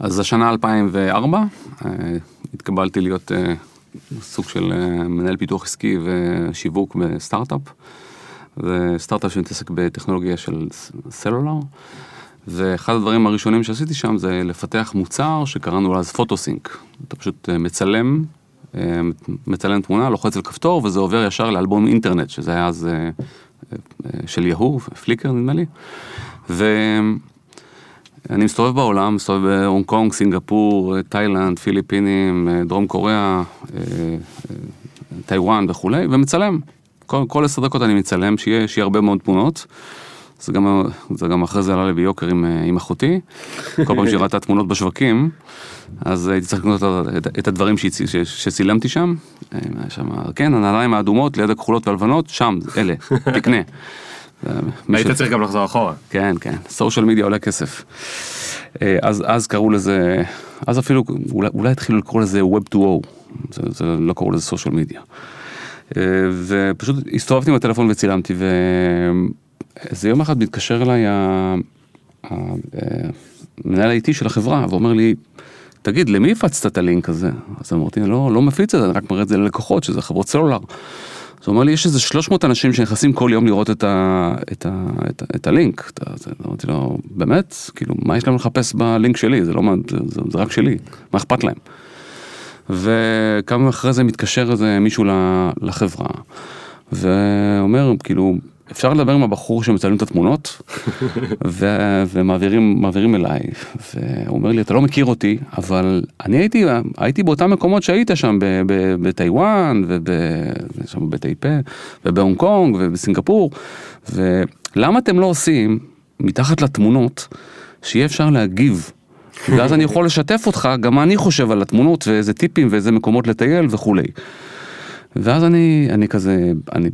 אז השנה 2004, התקבלתי להיות סוג של מנהל פיתוח עסקי ושיווק בסטארט-אפ. זה סטארט-אפ שמתעסק בטכנולוגיה של סלולר. ואחד הדברים הראשונים שעשיתי שם זה לפתח מוצר שקראנו אז פוטוסינק. אתה פשוט מצלם אה, מצלם תמונה, לוחץ על כפתור וזה עובר ישר לאלבום אינטרנט, שזה היה אז אה, אה, של יהוא, פליקר נדמה לי. ואני מסתובב בעולם, מסתובב בהונג קונג, סינגפור, תאילנד, פיליפינים, דרום קוריאה, טיוואן וכולי, ומצלם. כל, כל עשר דקות אני מצלם, שיהיה, שיהיה הרבה מאוד תמונות. זה גם, זה גם אחרי זה עלה לי ביוקר עם, עם אחותי. כל פעם שהיא ראתה תמונות בשווקים, אז הייתי צריך לקנות את, את הדברים שצילמתי שם. שם, כן, הנעליים האדומות ליד הכחולות והלבנות, שם, אלה, תקנה. היית צריך גם לחזור אחורה. כן, כן, סושיאל מדיה עולה כסף. אה, אז, אז קראו לזה, אז אפילו, אולי, אולי התחילו לקרוא לזה Web 2.0, זה, זה לא קראו לזה סושיאל מדיה. אה, ופשוט הסתובבתי עם הטלפון וצילמתי, ואיזה יום אחד מתקשר אליי המנהל האיטי של החברה ואומר לי, תגיד, למי הפצת את הלינק הזה? אז אמרתי, לא, לא מפיץ את זה, אני רק מראה את זה ללקוחות, שזה חברות סלולר. אז הוא אומר לי, יש איזה 300 אנשים שנכנסים כל יום לראות את, ה, את, ה, את, ה, את הלינק. אמרתי לו, באמת? כאילו, מה יש להם לחפש בלינק שלי? זה, לא, זה, זה, זה רק שלי, מה אכפת להם? וכמה אחרי זה מתקשר איזה מישהו לחברה, ואומר, כאילו, אפשר לדבר עם הבחור שמצלמים את התמונות, ו- ומעבירים אליי, והוא אומר לי, אתה לא מכיר אותי, אבל אני הייתי, הייתי באותם מקומות שהיית שם, בטיוואן, ובטייפה, ובהונג קונג, ובסינגפור, ולמה אתם לא עושים מתחת לתמונות, שיהיה אפשר להגיב? ואז אני יכול לשתף אותך, גם מה אני חושב על התמונות, ואיזה טיפים, ואיזה מקומות לטייל וכולי. ואז אני, אני כזה, אני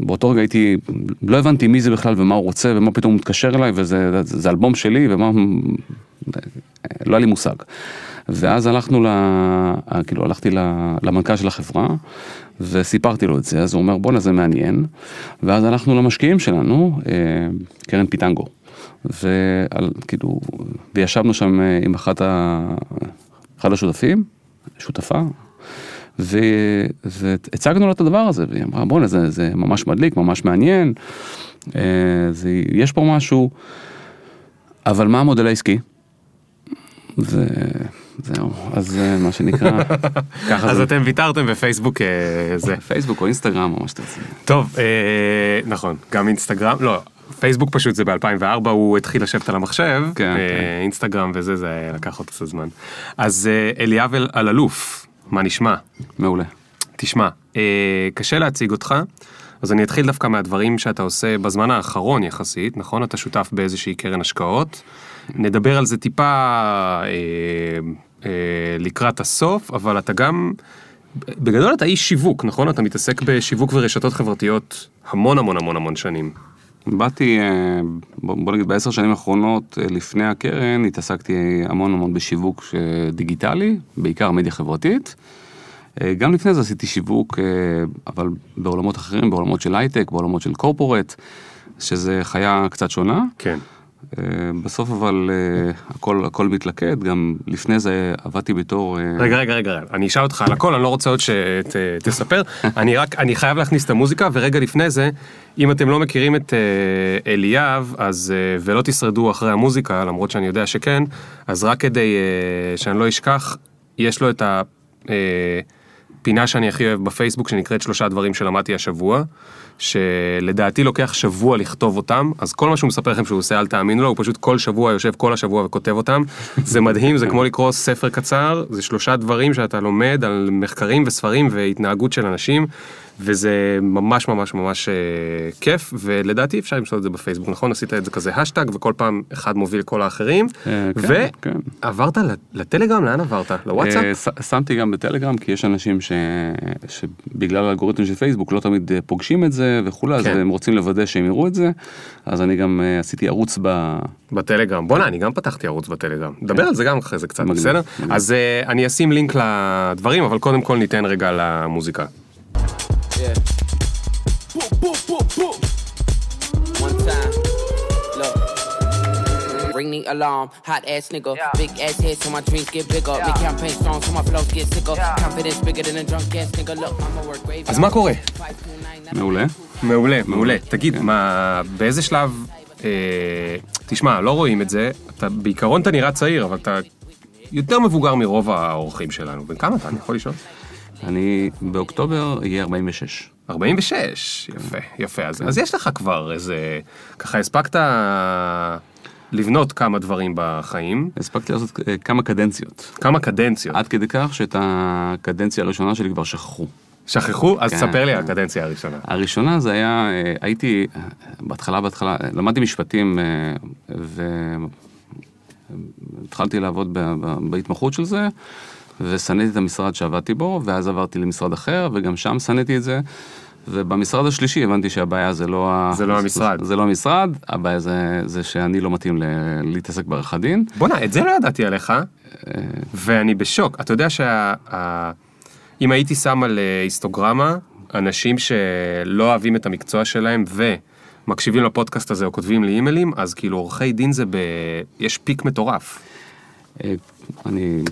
באותו רגע הייתי, לא הבנתי מי זה בכלל ומה הוא רוצה ומה פתאום הוא מתקשר אליי וזה זה, זה אלבום שלי ומה, לא היה לי מושג. ואז הלכנו ל... כאילו הלכתי למנכ"ל של החברה וסיפרתי לו את זה, אז הוא אומר בואנה זה מעניין. ואז הלכנו למשקיעים שלנו, אה, קרן פיטנגו. וכאילו, וישבנו שם אה, עם אחת ה... אחד השותפים, שותפה, והצגנו לה את הדבר הזה, והיא אמרה בואנה זה, זה ממש מדליק, ממש מעניין, אה, זה, יש פה משהו, אבל מה המודל העסקי? וזהו, אז מה שנקרא, ככה אז זה. אתם ויתרתם בפייסבוק אה, זה. פייסבוק או אינסטגרם או מה שאתה רוצה. טוב, אה, נכון, גם אינסטגרם, לא, פייסבוק פשוט זה ב-2004 הוא התחיל לשבת על המחשב, כן, כן. אינסטגרם וזה, זה לקח עוד קצת זמן. אז אליאב אלאלוף, מה נשמע? מעולה. תשמע, אה, קשה להציג אותך, אז אני אתחיל דווקא מהדברים שאתה עושה בזמן האחרון יחסית, נכון? אתה שותף באיזושהי קרן השקעות. נדבר על זה טיפה אה, אה, לקראת הסוף, אבל אתה גם, בגדול אתה איש שיווק, נכון? אתה מתעסק בשיווק ורשתות חברתיות המון המון המון המון שנים. באתי, אה, בוא נגיד בעשר שנים האחרונות אה, לפני הקרן, התעסקתי המון המון בשיווק דיגיטלי, בעיקר מדיה חברתית. אה, גם לפני זה עשיתי שיווק, אבל בעולמות אחרים, בעולמות של הייטק, בעולמות של קורפורט, שזה חיה קצת שונה. כן. אה, בסוף אבל אה, הכל הכל מתלכד גם לפני זה עבדתי בתור אה, רגע רגע רגע אני אשאל אותך על הכל אני לא רוצה עוד שתספר אני רק אני חייב להכניס את המוזיקה ורגע לפני זה אם אתם לא מכירים את אליאב אז ולא תשרדו אחרי המוזיקה למרות שאני יודע שכן אז רק כדי שאני לא אשכח יש לו את הפינה שאני הכי אוהב בפייסבוק שנקראת שלושה דברים שלמדתי השבוע. שלדעתי לוקח שבוע לכתוב אותם, אז כל מה שהוא מספר לכם שהוא עושה אל תאמינו לו, הוא פשוט כל שבוע יושב כל השבוע וכותב אותם. זה מדהים, זה כמו לקרוא ספר קצר, זה שלושה דברים שאתה לומד על מחקרים וספרים והתנהגות של אנשים. וזה ממש ממש ממש אה, כיף ולדעתי אפשר למצוא את זה בפייסבוק נכון? עשית את זה כזה השטג וכל פעם אחד מוביל כל האחרים. אה, כן, ועברת כן. לטלגרם? לאן עברת? לוואטסאפ? אה, שמתי גם בטלגרם כי יש אנשים ש... שבגלל האלגוריתם של פייסבוק לא תמיד פוגשים את זה וכולי אז כן. הם רוצים לוודא שהם יראו את זה. אז אני גם עשיתי ערוץ ב... בטלגרם. בואנה אני גם פתחתי ערוץ בטלגרם. דבר על זה גם אחרי זה קצת בסדר? אז אני אשים לינק לדברים אבל קודם כל ניתן רגע למוזיקה. Yeah. Boom, boom, boom, boom. One time. Look. Ring the alarm, hot ass nigga. Big ass head so my dreams get bigger. Make campaign strong so my flows get sicker. Confidence bigger than a drunk ass nigga. Look, I'ma work gravy. אז מה קורה? מעולה. מעולה, מעולה. תגיד, מה, באיזה שלב, אה, תשמע, לא רואים את זה, אתה, בעיקרון אתה נראה צעיר, אבל אתה יותר מבוגר מרוב האורחים שלנו. בן כמה אתה, אני יכול לשאול? אני באוקטובר אהיה 46. 46, יפה, יפה. אז, אז יש לך כבר איזה, ככה הספקת לבנות כמה דברים בחיים, הספקתי לעשות אה, כמה קדנציות. כמה קדנציות. עד כדי כך שאת הקדנציה הראשונה שלי כבר שכחו. שכחו? אז כן, ספר לי על. הקדנציה הראשונה. הראשונה זה היה, אה, הייתי, אה, בהתחלה, בהתחלה, למדתי משפטים והתחלתי לעבוד בהתמחות של זה, ושנאתי את המשרד שעבדתי בו, ואז עברתי למשרד אחר, וגם שם שנאתי את זה. ובמשרד השלישי הבנתי שהבעיה זה לא, ה- זה לא המשרד. זה לא המשרד, הבעיה זה, זה שאני לא מתאים ל- להתעסק בעריכת דין. בואנה, את זה לא ידעתי עליך, ואני בשוק. אתה יודע שה... ה- אם הייתי שם על אה, היסטוגרמה, אנשים שלא אוהבים את המקצוע שלהם ומקשיבים לפודקאסט הזה או כותבים לי אימיילים, אז כאילו עורכי דין זה ב... יש פיק מטורף. אה, אני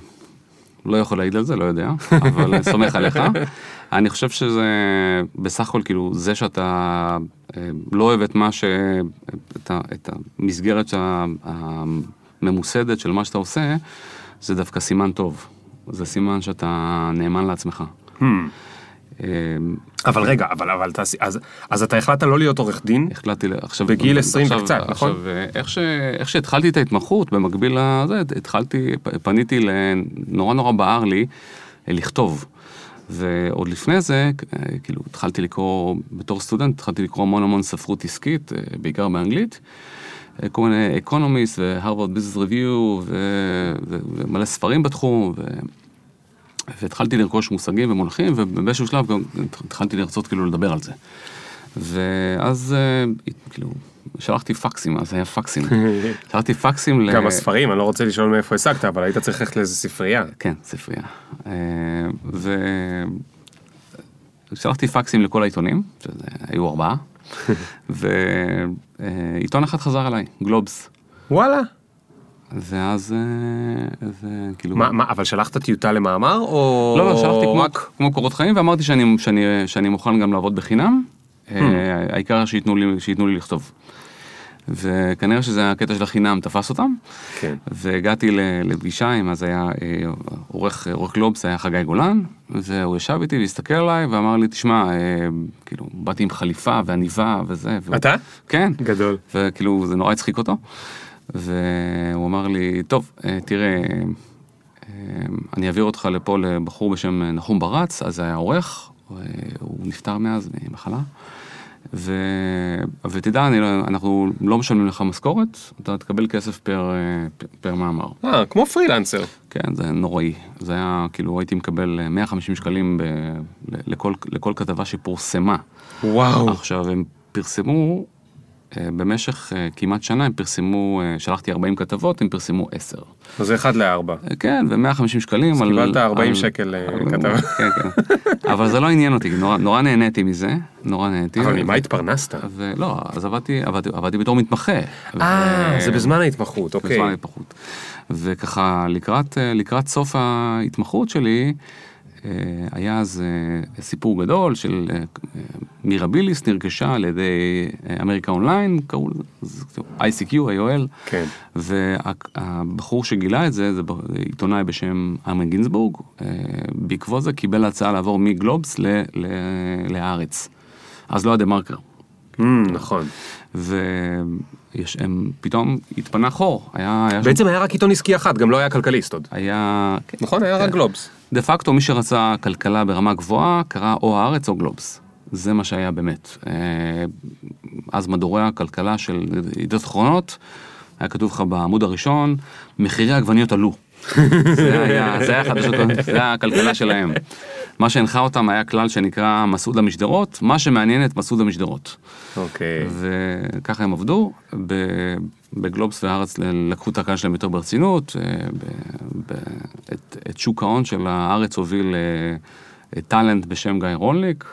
לא יכול להעיד על זה, לא יודע, אבל סומך עליך. אני חושב שזה בסך הכל כאילו זה שאתה אה, לא אוהב את מה ש... את, ה, את המסגרת הממוסדת של מה שאתה עושה, זה דווקא סימן טוב. זה סימן שאתה נאמן לעצמך. אה, אבל רגע, אבל, אבל תעשי, אז, אז אתה החלטת לא להיות עורך דין? החלטתי עכשיו... בגיל 20 עכשיו- וקצת, נכון? עכשיו, אה, איך, ש, איך שהתחלתי את ההתמחות, במקביל לזה, התחלתי, פניתי לנורא נורא בער לי אה, לכתוב. ועוד לפני זה, אה, כאילו, התחלתי לקרוא, בתור סטודנט, התחלתי לקרוא המון המון ספרות עסקית, בעיקר באנגלית. כל מיני Economist ו Harvard Business Review ומלא ספרים בתחום. ו... והתחלתי לרכוש מושגים ומונחים, ובאיזשהו שלב גם התחלתי לרצות כאילו לדבר על זה. ואז אה, כאילו, שלחתי פקסים, אז היה פקסים. שלחתי פקסים ל... גם הספרים, אני לא רוצה לשאול מאיפה השגת, אבל היית צריך ללכת לאיזה ספרייה. כן, ספרייה. אה, ו... שלחתי פקסים לכל העיתונים, שזה היו ארבעה, ועיתון אחד חזר אליי, גלובס. וואלה. ואז, אה, וכאילו... מה, מה, אבל שלחת טיוטה למאמר, או... לא, לא, שלחתי כמו, רק... כמו קורות חיים, ואמרתי שאני, שאני, שאני מוכן גם לעבוד בחינם, Hmm. אה, העיקר שייתנו לי, שייתנו לי לכתוב. וכנראה שזה הקטע של החינם תפס אותם, כן. והגעתי לפגישה עם, אז היה אה, עורך, עורך גלובס, היה חגי גולן, והוא ישב איתי והסתכל עליי ואמר לי, תשמע, כאילו, באתי עם חליפה ועניבה וזה. והוא- אתה? כן. גדול. וכאילו, זה נורא הצחיק אותו. והוא אמר לי, טוב, אה, תראה, אה, אני אעביר אותך לפה לבחור בשם נחום ברץ, אז היה עורך, אה, הוא נפטר מאז ממחלה. ו... ותדע, אני, לא- אנחנו לא משלמים לך משכורת, אתה תקבל כסף פר, אה, פר מאמר. אה, כמו פרילנסר. כן, זה נוראי. זה היה, כאילו, הייתי מקבל אה, 150 שקלים ב... לכל, לכל כתבה שפורסמה. וואו. עכשיו, הם פרסמו, אה, במשך אה, כמעט שנה, הם פרסמו, אה, שלחתי 40 כתבות, הם פרסמו 10. אז זה אחד לארבע. אה, כן, ו-150 שקלים אז על... קיבלת 40 על- שקל, אה, על- כתבה. כן, כן. אבל זה לא עניין אותי, נורא, נורא נהניתי מזה, נורא נהניתי. אבל ממה התפרנסת? ולא, אז עבדתי, עבדתי, עבדתי בתור מתמחה. אה, ו- זה בזמן ההתמחות, אוקיי. בזמן ההתמחות. וככה, לקראת, אה, לקראת סוף ההתמחות שלי, אה, היה אז אה, סיפור גדול של אה, מירביליס נרכשה על ידי אה, America Online, קראו לזה ICQ, AOL, כן. והבחור שגילה את זה, זה עיתונאי בשם עמי גינזבורג, אה, בעקבות זה קיבל הצעה לעבור מגלובס ל- ל- להארץ. אז לא היה דה מרקר. Mm, נכון. והם פתאום התפנה חור, היה, היה שם, בעצם היה רק עיתון עסקי אחד, גם לא היה כלכליסט עוד. היה, נכון? היה רק גלובס. דה פקטו מי שרצה כלכלה ברמה גבוהה קרא או הארץ או גלובס. זה מה שהיה באמת. אה, אז מדורי הכלכלה של ידיעות אחרונות, היה כתוב לך בעמוד הראשון, מחירי העגבניות עלו. זה היה, זה היה חדשות, זה היה הכלכלה שלהם. מה שהנחה אותם היה כלל שנקרא מסעודה משדרות, מה שמעניין את מסעודה משדרות. אוקיי. וככה הם עבדו. בגלובס והארץ לקחו את הקהל שלהם יותר ברצינות. אה, ב- ב- את, את שוק ההון של הארץ הוביל אה, טאלנט בשם גיא רולניק,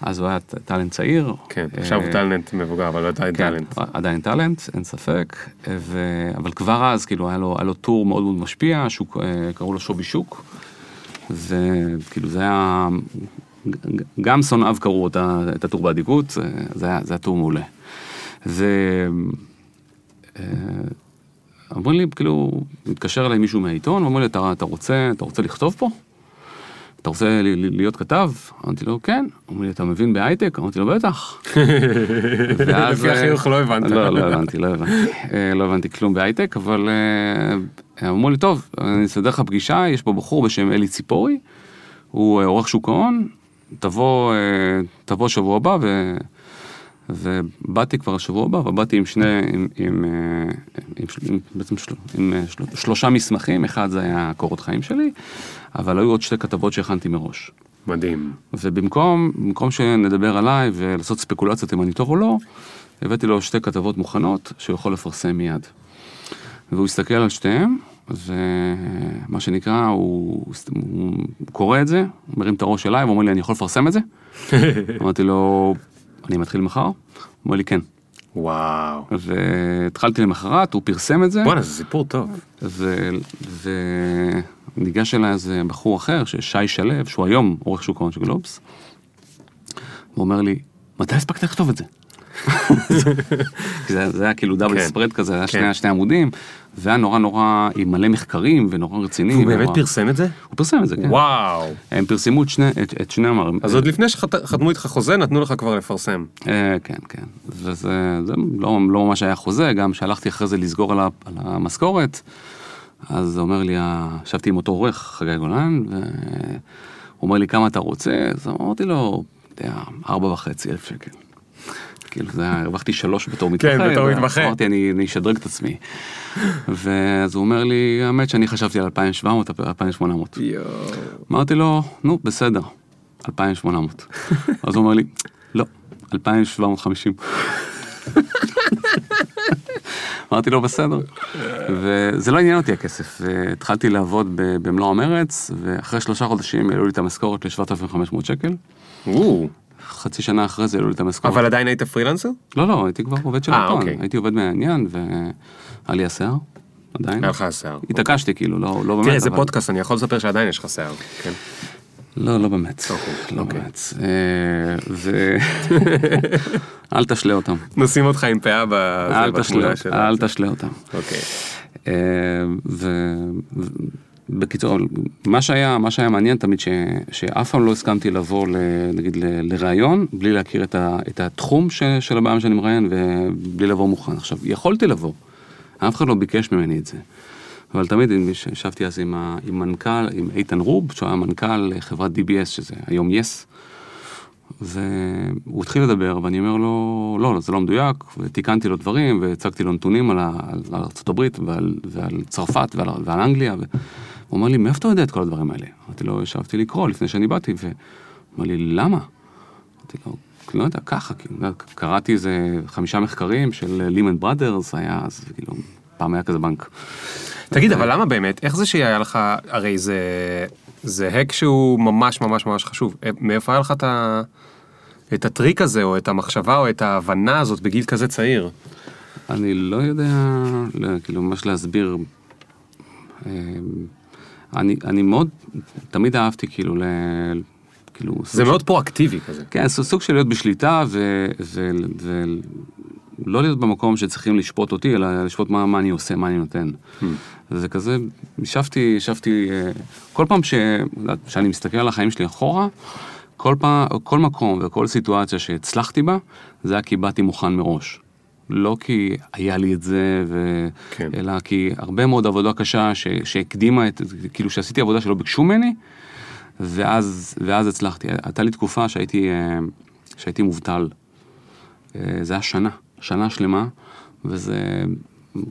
אז הוא היה טאלנט צעיר. כן, עכשיו הוא אה, טאלנט מבוגר, אבל לא עדיין כן, טאלנט. עדיין טאלנט, אין ספק. אבל כבר אז כאילו היה לו, טור מאוד מאוד משפיע, אה, קראו לו שובי שוק, וכאילו זה היה, גם שונאיו קראו אותה, את הטור באדיקות, זה זה היה, זה היה טור מעולה. ו... אה, אמרו לי, כאילו, מתקשר אליי מישהו מהעיתון, ואומר לי, אתה, אתה רוצה, אתה רוצה לכתוב פה? אתה רוצה ל- ל- להיות כתב? אמרתי לו, כן. אמרו לי, אתה מבין בהייטק? אמרתי לו, בטח. ואז, לפי החיוך לא הבנת. לא, לא הבנתי, לא הבנתי. אה, לא הבנתי כלום בהייטק, אבל אה, אמרו לי, טוב, אני אסדר לך פגישה, יש פה בחור בשם אלי ציפורי, הוא אה, עורך שוק ההון, תבוא, אה, תבוא שבוע הבא, ו... ובאתי כבר השבוע הבא, ובאתי עם שני, עם, עם, אה, עם, של- עם, בעצם של, עם אה, של, שלושה מסמכים, אחד זה היה קורות חיים שלי, אבל היו עוד שתי כתבות שהכנתי מראש. מדהים. ובמקום במקום שנדבר עליי ולעשות ספקולציות אם אני טוב או לא, הבאתי לו שתי כתבות מוכנות שהוא יכול לפרסם מיד. והוא הסתכל על שתיהם, ומה שנקרא, הוא, הוא קורא את זה, מרים את הראש אליי ואומר לי, אני יכול לפרסם את זה? אמרתי לו, אני מתחיל מחר? הוא אומר לי, כן. וואו. והתחלתי למחרת, הוא פרסם את זה. בואנה, זה סיפור טוב. וניגש אליי איזה בחור אחר, ששי שלו, שהוא היום עורך שוק ההון של גלובס, הוא אומר לי, מתי הספקת לכתוב את זה? זה, זה היה כאילו דאבל כן. ספרד כזה, זה היה כן. שני, שני עמודים, והיה נורא נורא עם מלא מחקרים ונורא רציני. הוא באמת ונורא- פרסם את זה? הוא פרסם את זה, כן. וואו. הם פרסמו את שני, את, את שני המאמרים. אז עוד לפני שחתמו איתך חוזה, נתנו לך כבר לפרסם. אה, כן, כן. וזה זה לא, לא ממש היה חוזה, גם שהלכתי אחרי זה לסגור על, ה, על המשכורת, אז אומר לי, ה- ישבתי עם אותו עורך, חגי גולן, והוא אומר לי, כמה אתה רוצה? אז אמרתי לו, אתה יודע, ארבע וחצי אלף שקל. כאילו זה היה, הרווחתי שלוש בתור מתמחה. כן, בתור מתמחה. אמרתי, אני אני אשדרג את עצמי. ואז הוא אומר לי, האמת שאני חשבתי על 2,700, 2,800. יואו. אמרתי לו, נו, בסדר, 2,800. אז הוא אומר לי, לא, 2,750. אמרתי לו, בסדר. וזה לא עניין אותי הכסף. והתחלתי לעבוד במלוא המרץ, ואחרי שלושה חודשים העלו לי את המשכורת ל-7,500 שקל. חצי שנה אחרי זה העלו לי את המשכורת. אבל עדיין היית פרילנסר? לא, לא, הייתי כבר עובד של אה, העיתון. אוקיי. הייתי עובד מהעניין, והיה לי השיער, עדיין. היה לך שיער. התעקשתי כאילו, לא לא באמת. תראה, זה אבל- פודקאסט, אני יכול לספר שעדיין יש לך שיער. כן. לא, לא באמת. אוקיי, לא אוקיי. באמת. אה, ו... אל תשלה אותם. נשים אותך עם פאה בתמונה. שלה. אל תשלה אותם. אוקיי. ו... ו- בקיצור, מה שהיה, מה שהיה מעניין תמיד, ש... שאף פעם לא הסכמתי לבוא, ל... נגיד. לראיון, בלי להכיר את, ה... את התחום ש... של הבעיה שאני מראיין, ובלי לבוא מוכן. עכשיו, יכולתי לבוא, אף אחד לא ביקש ממני את זה. אבל תמיד ישבתי אז עם, ה... עם מנכ"ל, עם איתן רוב, שהוא היה מנכ"ל חברת DBS, שזה היום יס, והוא התחיל לדבר, ואני אומר לו, לא, לא, זה לא מדויק, ותיקנתי לו דברים, והצגתי לו נתונים על, ה- על, ארה"ב ועל, ועל צרפת ועל, ועל אנגליה, והוא אומר לי, מאיפה אתה יודע את כל הדברים האלה? אמרתי לו, ישבתי לקרוא לפני שאני באתי, והוא אמר לי, למה? אמרתי לו, לא יודע, ככה, כאילו, קראתי איזה חמישה מחקרים של לימן בראדרס, היה אז, כאילו, פעם היה כזה בנק. תגיד, אבל למה באמת? איך זה שהיה לך, הרי זה, זה האק שהוא ממש ממש ממש חשוב. אה, מאיפה היה לך את, ה, את הטריק הזה, או את המחשבה, או את ההבנה הזאת בגיל כזה צעיר? אני לא יודע, לא, כאילו, ממש להסביר. אני, אני מאוד, תמיד אהבתי כאילו ל... כאילו, זה מאוד פרואקטיבי כזה. כן, סוג סוג של להיות בשליטה ו- ו- ולא להיות במקום שצריכים לשפוט אותי, אלא לשפוט מה, מה אני עושה, מה אני נותן. זה כזה, ישבתי, ישבתי, אה, כל פעם ש- שאני מסתכל על החיים שלי אחורה, כל פעם, כל מקום וכל סיטואציה שהצלחתי בה, זה היה כי באתי מוכן מראש. לא כי היה לי את זה, ו... כן. אלא כי הרבה מאוד עבודה קשה ש... שהקדימה את, כאילו שעשיתי עבודה שלא ביקשו ממני, ואז, ואז הצלחתי. הייתה לי תקופה שהייתי, אה, שהייתי מובטל. אה, זה היה שנה, שנה שלמה, וזה,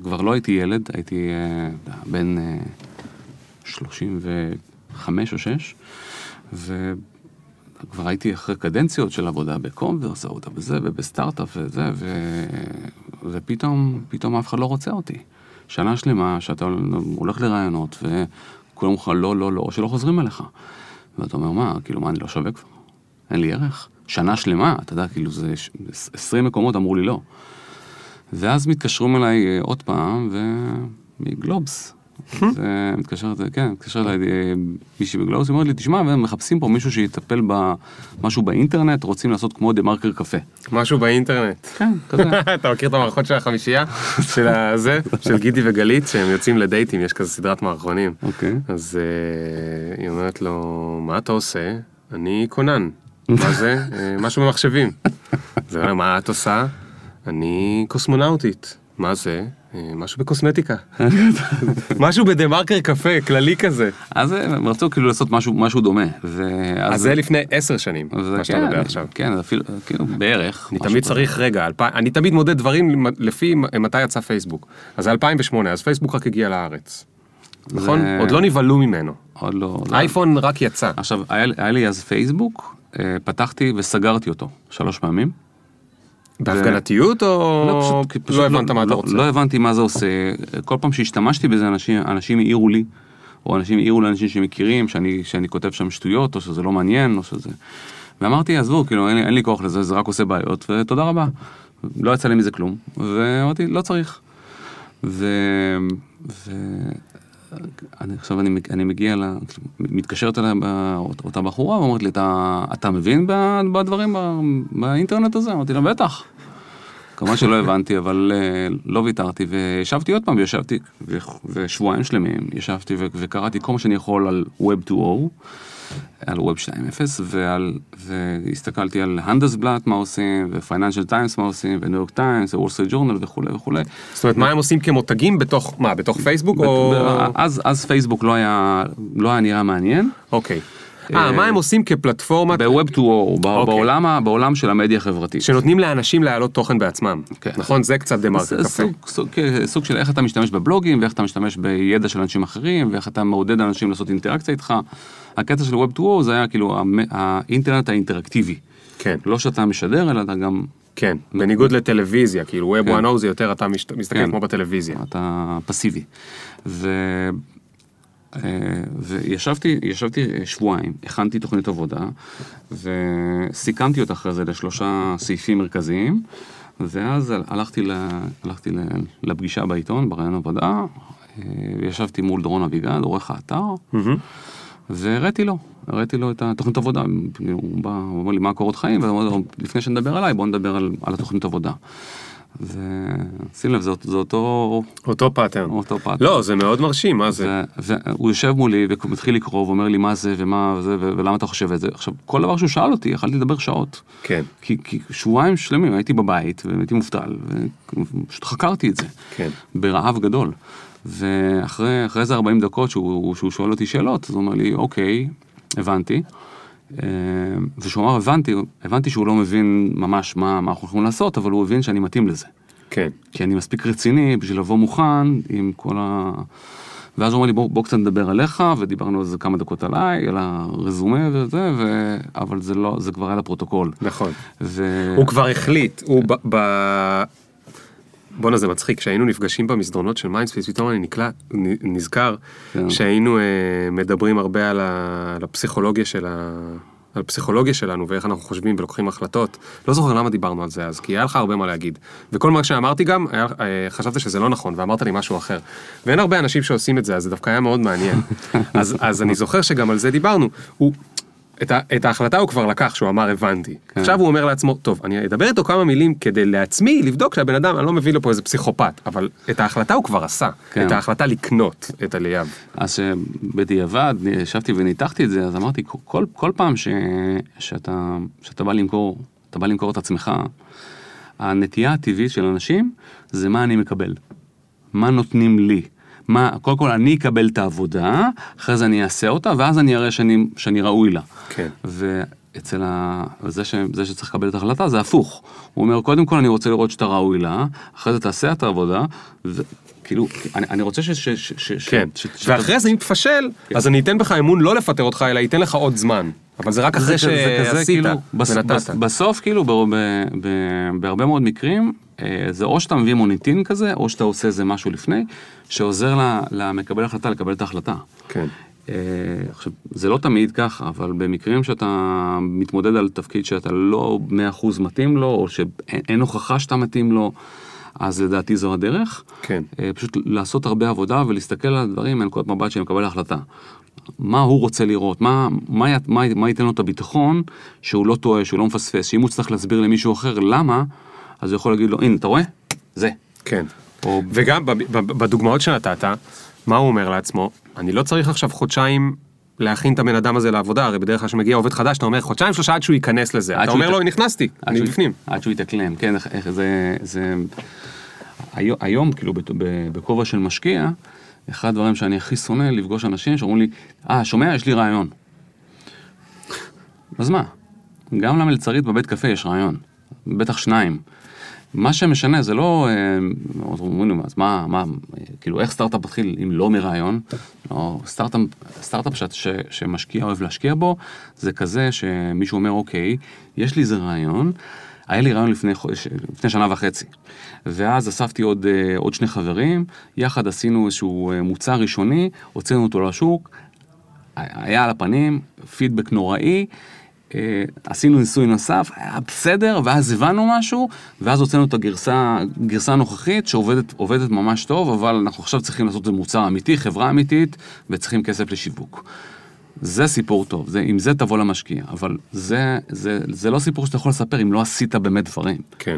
כבר לא הייתי ילד, הייתי אה, בן אה, 35 או 6, וכבר הייתי אחרי קדנציות של עבודה בקומברס, עבודה בזה ובסטארט-אפ וזה, ו... ופתאום, פתאום אף אחד לא רוצה אותי. שנה שלמה שאתה הולך לרעיונות, וכולם אומרים לך לא, לא, לא, או שלא חוזרים אליך. ואתה אומר, מה, כאילו, מה, אני לא שווה כבר? אין לי ערך? שנה שלמה, אתה יודע, כאילו זה ש- 20 מקומות, אמרו לי לא. ואז מתקשרים אליי אה, עוד פעם, ומגלובס. אז מתקשרת, כן, מתקשרת אליי אה, מישהי בגלובס, היא אומרת לי, תשמע, הם מחפשים פה מישהו שיטפל במשהו באינטרנט, רוצים לעשות כמו דה מרקר קפה. משהו באינטרנט. כן, כזה. אתה מכיר את המערכות של החמישייה? של הזה? של גידי וגלית, שהם יוצאים לדייטים, יש כזה סדרת מערכונים. אוקיי. אז אה, היא אומרת לו, מה אתה עושה? אני כונן. מה זה? "אה, משהו במחשבים. אז הוא אומר, מה את עושה? אני קוסמונאוטית. מה זה? "אה, משהו בקוסמטיקה. משהו בדה מרקר קפה, כללי כזה. אז אה, הם רצו כאילו לעשות משהו, משהו דומה. ואז- אז זה לפני עשר שנים, מה שאתה כן, מדבר עכשיו. כן, אפילו, כאילו, בערך. אני תמיד כזה. צריך רגע, אלפיים- אני תמיד מודד דברים לפי מתי יצא פייסבוק. אז זה 2008, אז פייסבוק רק הגיע לארץ. נכון? זה- עוד לא נבהלו ממנו. עוד לא. לא. אייפון רק יצא. עכשיו, היה, לי- היה לי אז פייסבוק, אה, פתחתי וסגרתי אותו שלוש פעמים. בהפגנתיות או פשוט- כי פשוט לא הבנת מה אתה לא- רוצה? לא הבנתי מה זה עושה. כל פעם שהשתמשתי בזה, אנשים, אנשים העירו לי, או אנשים העירו לאנשים שמכירים, שאני, שאני כותב שם שטויות, או שזה לא מעניין, או שזה... ואמרתי, עזבו, כאילו, אין לי, אין לי כוח לזה, זה רק עושה בעיות, ותודה רבה. לא יצא לי מזה כלום, ואמרתי, לא צריך. ו... ו... אני, עכשיו אני, אני מגיע, ל... מתקשרת אליי בא- אותה בחורה ואומרת לי, אתה, אתה מבין בדברים באינטרנט הזה? אמרתי לה, בטח. כמובן שלא הבנתי, אבל אה, לא ויתרתי, וישבתי עוד פעם, וישבתי, ו- ושבועיים שלמים, ישבתי וקראתי כל מה שאני יכול על Web 2.0, על Web 2.0, ועל, והסתכלתי על Handelsblatt מה עושים, ו Financial Times מה עושים, ו New York Times, Wall Street Journal וכולי וכולי. זאת אומרת, מה הם עושים כמותגים בתוך, מה, בתוך פייסבוק או... אז, אז פייסבוק לא היה, לא היה נראה מעניין. אוקיי. אה, מה הם עושים כפלטפורמה ב-Web 2.0, ב- אוקיי. בעולם, בעולם של המדיה החברתית. שנותנים לאנשים להעלות תוכן בעצמם. כן. נכון? זה קצת דה מרקר קפה. סוג, סוג, כן, סוג של איך אתה משתמש בבלוגים, ואיך אתה משתמש בידע של אנשים אחרים, ואיך אתה מעודד אנשים לעשות אינטראקציה איתך. הקטע של Web 2.0 זה היה כאילו האינטרנט האינטראקטיבי. כן, לא שאתה משדר, אלא אתה גם, כן. בניגוד לטלוויזיה, כאילו Web כן. 1.0 זה יותר אתה מסתכל כן. כמו בטלוויזיה. אתה פסיבי. אה, וישבתי ישבתי שבועיים, הכנתי תוכנית עבודה, וסיכמתי אותה אחרי זה לשלושה סעיפים מרכזיים, ואז הלכתי, ל... הלכתי ל... לפגישה בעיתון, בראיון עבודה, אה, וישבתי מול דורון אביגד, עורך האתר, מהמם. והראיתי לו, הראיתי לו את התוכנית עבודה, הוא בא, הוא אומר לי מה הקורות חיים, אומר לו, לפני שנדבר עליי, בוא נדבר על, על התוכנית עבודה. ושים לב, זה, זה אותו, אותו pattern. אותו pattern. לא, זה מאוד מרשים, מה זה? ו- והוא יושב מולי ומתחיל לקרוא ואומר לי מה זה ומה זה ולמה אתה חושב את זה. עכשיו, כל דבר שהוא שאל אותי, יכלתי לדבר שעות. כן. כי, כי שבועיים שלמים הייתי בבית והייתי מובטל, ופשוט חקרתי את זה. כן. ברעב גדול. ואחרי אחרי איזה 40 דקות שהוא, שהוא שואל אותי שאלות, אז הוא אומר לי, אוקיי, הבנתי. אה, וכשהוא אמר הבנתי, הבנתי שהוא לא מבין ממש מה, מה אנחנו יכולים לעשות, אבל הוא הבין שאני מתאים לזה. כן. כי אני מספיק רציני בשביל לבוא מוכן עם כל ה... ואז הוא אומר לי בוא, בוא קצת נדבר עליך, ודיברנו על זה כמה דקות עליי, על הרזומה וזה, ו... אבל זה לא, זה כבר היה לפרוטוקול. נכון. ו... הוא כבר החליט, הוא ב... ב- בואנה זה מצחיק, כשהיינו נפגשים במסדרונות של Mindspace, פתאום אני נקלע, נזכר כן. שהיינו אה, מדברים הרבה על, ה, על הפסיכולוגיה של ה... על הפסיכולוגיה שלנו ואיך אנחנו חושבים ולוקחים החלטות. לא זוכר למה דיברנו על זה אז, כי היה לך הרבה מה להגיד. וכל מה שאמרתי גם, היה, אה, חשבת שזה לא נכון ואמרת לי משהו אחר. ואין הרבה אנשים שעושים את זה, אז זה דווקא היה מאוד מעניין. אז, אז אני זוכר שגם על זה דיברנו. הוא, את, ה, את ההחלטה הוא כבר לקח, שהוא אמר הבנתי. כן. עכשיו הוא אומר לעצמו, טוב, אני אדבר איתו כמה מילים כדי לעצמי לבדוק שהבן אדם, אני לא מביא לו פה איזה פסיכופת, אבל את ההחלטה הוא כבר עשה. כן. את ההחלטה לקנות את אליאב. אז שבדיעבד ישבתי וניתחתי את זה, אז אמרתי, כל, כל פעם ש, שאתה, שאתה בא למכור, אתה בא למכור את עצמך, הנטייה הטבעית של אנשים זה מה אני מקבל. מה נותנים לי. מה, קודם כל אני אקבל את העבודה, אחרי זה אני אעשה אותה, ואז אני אראה שאני, שאני ראוי לה. כן. ואצל ה... זה, ש... זה שצריך לקבל את ההחלטה זה הפוך. הוא אומר, קודם כל אני רוצה לראות שאתה ראוי לה, אחרי זה תעשה את העבודה, וכאילו, אני, אני רוצה ש... ש... ש... ש... כן. ש... ש... ואחרי זה אם תפשל, אז אני אתן בך אמון לא לפטר אותך, אלא ייתן לך עוד זמן. אבל זה רק אחרי שעשית כאילו, ונתת. בס- בסוף כאילו בהרבה מאוד מקרים אה, זה או שאתה מביא מוניטין כזה או שאתה עושה איזה משהו לפני שעוזר למקבל החלטה לקבל את ההחלטה. כן. אה, עכשיו, זה לא תמיד ככה, אבל במקרים שאתה מתמודד על תפקיד שאתה לא 100% מתאים לו, או שאין אין הוכחה שאתה מתאים לו, אז לדעתי זו הדרך. כן. אה, פשוט לעשות הרבה עבודה ולהסתכל על הדברים מנקודת מבט שמקבל החלטה. מה הוא רוצה לראות, מה, מה, מה, מה ייתן לו את הביטחון שהוא לא טועה, שהוא לא מפספס, שאם הוא צריך להסביר למישהו אחר למה, אז הוא יכול להגיד לו, הנה, אתה רואה? זה. כן. או וגם בדוגמאות שנתת, מה הוא אומר לעצמו? אני לא צריך עכשיו חודשיים להכין את הבן אדם הזה לעבודה, הרי בדרך כלל כשמגיע עובד חדש, אתה אומר חודשיים שלושה עד שהוא ייכנס לזה. אתה אומר לו, ית- נכנסתי, אני שהוא- בפנים. עד שהוא יתאקלם, כן, איך, זה, זה... היום, היום כאילו, בכובע של משקיע, אחד הדברים שאני הכי שונא לפגוש אנשים שאומרים לי, אה, שומע, יש לי רעיון. אז מה? גם למלצרית בבית קפה יש רעיון, בטח שניים. מה שמשנה זה לא, אה, אומרים אז מה, מה, כאילו איך סטארט-אפ מתחיל אם לא מרעיון? לא, סטארט-אפ, ש, שמשקיע אוהב להשקיע בו, זה כזה שמישהו אומר, אוקיי, יש לי איזה רעיון, היה לי רעיון לפני, חודש- לפני שנה וחצי, ואז אספתי עוד, אה, עוד שני חברים, יחד עשינו איזשהו אה, מוצר ראשוני, הוצאנו אותו לשוק, היה על הפנים, פידבק נוראי, אה, עשינו ניסוי נוסף, היה בסדר, ואז הבנו משהו, ואז הוצאנו את הגרסה, גרסה הנוכחית שעובדת עובדת ממש טוב, אבל אנחנו עכשיו צריכים לעשות את זה מוצר אמיתי, חברה אמיתית, וצריכים כסף לשיווק. זה סיפור טוב, זה, עם זה תבוא למשקיע, אבל זה, זה, זה לא סיפור שאתה יכול לספר אם לא עשית באמת דברים. כן.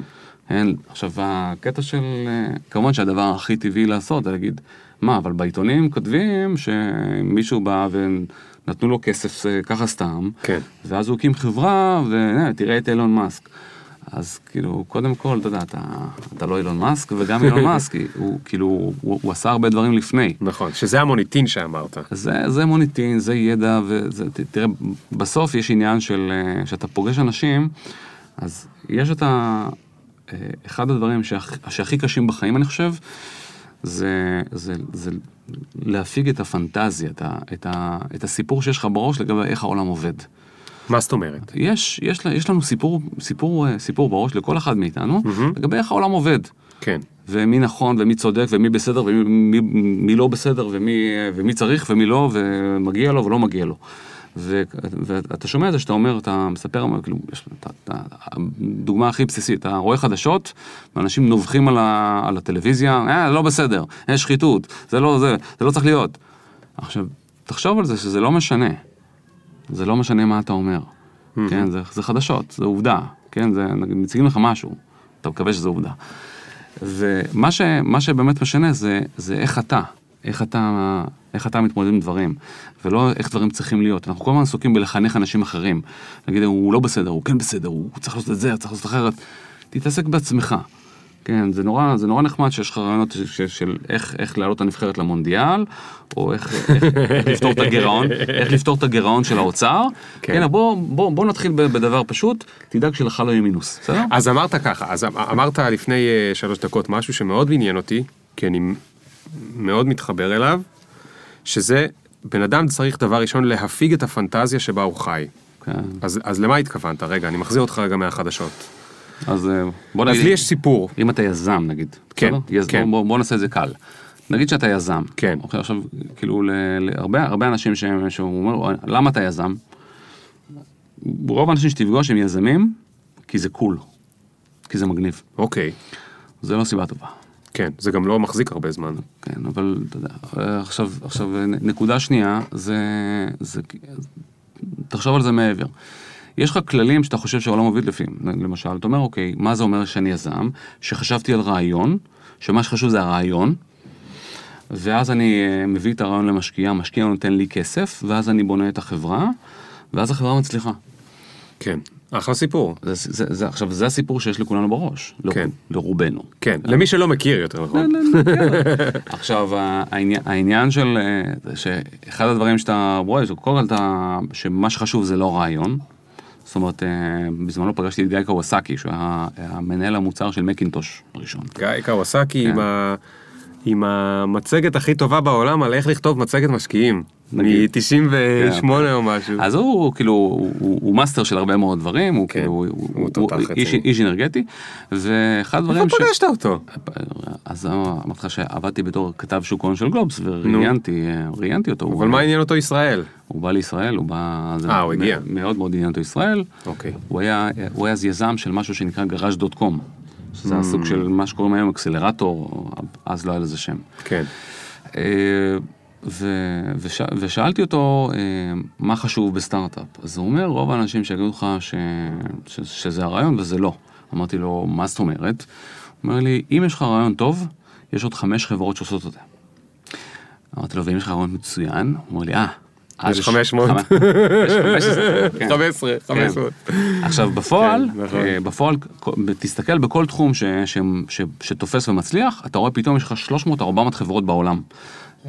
אין, עכשיו הקטע של, אה, כמובן שהדבר הכי טבעי לעשות זה להגיד, מה, אבל בעיתונים כותבים שמישהו בא ונתנו לו כסף אה, ככה סתם, כן. ואז הוא הקים חברה, ותראה את אילון מאסק. אז כאילו, קודם כל, אתה יודע, אתה, אתה לא אילון מאסק, וגם אילון מאסק, הוא כאילו, הוא, הוא עשה הרבה דברים לפני. נכון, שזה המוניטין שאמרת. זה, זה מוניטין, זה ידע, וזה, ת- תראה, בסוף יש עניין של, אה, שאתה פוגש אנשים, אז יש את ה... אה, אחד הדברים שהכ, שהכי קשים בחיים, אני חושב, זה, זה, זה להפיג את הפנטזיה, את, ה, את, ה, את הסיפור שיש לך בראש לגבי איך העולם עובד. מה זאת אומרת? יש, יש, יש לנו סיפור, סיפור, אה, סיפור בראש לכל אחד מאיתנו, לגבי איך העולם עובד. כן. ומי נכון ומי צודק ומי בסדר ומי מי, מי לא בסדר ומי, ומי צריך ומי לא ומגיע לו ולא מגיע לו. ו, ואתה שומע את זה שאתה אומר, אתה מספר, כאילו, יש, אתה, אתה, הדוגמה הכי בסיסית, אתה רואה חדשות ואנשים נובחים על, ה, על הטלוויזיה, אה, לא בסדר, יש שחיתות, זה לא זה, זה לא צריך להיות. עכשיו, תחשוב על זה שזה לא משנה, זה לא משנה מה אתה אומר, כן, זה, זה חדשות, זה עובדה, כן, זה, נגיד, מציגים לך משהו, אתה מקווה שזה עובדה. ומה ש, מה שבאמת משנה זה, זה איך אתה, איך אתה, איך אתה מתמודד עם דברים, ולא איך דברים צריכים להיות. אנחנו כל הזמן עסוקים בלחנך אנשים אחרים. להגיד, הוא לא בסדר, הוא כן בסדר, הוא צריך לעשות את זה, הוא צריך לעשות אחרת. תתעסק בעצמך. כן, זה נורא, זה נורא נחמד שיש לך רעיונות של, של, של איך, איך להעלות את הנבחרת למונדיאל, או איך, איך, איך לפתור את הגירעון, איך לפתור את הגירעון של האוצר. כן. כן, בוא, בוא, בוא נתחיל בדבר פשוט, תדאג שלך לא יהיה מינוס, בסדר? אז אמרת ככה, אז אמ- אמרת לפני אה, שלוש דקות משהו שמאוד עניין אותי, כי אני מאוד מתחבר אליו, שזה, בן אדם צריך דבר ראשון להפיג את הפנטזיה שבה הוא חי. כן. אז, אז למה התכוונת? רגע, אני מחזיר אותך רגע מהחדשות. אז אה, בוא אז נגיד, לי יש סיפור. אם אתה יזם נגיד, כן? יז, כן. בוא, בוא, נעשה את זה קל. נגיד שאתה יזם. כן. אוקיי, עכשיו, כאילו, להרבה הרבה אנשים שהם, שהוא אומר, למה אתה יזם? רוב האנשים שתפגוש הם יזמים, כי זה קול. כי זה מגניב. אוקיי, זה לא סיבה טובה. כן, זה גם לא מחזיק הרבה זמן. כן, אבל אתה יודע, אה, עכשיו, עכשיו נקודה שנייה, זה, זה, תחשוב על זה מעבר. יש לך כללים שאתה חושב שהעולם עובד לפיהם, למשל, אתה אומר, אוקיי, מה זה אומר שאני יזם? שחשבתי על רעיון, שמה שחשוב זה הרעיון, ואז אני אה, מביא את הרעיון למשקיע, המשקיע נותן לי כסף, ואז אני בונה את החברה, ואז החברה מצליחה. כן, אחלה סיפור. זה, זה, זה, עכשיו, זה הסיפור שיש לכולנו בראש, לא- כן. לרובנו. כן, למי שלא מכיר יותר נכון. עכשיו, העניין, העניין של, אה, שאחד הדברים שאתה רואה, זה קודם כל אתה, שמה שחשוב זה לא רעיון. זאת אומרת, אה, בזמנו פגשתי את גיא קוואסקי, שהוא היה היה מנהל המוצר של מקינטוש הראשון. גיא קוואסקי עם כן. ה... עם המצגת הכי טובה בעולם על איך לכתוב מצגת משקיעים. נגיד. מ-98 כן. או משהו. אז הוא כאילו, הוא, הוא, הוא מאסטר של הרבה מאוד דברים, הוא כן, כאילו, הוא, הוא הוא, הוא איש, רציני. איש אנרגטי, ואחד הדברים איפה פגשת אותו? אז אמרתי לך שעבדתי בתור כתב שוק ההון של גלובס, וראיינתי ראיינתי אותו. אבל מה עניין אותו ישראל? הוא בא לישראל, הוא בא... אה, הוא הגיע. מאוד מאוד עניין אותו ישראל. אוקיי. הוא היה, הוא היה אז יזם של משהו שנקרא Garage dot com. שזה Mm. הסוג של מה שקוראים היום אקסלרטור, אז לא היה לזה שם. כן. אה, ו, וש, ושאלתי אותו אה, מה חשוב בסטארט-אפ. אז הוא אומר, רוב האנשים שיגידו לך ש, ש, שזה הרעיון וזה לא. אמרתי לו, מה זאת אומרת? הוא אומר לי, אם יש לך רעיון טוב, יש עוד חמש חברות שעושות את זה. אמרתי לו, ואם יש לך רעיון מצוין? הוא אומר לי, אה. יש 500. חמ- יש 15, כן. 15, כן. 500. עכשיו בפועל, כן, נכון. אה, בפועל, כל- תסתכל בכל תחום ש, ש, ש, שתופס ומצליח, אתה רואה פתאום יש לך 300-400 חברות בעולם.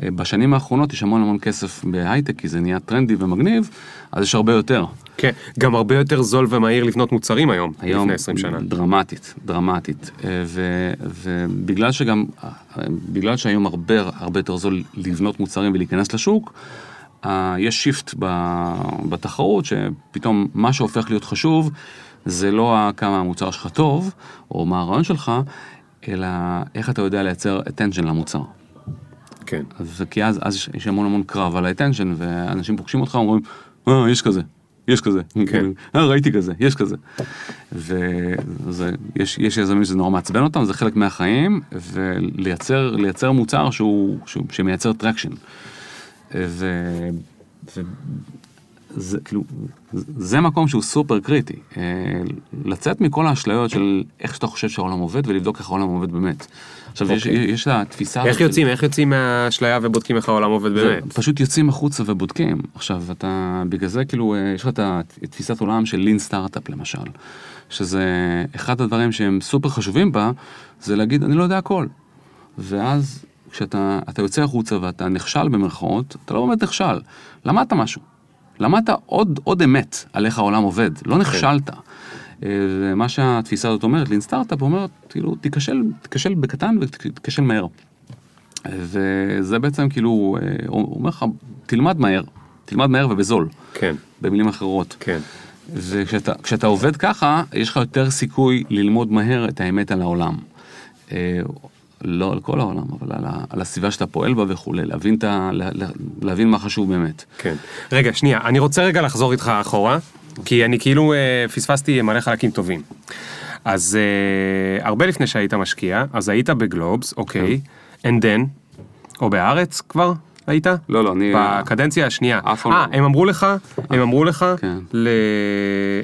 אה, בשנים האחרונות יש המון המון כסף בהייטק, כי זה נהיה טרנדי ומגניב, אז יש הרבה יותר. כן, גם הרבה יותר זול ומהיר לבנות מוצרים היום, היום לפני 20 שנה. דרמטית, דרמטית. אה, ו, ובגלל שגם, בגלל שהיום הרבה הרבה יותר זול לבנות מוצרים ולהיכנס לשוק, יש shift ב- בתחרות, שפתאום מה שהופך להיות חשוב, זה לא כמה המוצר שלך טוב, או מה הרעיון שלך, אלא איך אתה יודע לייצר attention למוצר. כן. אז כי אז, אז יש, המון המון קרב על ה attention, ואנשים פוגשים אותך ואומרים, אה, יש כזה, יש כזה, כן. אה, ראיתי כזה, יש כזה. ויש יש יזמים שזה נורא מעצבן אותם, זה חלק מהחיים, ולייצר לייצר מוצר שהוא, שהוא, שמייצר traction. ו... ו... זה כאילו, זה מקום שהוא סופר קריטי. אה, לצאת מכל האשליות של איך שאתה חושב שהעולם עובד ולבדוק איך העולם עובד באמת. עכשיו, יש, אוקיי. יש את התפיסה... איך של- יוצאים, איך יוצאים מהאשליה ובודקים איך העולם עובד באמת? פשוט יוצאים החוצה ובודקים. עכשיו, אתה, בגלל זה כאילו, אה, יש לך את התפיסת עולם של לין סטארט-אפ למשל, שזה אחד הדברים שהם סופר חשובים בה, זה להגיד, אני לא יודע הכל. ואז כשאתה אתה יוצא החוצה ואתה נכשל במרכאות, אתה לא באמת נכשל, למדת משהו. למדת עוד, עוד אמת על איך העולם עובד, לא נכשלת. אה, ומה שהתפיסה הזאת אומרת, לין סטארט-אפ אומרת, כאילו, תיכשל, תיכשל בקטן ותיכשל מהר. וזה בעצם כאילו, אה, הוא אומר לך, תלמד מהר, תלמד מהר ובזול, כן, במילים אחרות. כן. וכשאתה כשאתה עובד ככה, יש לך יותר סיכוי ללמוד מהר את האמת על העולם. אה, לא על כל העולם, אבל על, ה, על הסביבה שאתה פועל בה וכולי, להבין, את ה, לה, לה, להבין מה חשוב באמת. כן. רגע, שנייה, אני רוצה רגע לחזור איתך אחורה, כי אני כאילו אה, פספסתי מלא חלקים טובים. אז אה, הרבה לפני שהיית משקיע, אז היית בגלובס, אוקיי, and then, או בהארץ כבר היית? לא, לא, אני... בקדנציה השנייה. אף פעם אה, לא. הם אמרו לך, הם אמרו לך, כן. ל...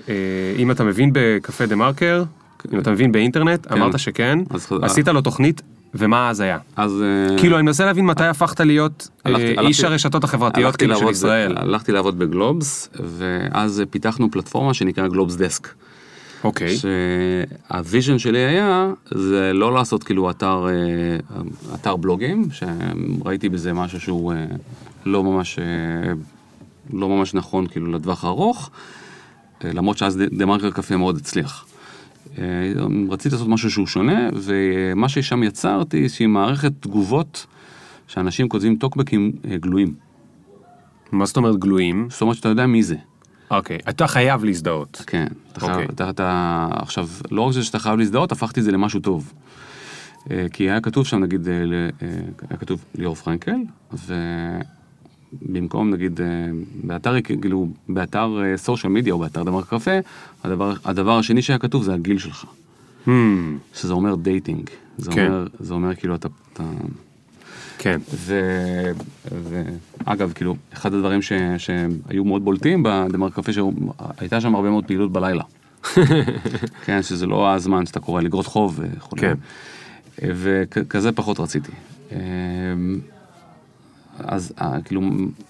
אה, אם אתה מבין בקפה דה מרקר, אם אתה מבין באינטרנט, אמרת שכן, אז- עשית לו תוכנית, ומה אז היה? אז... אה, כאילו, אני מנסה להבין מתי הפכת להיות אה, איש הרשתות החברתיות כאילו של ישראל. הלכתי לעבוד בגלובס, ואז פיתחנו פלטפורמה שנקרא גלובס Desk. אוקיי. שה vision שלי היה, זה לא לעשות כאילו אתר, אה, אתר בלוגים, שראיתי בזה משהו שהוא אה, לא ממש, אה, לא ממש נכון כאילו לטווח הארוך, אה, למרות שאז דה מרקר קפה מאוד הצליח. אה, רציתי לעשות משהו שהוא שונה, ומה ששם יצרתי, איזושהי מערכת תגובות שאנשים כותבים טוקבקים אה, גלויים. מה זאת אומרת גלויים? זאת אומרת שאתה יודע מי זה. אוקיי, אתה חייב להזדהות. כן, אתה חייב, אוקיי. אתה, אתה, עכשיו, לא רק שאתה חייב להזדהות, הפכתי את זה למשהו טוב. אה, כי היה כתוב שם, נגיד, היה כתוב ליאור פרנקל, ובמקום, נגיד, אה, באתר, כאילו, באתר social media או באתר דמר קפה, הדבר, הדבר השני שהיה כתוב זה הגיל שלך, Hmm, שזה אומר dating. זה, כן. אומר, זה אומר כאילו, אתה... אתה כן. ו... ואגב, כאילו, אחד הדברים ש... שהיו מאוד בולטים בדה מרקר קפה, שהייתה שם הרבה מאוד פעילות בלילה. כן, שזה לא הזמן שאתה קורא אגרות חוב וכו'. כן. וכזה פחות רציתי. אז אה, כאילו,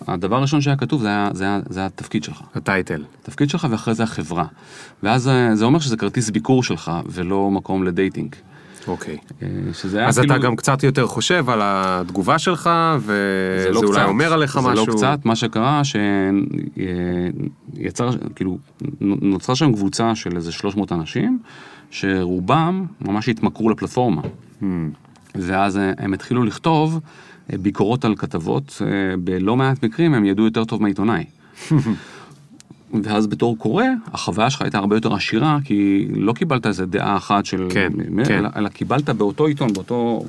הדבר הראשון שהיה כתוב זה היה, זה היה, זה היה התפקיד שלך. הטייטל. התפקיד שלך ואחרי זה החברה. ואז אה, זה אומר שזה כרטיס ביקור שלך ולא מקום לדייטינג. אוקיי. אה, שזה היה אז כאילו... אתה גם קצת יותר חושב על התגובה שלך, וזה לא אולי קצת, אומר עליך זה משהו. לא קצת, מה שקרה שיצר, כאילו, נוצרה שם קבוצה של איזה 300 אנשים, שרובם ממש התמכרו לפלטפורמה. Hmm, ואז אה, הם התחילו לכתוב אה, ביקורות על כתבות, אה, בלא מעט מקרים הם ידעו יותר טוב מהעיתונאי. ואז בתור קורא, החוויה שלך הייתה הרבה יותר עשירה, כי לא קיבלת איזה דעה אחת של... כן, אלא, כן. אלא קיבלת באותו עיתון, באותו...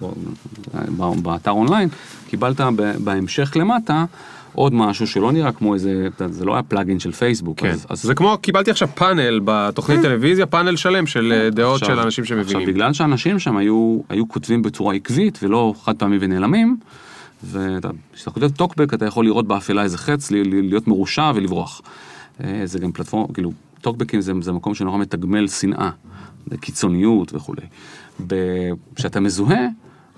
באתר אונליין, קיבלת ב- בהמשך למטה עוד משהו שלא נראה כמו איזה... זה לא היה פלאגין של פייסבוק. כן. אז, אז זה כמו, קיבלתי עכשיו פאנל בתוכנית טלוויזיה, פאנל שלם של אה, דעות עכשיו- של אנשים שמבינים. עכשיו, בגלל שאנשים שם היו, היו כותבים בצורה עקבית ולא חד פעמי ונעלמים, וכשאתה כותב טוקבק אתה יכול לראות באפלה איזה חץ, להיות מרושע ולברוח. אה, זה גם פלטפורמה, כאילו, טוקבקים זה, זה מקום שנורא מתגמל שנאה, קיצוניות וכולי. כשאתה מזוהה,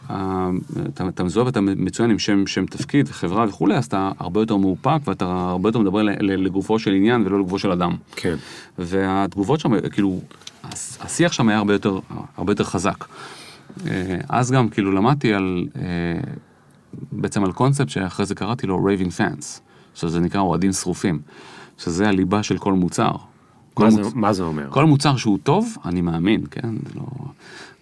אתה, אתה מזוהה ואתה מצוין עם שם, שם תפקיד, חברה וכולי, אז אתה הרבה יותר מאופק ואתה הרבה יותר מדבר לגופו של עניין ולא לגופו של אדם. כן. והתגובות שם, כאילו, השיח שם היה הרבה יותר, הרבה יותר חזק. אה, אז גם כאילו למדתי על, אה, בעצם על קונספט שאחרי זה קראתי לו raving fans, שזה נקרא אוהדים שרופים, שזה הליבה של כל מוצר. כל, מה זה- מוצ... מה זה אומר? כל מוצר שהוא טוב, אני מאמין, כן? זה לא...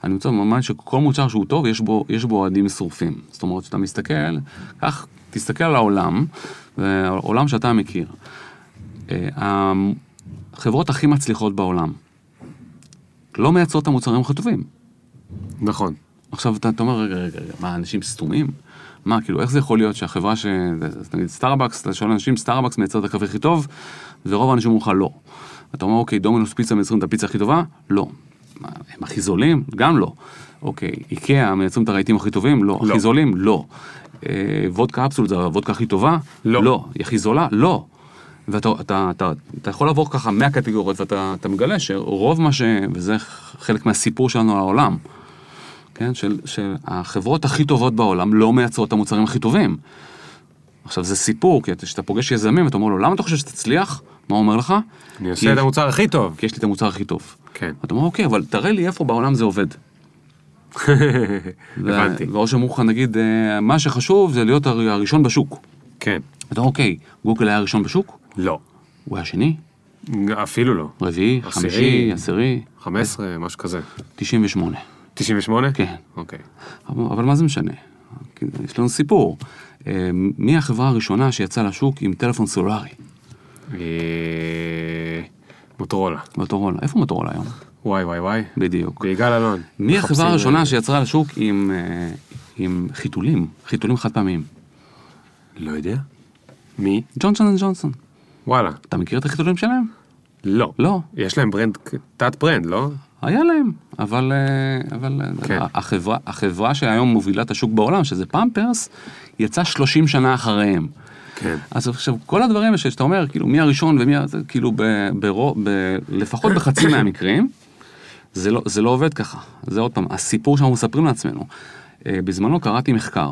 אני רוצה ממש שכל מוצר שהוא טוב, יש בו, יש בו אוהדים שרופים. זאת אומרת, כשאתה מסתכל, קח, תסתכל על העולם, העולם שאתה מכיר. אה, החברות הכי מצליחות בעולם לא מייצרות את המוצרים הכי טובים. נכון. עכשיו אתה, אתה אומר, רגע, רגע, רגע, מה, אנשים סתומים? מה, כאילו, איך זה יכול להיות שהחברה ש... נגיד סטארבקס, אתה שואל אנשים, סטארבקס מייצר את הקפה הכי טוב, ורוב האנשים אומרים לך לא. אתה אומר, אוקיי, דומינוס פיצה מייצרים את הפיצה הכי טובה? לא. הם הכי זולים? גם לא. אוקיי, איקאה מייצרים את הרהיטים הכי טובים? לא. לא. הכי זולים? לא. אה, וודקה אפסול זה הוודקה הכי טובה? לא. לא. היא הכי זולה? לא. ואתה אתה, אתה, אתה יכול לעבור ככה 100 קטגוריות ואתה אתה מגלה שרוב מה ש... וזה חלק מהסיפור שלנו על העולם. כן, של, שהחברות הכי טובות בעולם לא מייצרות את המוצרים הכי טובים. עכשיו זה סיפור, כי כשאתה פוגש יזמים, אתה אומר לו, למה אתה חושב שתצליח? מה אומר לך? אני עושה את המוצר הכי טוב. כי יש לי את המוצר הכי טוב. כן. אתה אומר, אוקיי, אבל תראה לי איפה בעולם זה עובד. הבנתי. ואו שאמרו לך, נגיד, אה, מה שחשוב זה להיות הר- הראשון בשוק. כן. אתה אומר, אוקיי, גוגל היה הראשון בשוק? לא. הוא היה שני, אפילו לא. רביעי. חמישי, עשירי, 15, משהו כזה. 98. 98? כן. אוקיי. אבל מה זה משנה? יש לנו סיפור. אה, מי החברה הראשונה שיצאה לשוק עם טלפון סלולרי? אה, מוטורולה. מוטורולה. איפה מוטורולה היום? וואי וואי וואי. בדיוק. ביגאל אלון. מי החברה הראשונה אה, שיצרה לשוק עם, אה, עם חיתולים? חיתולים חד פעמיים. לא יודע. מי? ג'ונסון אנד ג'ונסון. וואלה. אתה מכיר את החיתולים שלהם? לא. לא. יש להם brand, תת brand, לא? היה להם, אבל, אבל כן. החברה, החברה שהיום מובילה את השוק בעולם, שזה פמפרס, יצאה 30 שנה אחריהם. כן. אז עכשיו, כל הדברים שאתה אומר, כאילו, מי הראשון ומי, כאילו, ב, ברוב, ב, לפחות בחצי מהמקרים, זה לא, זה לא עובד ככה. זה עוד פעם, הסיפור שאנחנו מספרים לעצמנו. אה, בזמנו קראתי מחקר,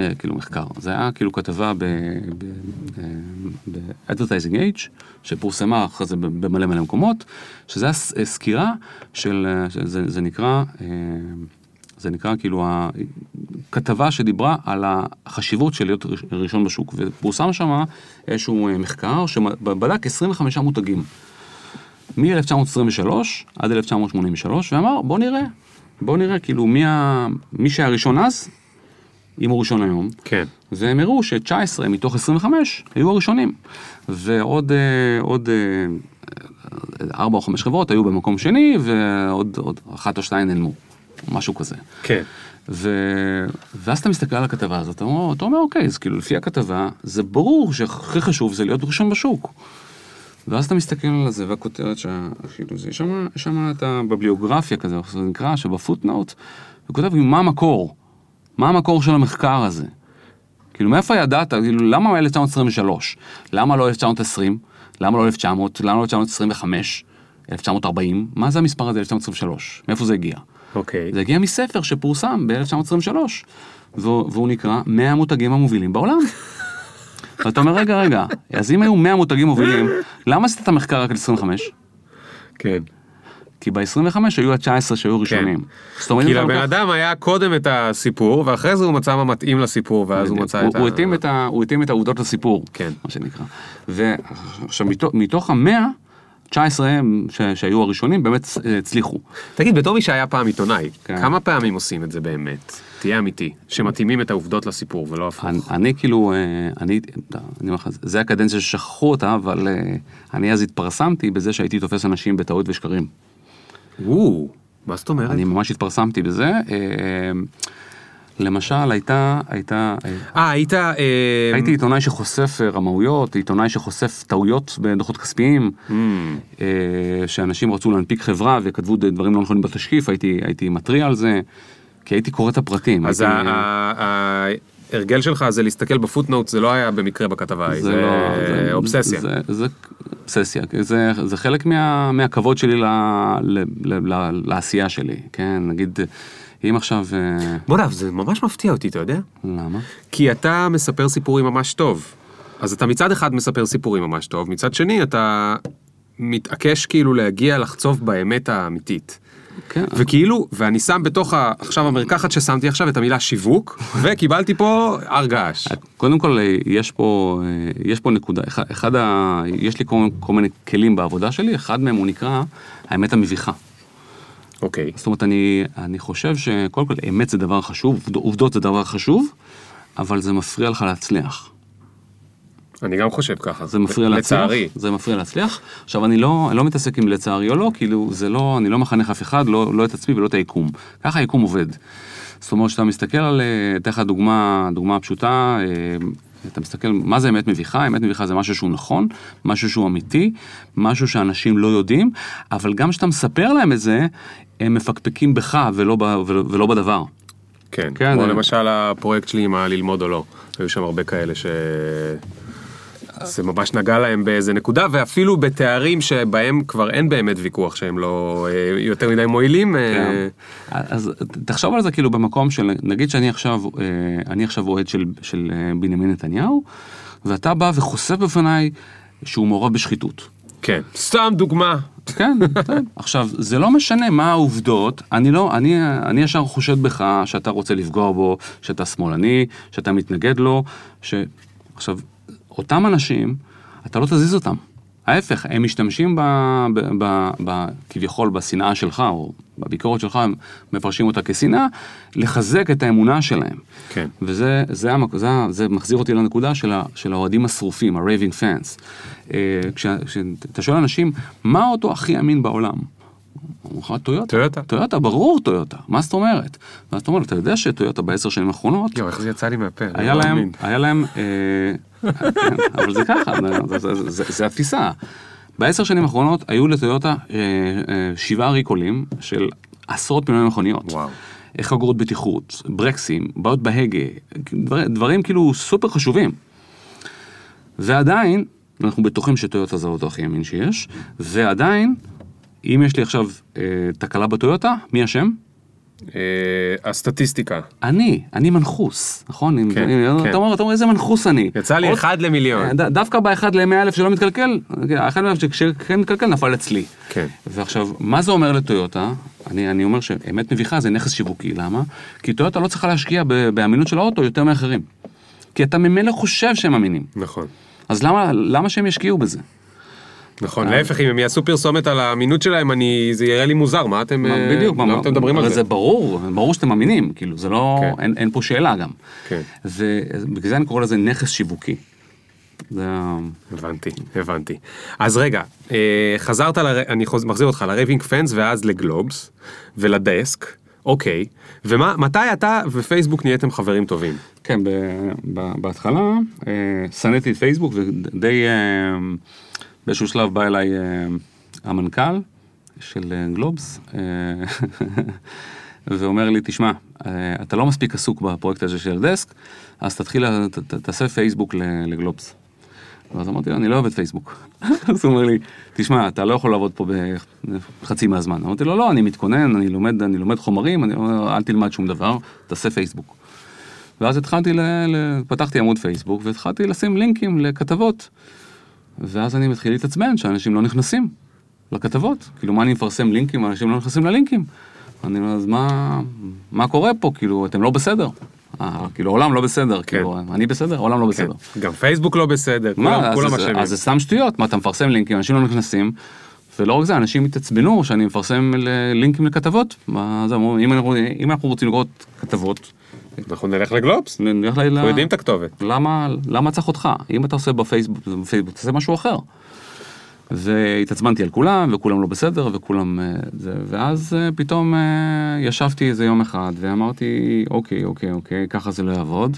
אה, כאילו מחקר, זה היה כאילו כתבה ב-Advertising Age, שפורסמה אחרי זה במלא מלא מקומות, שזה היה אה, סקירה של, אה, זה, זה נקרא, אה, זה נקרא כאילו הכתבה שדיברה על החשיבות של להיות ראש- ראשון בשוק, ופורסם שם איזשהו אה, מחקר שבדק 25 מותגים. מ-1923 עד 1983, ואמר, בוא נראה, בוא נראה, כאילו, מי, ה... מי שהיה ראשון אז, אם הוא ראשון היום, כן. והם הראו ש-19 מתוך 25 היו הראשונים, ועוד אה, עוד, אה, ארבע או חמש חברות היו במקום שני, ועוד עוד אחת או שתיים נעלמו, משהו כזה. כן. ו... ואז אתה מסתכל על הכתבה הזאת, אתה אומר, אתה אומר, אוקיי, אז כאילו לפי הכתבה, זה ברור שהכי חשוב זה להיות ראשון בשוק. ואז אתה מסתכל על זה, והכותרת שה... כאילו זה, יש שם, יש שם את הביבליוגרפיה כזה, איך זה נקרא, שבפוטנוט, הוא כותב, מה המקור? מה המקור של המחקר הזה? כאילו, מאיפה ידעת? כאילו, למה 1923? למה לא 1920? למה לא 1900? למה לא 1925? 1940? מה זה המספר הזה 1923? מאיפה זה הגיע? אוקיי. זה הגיע מספר שפורסם ב-1923, והוא, נקרא 100 המותגים המובילים בעולם. ואתה אומר, רגע, רגע, אז אם היו 100 מותגים מובילים, למה עשית את המחקר רק על 25? כן. כי ב-25 היו ה-19 שהיו ראשונים. זאת אומרת, כי לבן אדם היה קודם את הסיפור, ואחרי זה הוא מצא מה מתאים לסיפור, ואז הוא מצא את ה... הוא התאים את ה- הוא התאים את העובדות לסיפור, כן. מה שנקרא. ועכשיו, מתוך- מתוך המאה, 19 ש- שהיו הראשונים באמת אה, הצליחו. תגיד, בתור מי שהיה פעם עיתונאי, כן. כמה פעמים עושים את זה באמת? תהיה אמיתי. שמתאימים את העובדות לסיפור ולא הפוך. אני, אני כאילו, אה, אני, אני אומר לך, זה הקדנציה ששכחו אותה, אבל אה, אני אז התפרסמתי בזה שהייתי תופס אנשים בטעות ושקרים. וואו, מה זאת אומרת? אני ממש התפרסמתי בזה. אה, למשל, הייתה, הייתה, אה, אה, היית... אה, הייתי עיתונאי שחושף אה, רמאויות, עיתונאי שחושף טעויות בדוחות כספיים, Hmm. אה, שאנשים רצו להנפיק חברה וכתבו דברים לא נכונים בתשקיף, הייתי, הייתי מתריע על זה, כי הייתי קורא את הפרטים. אז הייתי, ההרגל שלך זה להסתכל בפוטנוט, זה לא היה במקרה בכתבה, ההיא, זה לא- אובססיה. זה, זה אובססיה, זה, זה חלק מה, מהכבוד שלי ל, ל, ל, ל, לעשייה שלי, כן, נגיד, אם עכשיו, אה, בוא'נה, זה ממש מפתיע אותי, אתה יודע? למה? כי אתה מספר סיפורים ממש טוב. אז אתה מצד אחד מספר סיפורים ממש טוב, מצד שני אתה מתעקש כאילו להגיע לחצוב באמת האמיתית. כן, וכאילו, ואני שם בתוך ה... עכשיו המרקחת ששמתי עכשיו את המילה שיווק, וקיבלתי פה הר געש. קודם כל, אה, יש פה, אה, יש פה נקודה, אחד, אחד ה... יש לי כל, כל מיני כלים בעבודה שלי, אחד מהם הוא נקרא האמת המביכה. אוקיי. זאת אומרת, אני, אני חושב שקודם כל, אמת זה דבר חשוב, עובד- עובדות זה דבר חשוב, אבל זה מפריע לך להצליח. אני גם חושב ככה. זה מפריע להצליח. לצערי. זה מפריע להצליח. עכשיו, אני לא, אני לא מתעסק עם לצערי או לא, כאילו, זה לא, אני לא מחנך אף אחד, לא, לא את עצמי ולא את היקום. ככה היקום עובד. זאת אומרת, כשאתה מסתכל על, אה, אתן לך דוגמה, דוגמה פשוטה, אה, אתה מסתכל, מה זה אמת מביכה? אמת מביכה זה משהו שהוא נכון, משהו שהוא אמיתי, משהו שאנשים לא יודעים, אבל גם כשאתה מספר להם את זה, הם מפקפקים בך ולא, ב, ולא, בדבר. כן, כן, כמו אה. למשל הפרויקט שלי עם הללמוד או לא. היו שם הרבה כאלה ש... זה ממש נגע להם באיזה נקודה, ואפילו בתארים שבהם כבר אין באמת ויכוח שהם לא אה, יותר מדי מועילים. אה, כן. אז תחשוב על זה כאילו במקום של, נגיד שאני עכשיו, אני עכשיו אוהד של, של בנימין נתניהו, ואתה בא וחושף בפניי שהוא מעורב בשחיתות. כן. סתם דוגמה. כן, כן. עכשיו, זה לא משנה מה העובדות, אני לא, אני, אני ישר חושד בך שאתה רוצה לפגוע בו, שאתה שמאלני, שאתה מתנגד לו, ש... עכשיו, אותם אנשים, אתה לא תזיז אותם. ההפך, הם משתמשים ב, ב, ב, ב, כביכול בשנאה שלך, או בביקורת שלך, הם מפרשים אותה כשנאה, לחזק את האמונה שלהם. כן. וזה זה, המק- זה, זה מחזיר אותי לנקודה של, ה, של האוהדים השרופים, ה-raving fans. אה, כשאתה שואל אנשים, מה האוטו הכי אמין בעולם? לך, טויוטה. טויוטה. טויוטה, ברור טויוטה, מה זאת אומרת? ואז אתה אומר, אתה יודע שטויוטה בעשר שנים האחרונות, יואו, איך זה יצא לי מהפה? אני היה לא להם. היה להם, אה, כן, אבל זה ככה, זה- התפיסה. בעשר שנים האחרונות היו לטויוטה אה, אה, שבעה ריקולים של עשרות מיליוני מכוניות. וואו. חגורות בטיחות, ברקסים, בעיות בהגה, דבר, דברים כאילו סופר חשובים. ועדיין, אנחנו בטוחים שטויוטה זה האוטו הכי אמין שיש, ועדיין, אם יש לי עכשיו אה, תקלה בטויוטה, מי אשם? אה, הסטטיסטיקה. אני, אני מנחוס, נכון? כן, אם- כן. אתה אומר, אתה אומר, איזה מנחוס אני. יצא לי עוד- אחד למיליון. ד- דווקא באחד ל-100 אלף שלא מתקלקל, האחד ל-100 אלף שכן מתקלקל נפל אצלי. כן. ועכשיו, מה זה אומר לטויוטה? אני, אני אומר שאמת מביכה זה נכס שיווקי, למה? כי טויוטה לא צריכה להשקיע ב- באמינות של האוטו יותר מאחרים. כי אתה ממילא חושב שהם אמינים. נכון. אז למה, למה שהם ישקיעו בזה? נכון, להפך, אם הם יעשו פרסומת על האמינות שלהם, אני, זה יראה לי מוזר, מה אתם, אה, בדיוק, למה מה- אתם מדברים על זה? זה ברור, ברור שאתם מאמינים, כאילו, זה לא, כן. אין, אין פה שאלה גם. כן. ובגלל זה אני קורא לזה נכס שיווקי. זה. הבנתי, הבנתי. אז רגע, אה, חזרת, ל... אני חוז... מחזיר אותך ל raving fans ואז לגלובס ולדסק, אוקיי, ומתי אתה ופייסבוק נהייתם חברים טובים? כן, ב, ב, בהתחלה אה, שנאתי את פייסבוק ודי אה, באיזשהו שלב בא אליי אה, המנכ"ל של אה, גלובס אה, ואומר לי, תשמע, אתה לא מספיק עסוק בפרויקט הזה של דסק, אז תתחיל, תעשה פייסבוק לגלובס. ואז אמרתי לו, אני לא אוהב את פייסבוק. אז הוא אומר לי, תשמע, אתה לא יכול לעבוד פה בחצי מהזמן. אמרתי לו, לא, אני מתכונן, אני לומד, אני לומד חומרים, אני אומר, אל תלמד שום דבר, תעשה פייסבוק. ואז התחלתי. ל... פתחתי עמוד פייסבוק והתחלתי לשים לינקים לכתבות. ואז אני מתחיל להתעצבן שאנשים לא נכנסים לכתבות. כאילו, מה אני מפרסם לינקים, אנשים לא נכנסים ללינקים. אני אומר, אז מה, מה קורה פה? כאילו, אתם לא בסדר. אה, כאילו, העולם לא בסדר. כאילו, אני בסדר, העולם לא בסדר. גם פייסבוק לא בסדר, מה, כולם, אז, כולם אשמים. אז זה סתם שטויות, מה אתה מפרסם לינקים, אנשים לא נכנסים, ולא רק זה, אנשים התעצבנו שאני מפרסם לינקים לכתבות. מה זה אם אנחנו, אם אנחנו רוצים לראות כתבות, אנחנו נלך לגלובס, נלך ל... אנחנו יודעים את הכתובת. למה, למה צריך אותך? אם אתה עושה בפייסבוק, בפייסבוק תעשה משהו אחר. והתעצבנתי על כולם, וכולם לא בסדר, וכולם... אה, זה, ואז אה, פתאום אה, ישבתי איזה יום אחד, ואמרתי, אוקיי, אוקיי, אוקיי, ככה זה לא יעבוד.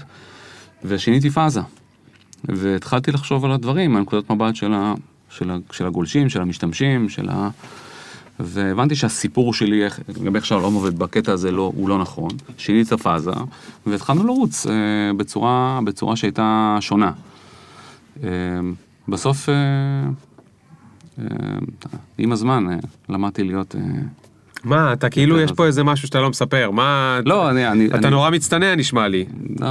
ושיניתי פאזה. והתחלתי לחשוב על הדברים, על נקודת מבט של, ה, של, ה, של הגולשים, של המשתמשים, של ה... והבנתי שהסיפור שלי, לגבי איך שהעולם עובד בקטע הזה, לא, הוא לא נכון. שיניתי את הפאזה, והתחלנו לרוץ אה, בצורה, בצורה שהייתה שונה. אה, בסוף, אה, אה, עם הזמן, אה, למדתי להיות... אה, מה, אתה כאילו יש פה איזה משהו שאתה לא מספר, מה... לא, אני... אני אתה אני, נורא מצטנע נשמע לי, לא,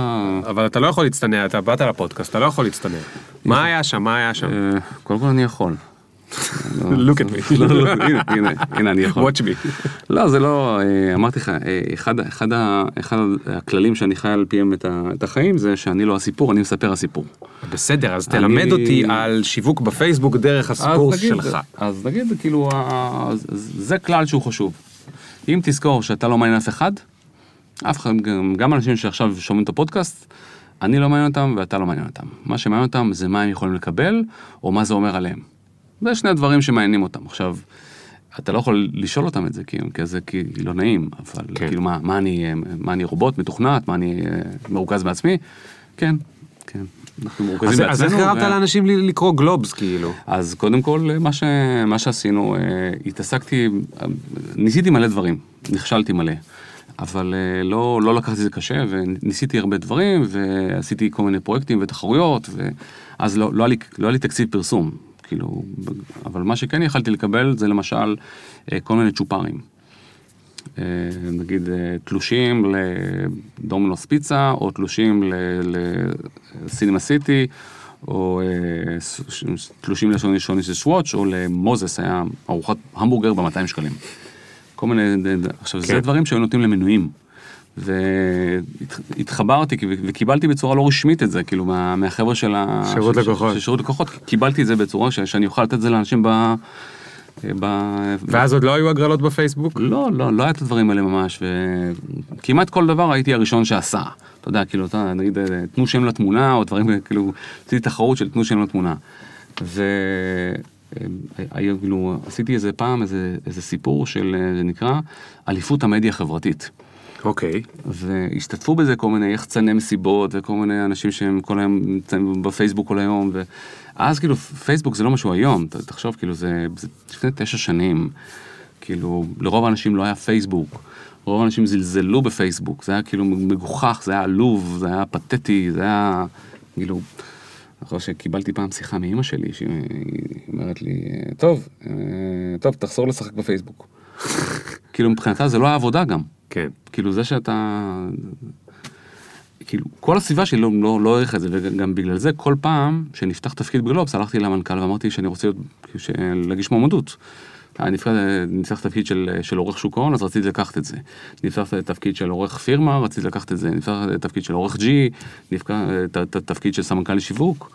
אבל אתה לא יכול להצטנע, אתה באת לפודקאסט, אתה לא יכול להצטנע. מה היה שם, מה היה שם? אה, קודם כל אני יכול. Look at me. לא, לא, הנה, הנה, הנה, אני יכול. Watch me. לא, זה לא, אה, אמרתי לך, אה, אחד, הכללים שאני חי על פיהם את, החיים זה שאני לא הסיפור, אני מספר הסיפור. בסדר, אז תלמד אותי על שיווק בפייסבוק דרך נגיד- שלך. אז נגיד, כאילו, זה כלל שהוא חשוב. אם תזכור שאתה לא מעניין אף אחד, אף אחד, גם אנשים שעכשיו שומעים את הפודקאסט, אני לא מעניין אותם ואתה לא מעניין אותם. מה שמעניין אותם זה מה הם יכולים לקבל, או מה זה אומר עליהם. זה שני הדברים שמעניינים אותם. עכשיו, אתה לא יכול לשאול אותם את זה, כי, כי זה כי לא נעים, אבל כן. כאילו, מה, מה, אני, מה אני רובוט מתוכנת, מה אני אה, מרוכז בעצמי? כן, כן. אנחנו מרוכזים בעצמנו. אז איך גרמת ו- לאנשים ל- לקרוא גלובס כאילו? אז קודם כל, מה, ש... מה שעשינו, אה, התעסקתי, אה, ניסיתי מלא דברים, נכשלתי מלא, אבל אה, לא, לא לקחתי את זה קשה, וניסיתי הרבה דברים, ועשיתי כל מיני פרויקטים ותחרויות, ואז לא, לא, היה לי, לא היה לי תקציב פרסום, כאילו, אבל מה שכן יכלתי לקבל זה למשל אה, כל מיני צ'ופרים. אה, נגיד אה, תלושים לדומינוס פיצה, או תלושים לסינמה סיטי, או תלושים לשוני שוני של שוואץ', או למוזס היה ארוחת המבורגר ב-200 שקלים. כל מיני, עכשיו כן. זה דברים שהיו נותנים למנויים. והתחברתי וקיבלתי בצורה לא רשמית את זה, כאילו מה- מהחבר'ה של. שירות לקוחות. שירות לקוחות, קיבלתי את זה בצורה ש- שאני אוכל לתת את זה לאנשים ב... ב... ואז עוד לא היו הגרלות בפייסבוק? לא, לא, לא היה את הדברים האלה ממש, וכמעט כל דבר הייתי הראשון שעשה. אתה יודע, כאילו, אתה, נגיד, אה, תנו שם לתמונה, או דברים, כאילו, עשיתי תחרות של תנו שם לתמונה. ו... אה, היה, כאילו, עשיתי איזה פעם איזה, איזה סיפור של, אה, זה נקרא, אליפות המדיה החברתית. אוקיי. והשתתפו בזה כל מיני יחצני מסיבות וכל מיני אנשים שהם כל היום נמצאים בפייסבוק כל היום ואז כאילו פייסבוק זה לא משהו היום ת- תחשוב כאילו זה, זה לפני תשע שנים כאילו לרוב האנשים לא היה פייסבוק רוב האנשים זלזלו בפייסבוק זה היה כאילו מגוחך זה היה עלוב זה היה פתטי זה היה כאילו. אחרי שקיבלתי פעם שיחה מאימא שלי שהיא אומרת לי טוב אה, טוב תחזור לשחק בפייסבוק. כאילו מבחינתה זה לא היה עבודה גם. כן. כאילו זה שאתה... כאילו, כל הסביבה שלי לא, לא, לא העריכה את זה, וגם בגלל זה כל פעם שנפתח תפקיד בגלובס, הלכתי למנכ"ל ואמרתי שאני רוצה להיות, ש... להגיש מועמדות. נפתח, תפקיד של, של עורך שוק ההון, אז רציתי לקחת את זה. נפתח תפקיד של עורך פירמה, רציתי לקחת את זה. נפתח תפקיד של עורך G, נפתח תפקיד של סמנכ"ל לשיווק.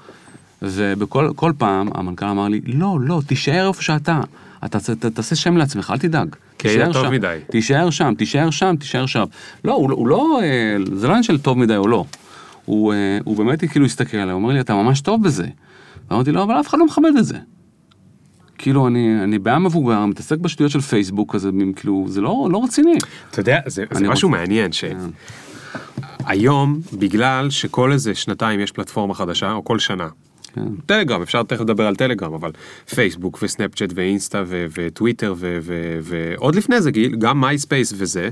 ובכל כל פעם המנכ"ל אמר לי, לא, לא, תישאר איפה שאתה. אתה ת- ת- תעשה שם לעצמך, אל תדאג. כי טוב שם. מדי. תישאר שם, תישאר שם, תישאר שם. לא, הוא, לא- הוא לא, אה, זה לא עניין של טוב מדי או לא. הוא, אה, הוא באמת כאילו הסתכל עליי, הוא אומר לי, אתה ממש טוב בזה. ואמרתי לו, אבל אף אחד לא מכבד את זה. כאילו, אני, אני בעיה מבוגר, מתעסק בשטויות של פייסבוק כזה, כאילו, זה לא, לא רציני. אתה יודע, זה זה משהו רוצה- מעניין, שהיום, בגלל שכל איזה שנתיים יש פלטפורמה חדשה, או כל שנה, כן. טלגרם, אפשר תכף לדבר על טלגרם, אבל פייסבוק וסנאפצ'אט ואינסטה ו- וטוויטר ו- ו- ועוד לפני זה, גם מייספייס וזה,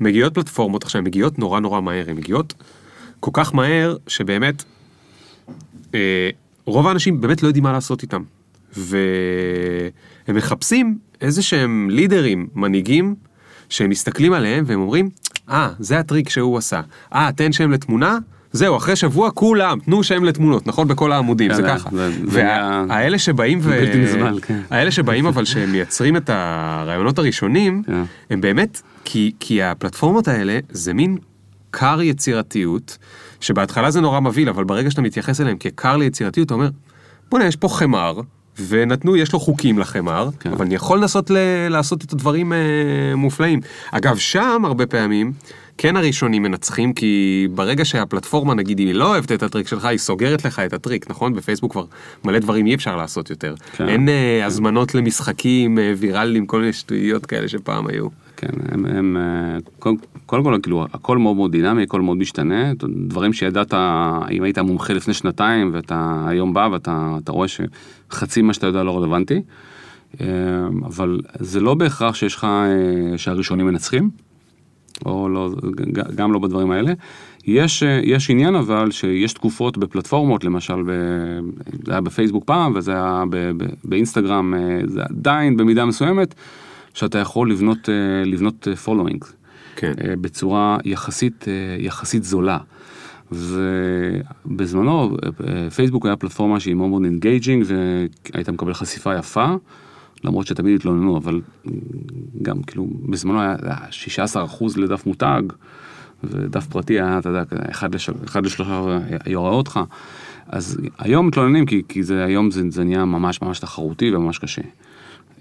מגיעות פלטפורמות, עכשיו, מגיעות נורא נורא מהר, הן מגיעות כל כך מהר, שבאמת, אה, רוב האנשים באמת לא יודעים מה לעשות איתם. והם מחפשים איזה שהם leader ים, מנהיגים, שהם מסתכלים עליהם והם אומרים, אה, זה הטריק שהוא עשה. אה, תן שם לתמונה? זהו, אחרי שבוע כולם, תנו שם לתמונות, נכון? בכל העמודים, כן, זה זה- ככה. והאלה שבאים ו... בלתי נסבל, כן. האלה שבאים אבל שהם מייצרים את הרעיונות הראשונים, כן. הם באמת, כי, כי הפלטפורמות האלה זה מין כר יצירתיות, שבהתחלה זה נורא מבהיל, אבל ברגע שאתה מתייחס אליהם ככר ליצירתיות, אתה אומר, בוא'נה, יש פה חמר, ונתנו, יש לו חוקים לחמר, כן. אבל אני יכול לנסות ל- לעשות את הדברים אה, מופלאים. אגב, שם הרבה פעמים, כן הראשונים מנצחים, כי ברגע שהפלטפורמה, נגיד, היא לא אוהבת את הטריק שלך, היא סוגרת לך את הטריק, נכון? בפייסבוק כבר מלא דברים אי אפשר לעשות יותר. כן. אין אה, הזמנות למשחקים אה, ויראליים, כל מיני שטויות כאלה שפעם היו. כן, הם, הם אה, קודם קודם כל, כאילו, הכל מאוד מאוד דינמי, הכל מאוד משתנה, דברים שידעת, אם היית מומחה לפני שנתיים, ואתה היום בא ואתה אתה רואה שחצי ממה שאתה יודע לא רלוונטי, אבל זה לא בהכרח שיש לך, שהראשונים מנצחים, או לא, גם לא בדברים האלה. יש, אה, יש עניין אבל שיש תקופות בפלטפורמות, למשל ב, זה היה בפייסבוק פעם וזה היה ב, ב, באינסטגרם, אה, זה עדיין במידה מסוימת, שאתה יכול לבנות, אה, לבנות following. כן. בצורה יחסית, אה, יחסית זולה. ובזמנו אה, פייסבוק היה פלטפורמה שהיא מאוד מאוד engaging והיית מקבל חשיפה יפה, למרות שתמיד התלוננו, אבל גם כאילו בזמנו היה 16% לדף מותג, ודף פרטי היה, אתה יודע, אחד, לש... אחד לשלושה רואה אותך. אז היום מתלוננים כי, כי זה, היום זה, זה נהיה ממש ממש תחרותי וממש קשה.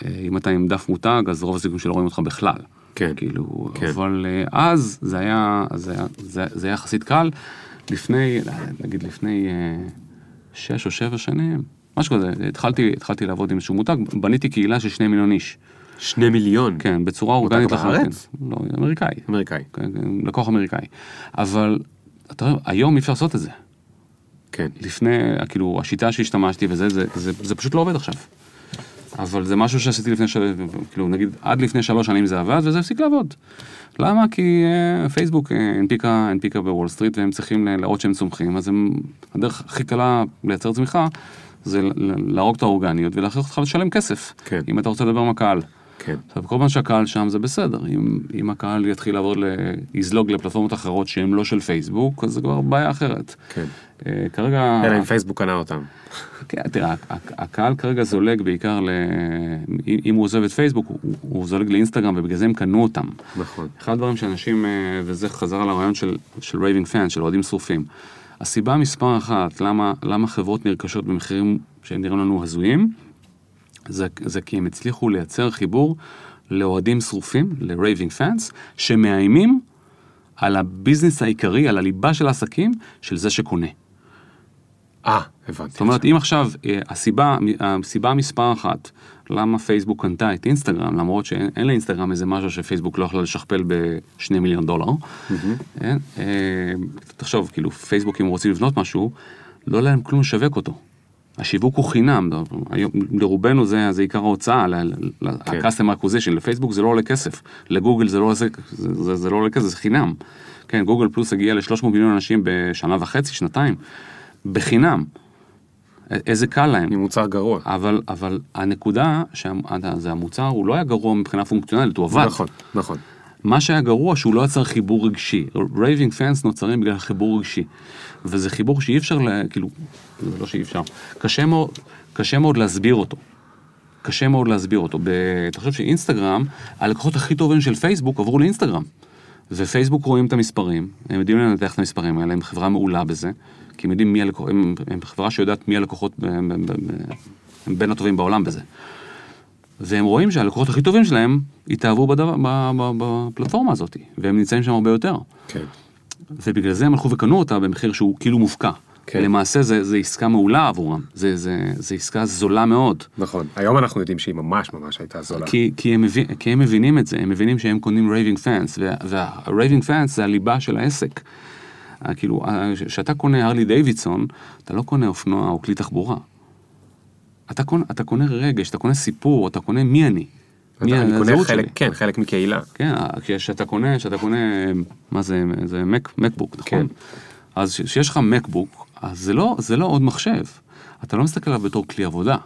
אה, אם אתה עם דף מותג, אז רוב הסיכויים שלא רואים אותך בכלל. כן. כאילו, כן. אבל אה, אז זה היה, זה היה, זה, זה היה יחסית קל. לפני, נגיד לפני אה, שש או שבע שנים, משהו כזה, התחלתי, התחלתי לעבוד עם איזשהו מותג, בניתי קהילה של שני מיליון איש. שני מיליון. כן, בצורה אורגנית בארץ? לא, אמריקאי. אמריקאי. כן, כן, לקוח אמריקאי. אבל, אתה רואה, היום אי אפשר לעשות את זה. כן. לפני, כאילו, השיטה שהשתמשתי וזה, זה, זה, זה פשוט לא עובד עכשיו. אבל זה משהו שעשיתי לפני, של... כאילו, נגיד, עד לפני שלוש שנים זה עבד, וזה הפסיק לעבוד. למה? כי uh, פייסבוק uh, הנפיקה, הנפיקה בוול סטריט, והם צריכים להראות שהם צומחים, אז הם, הדרך הכי קלה לייצר צמיחה, זה להרוג את האורגניות ולהכריח אותך לשלם כסף. כן. אם אתה רוצה לדבר עם הקהל. כן. עכשיו, כל פעם שהקהל שם זה בסדר, אם, אם הקהל יתחיל לעבור, ל- יזלוג לפלטפורמות אחרות שהן לא של פייסבוק, אז זה כבר בעיה אחרת. כן. אה, כרגע... אלא אם פייסבוק קנה אותם. כן, תראה, הקהל כרגע זולג בעיקר ל... אם- הוא עוזב את פייסבוק, הוא, הוא זולג לאינסטגרם ובגלל זה הם קנו אותם. נכון. אחד הדברים שאנשים, אה, וזה חזר על הרעיון של raving fans, של אוהדים שרופים. הסיבה מספר אחת, למה, למה חברות נרכשות במחירים שהם נראים לנו הזויים, זה, זה כי הם הצליחו לייצר חיבור לאוהדים שרופים, ל-raving fans, שמאיימים על הביזנס העיקרי, על הליבה של העסקים, של זה שקונה. אה, הבנתי. זאת אומרת, אם עכשיו אה, הסיבה, הסיבה מספר אחת, למה פייסבוק קנתה את אינסטגרם, למרות שאין אין לאינסטגרם איזה משהו שפייסבוק לא יכלה לשכפל בשני מיליון דולר, כן? אה, תחשוב, כאילו פייסבוק אם רוצים לבנות משהו, לא להם כלום לשווק אותו. השיווק הוא חינם, היום, לרובנו זה, זה עיקר ההוצאה, כן. ה-customer acquisition, לפייסבוק זה לא עולה כסף, לגוגל זה לא, זה, זה, זה לא עולה כסף, זה חינם. כן, גוגל פלוס הגיע ל-300 מיליון אנשים בשנה וחצי, שנתיים, בחינם. איזה קל להם. עם מוצר גרוע. אבל, אבל הנקודה, שזה המוצר, הוא לא היה גרוע מבחינה פונקציונלית, הוא עבד. נכון, נכון. מה שהיה גרוע שהוא לא יצר חיבור רגשי. raving fans נוצרים בגלל חיבור רגשי. וזה חיבור שאי אפשר, ל... כאילו, זה לא שאי אפשר, קשה מאוד, קשה מאוד להסביר אותו. קשה מאוד להסביר אותו. ב... תחשוב שאינסטגרם, הלקוחות הכי טובים של פייסבוק עברו לאינסטגרם. ופייסבוק רואים את המספרים, הם יודעים לנתח את המספרים האלה, הם חברה מעולה בזה, כי הם יודעים מי הלקוחות, הם, הם חברה שיודעת מי הלקוחות, ב- ב- ב- הם בין הטובים בעולם בזה. והם רואים שהלקוחות הכי טובים שלהם התאהבו בדבר, בפלטפורמה הזאת, והם נמצאים שם הרבה יותר. כן. ובגלל זה הם הלכו וקנו אותה במחיר שהוא כאילו מופקע. כן. למעשה זה, זה עסקה מעולה עבורם, זה, זה, זה עסקה זולה מאוד. נכון. היום אנחנו יודעים שהיא ממש ממש הייתה זולה. כי, כי, הם מבין, כי הם מבינים את זה, הם מבינים שהם קונים raving fans, וה raving fans זה הליבה של העסק. אה, כאילו, כשאתה קונה הרלי דיווידסון, אתה לא קונה אופנוע או כלי תחבורה. אתה קונה, אתה קונה רגש, אתה קונה סיפור, אתה קונה מי אני. מי אני קונה חלק, שלי. כן, חלק מקהילה. כן, כשאתה קונה, כשאתה קונה, מה זה, זה מק, מקבוק, נכון? כן. אז כשיש לך מקבוק, אז זה לא, זה לא עוד מחשב. אתה לא מסתכל עליו בתור כלי עבודה.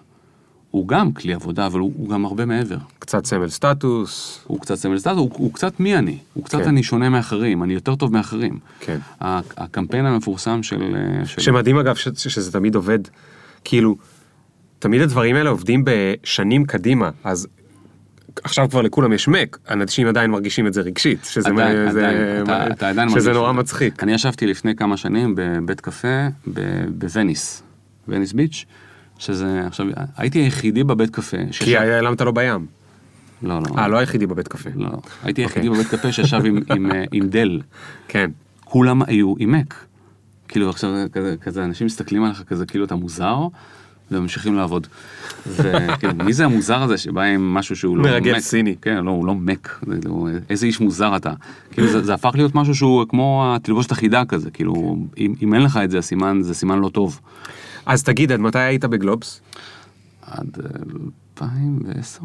הוא גם כלי עבודה, אבל הוא, הוא גם הרבה מעבר. קצת סמל סטטוס. הוא קצת סמל סטטוס, הוא, הוא קצת מי אני. הוא קצת כן. אני שונה מאחרים, אני יותר טוב מאחרים. כן. הקמפיין המפורסם של... של... שמדהים אגב ש- שזה תמיד עובד, כאילו, תמיד הדברים האלה עובדים בשנים קדימה, אז עכשיו כבר לכולם יש מק, אנשים עדיין מרגישים את זה רגשית, שזה עדיין, מה- זה- עדיין, אתה- אתה עדיין שזה נורא זה. מצחיק. אני ישבתי לפני כמה שנים בבית קפה בווניס, ווניס ביץ', שזה, עכשיו, הייתי היחידי בבית קפה. כי שישב- העלמת לו בים. לא, לא. אה, לא היחידי בבית קפה. לא, לא. הייתי היחידי אוקיי. בבית קפה שישב עם- עם, אה, עם דל. כן. כולם היו עם מק. כאילו עכשיו כזה, כזה אנשים מסתכלים עליך כזה כאילו אתה מוזר, וממשיכים לעבוד. וכאילו, מי זה המוזר הזה שבא עם משהו שהוא לא מרגל מק? סיני. כן, לא, הוא לא מק. לא, איזה איש מוזר אתה. כאילו זה, זה הפך להיות משהו שהוא כמו התלבושת החידה כזה, כאילו, אם, אם אין לך את זה, הסימן, זה סימן לא טוב. אז תגיד, עד מתי היית בגלובס? עד אה, 2010.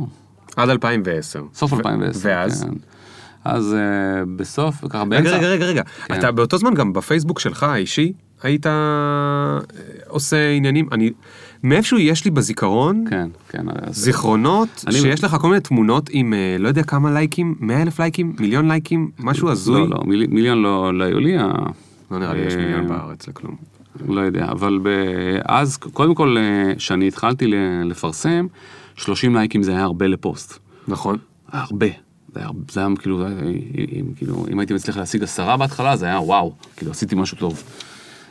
עד 2010. סוף ו- 2010. ואז? כן. אז אה, בסוף, ככה באמצע... רגע, רגע, רגע. כן. אתה באותו זמן גם בפייסבוק שלך האישי, היית אה, עושה עניינים, אני, מאיפשהו יש לי בזיכרון, כן, כן. אז- זיכרונות, אני- שיש לך כל מיני תמונות עם אה, לא יודע כמה לייקים, 100 אלף לייקים, מיליון לייקים, משהו הזוי. לא, לא, מיל, מיליון לא, לא היו לי. לא נראה לי יש אה, מיליון בארץ לכלום. לא יודע, אבל אז, קודם כל, אה, כשאני התחלתי ל- לפרסם, 30 לייקים זה היה הרבה לפוסט. נכון. הרבה. זה היה, זה היה כאילו, זה היה, אם, כאילו, אם הייתי מצליח להשיג עשרה בהתחלה, זה היה וואו, כאילו עשיתי משהו טוב.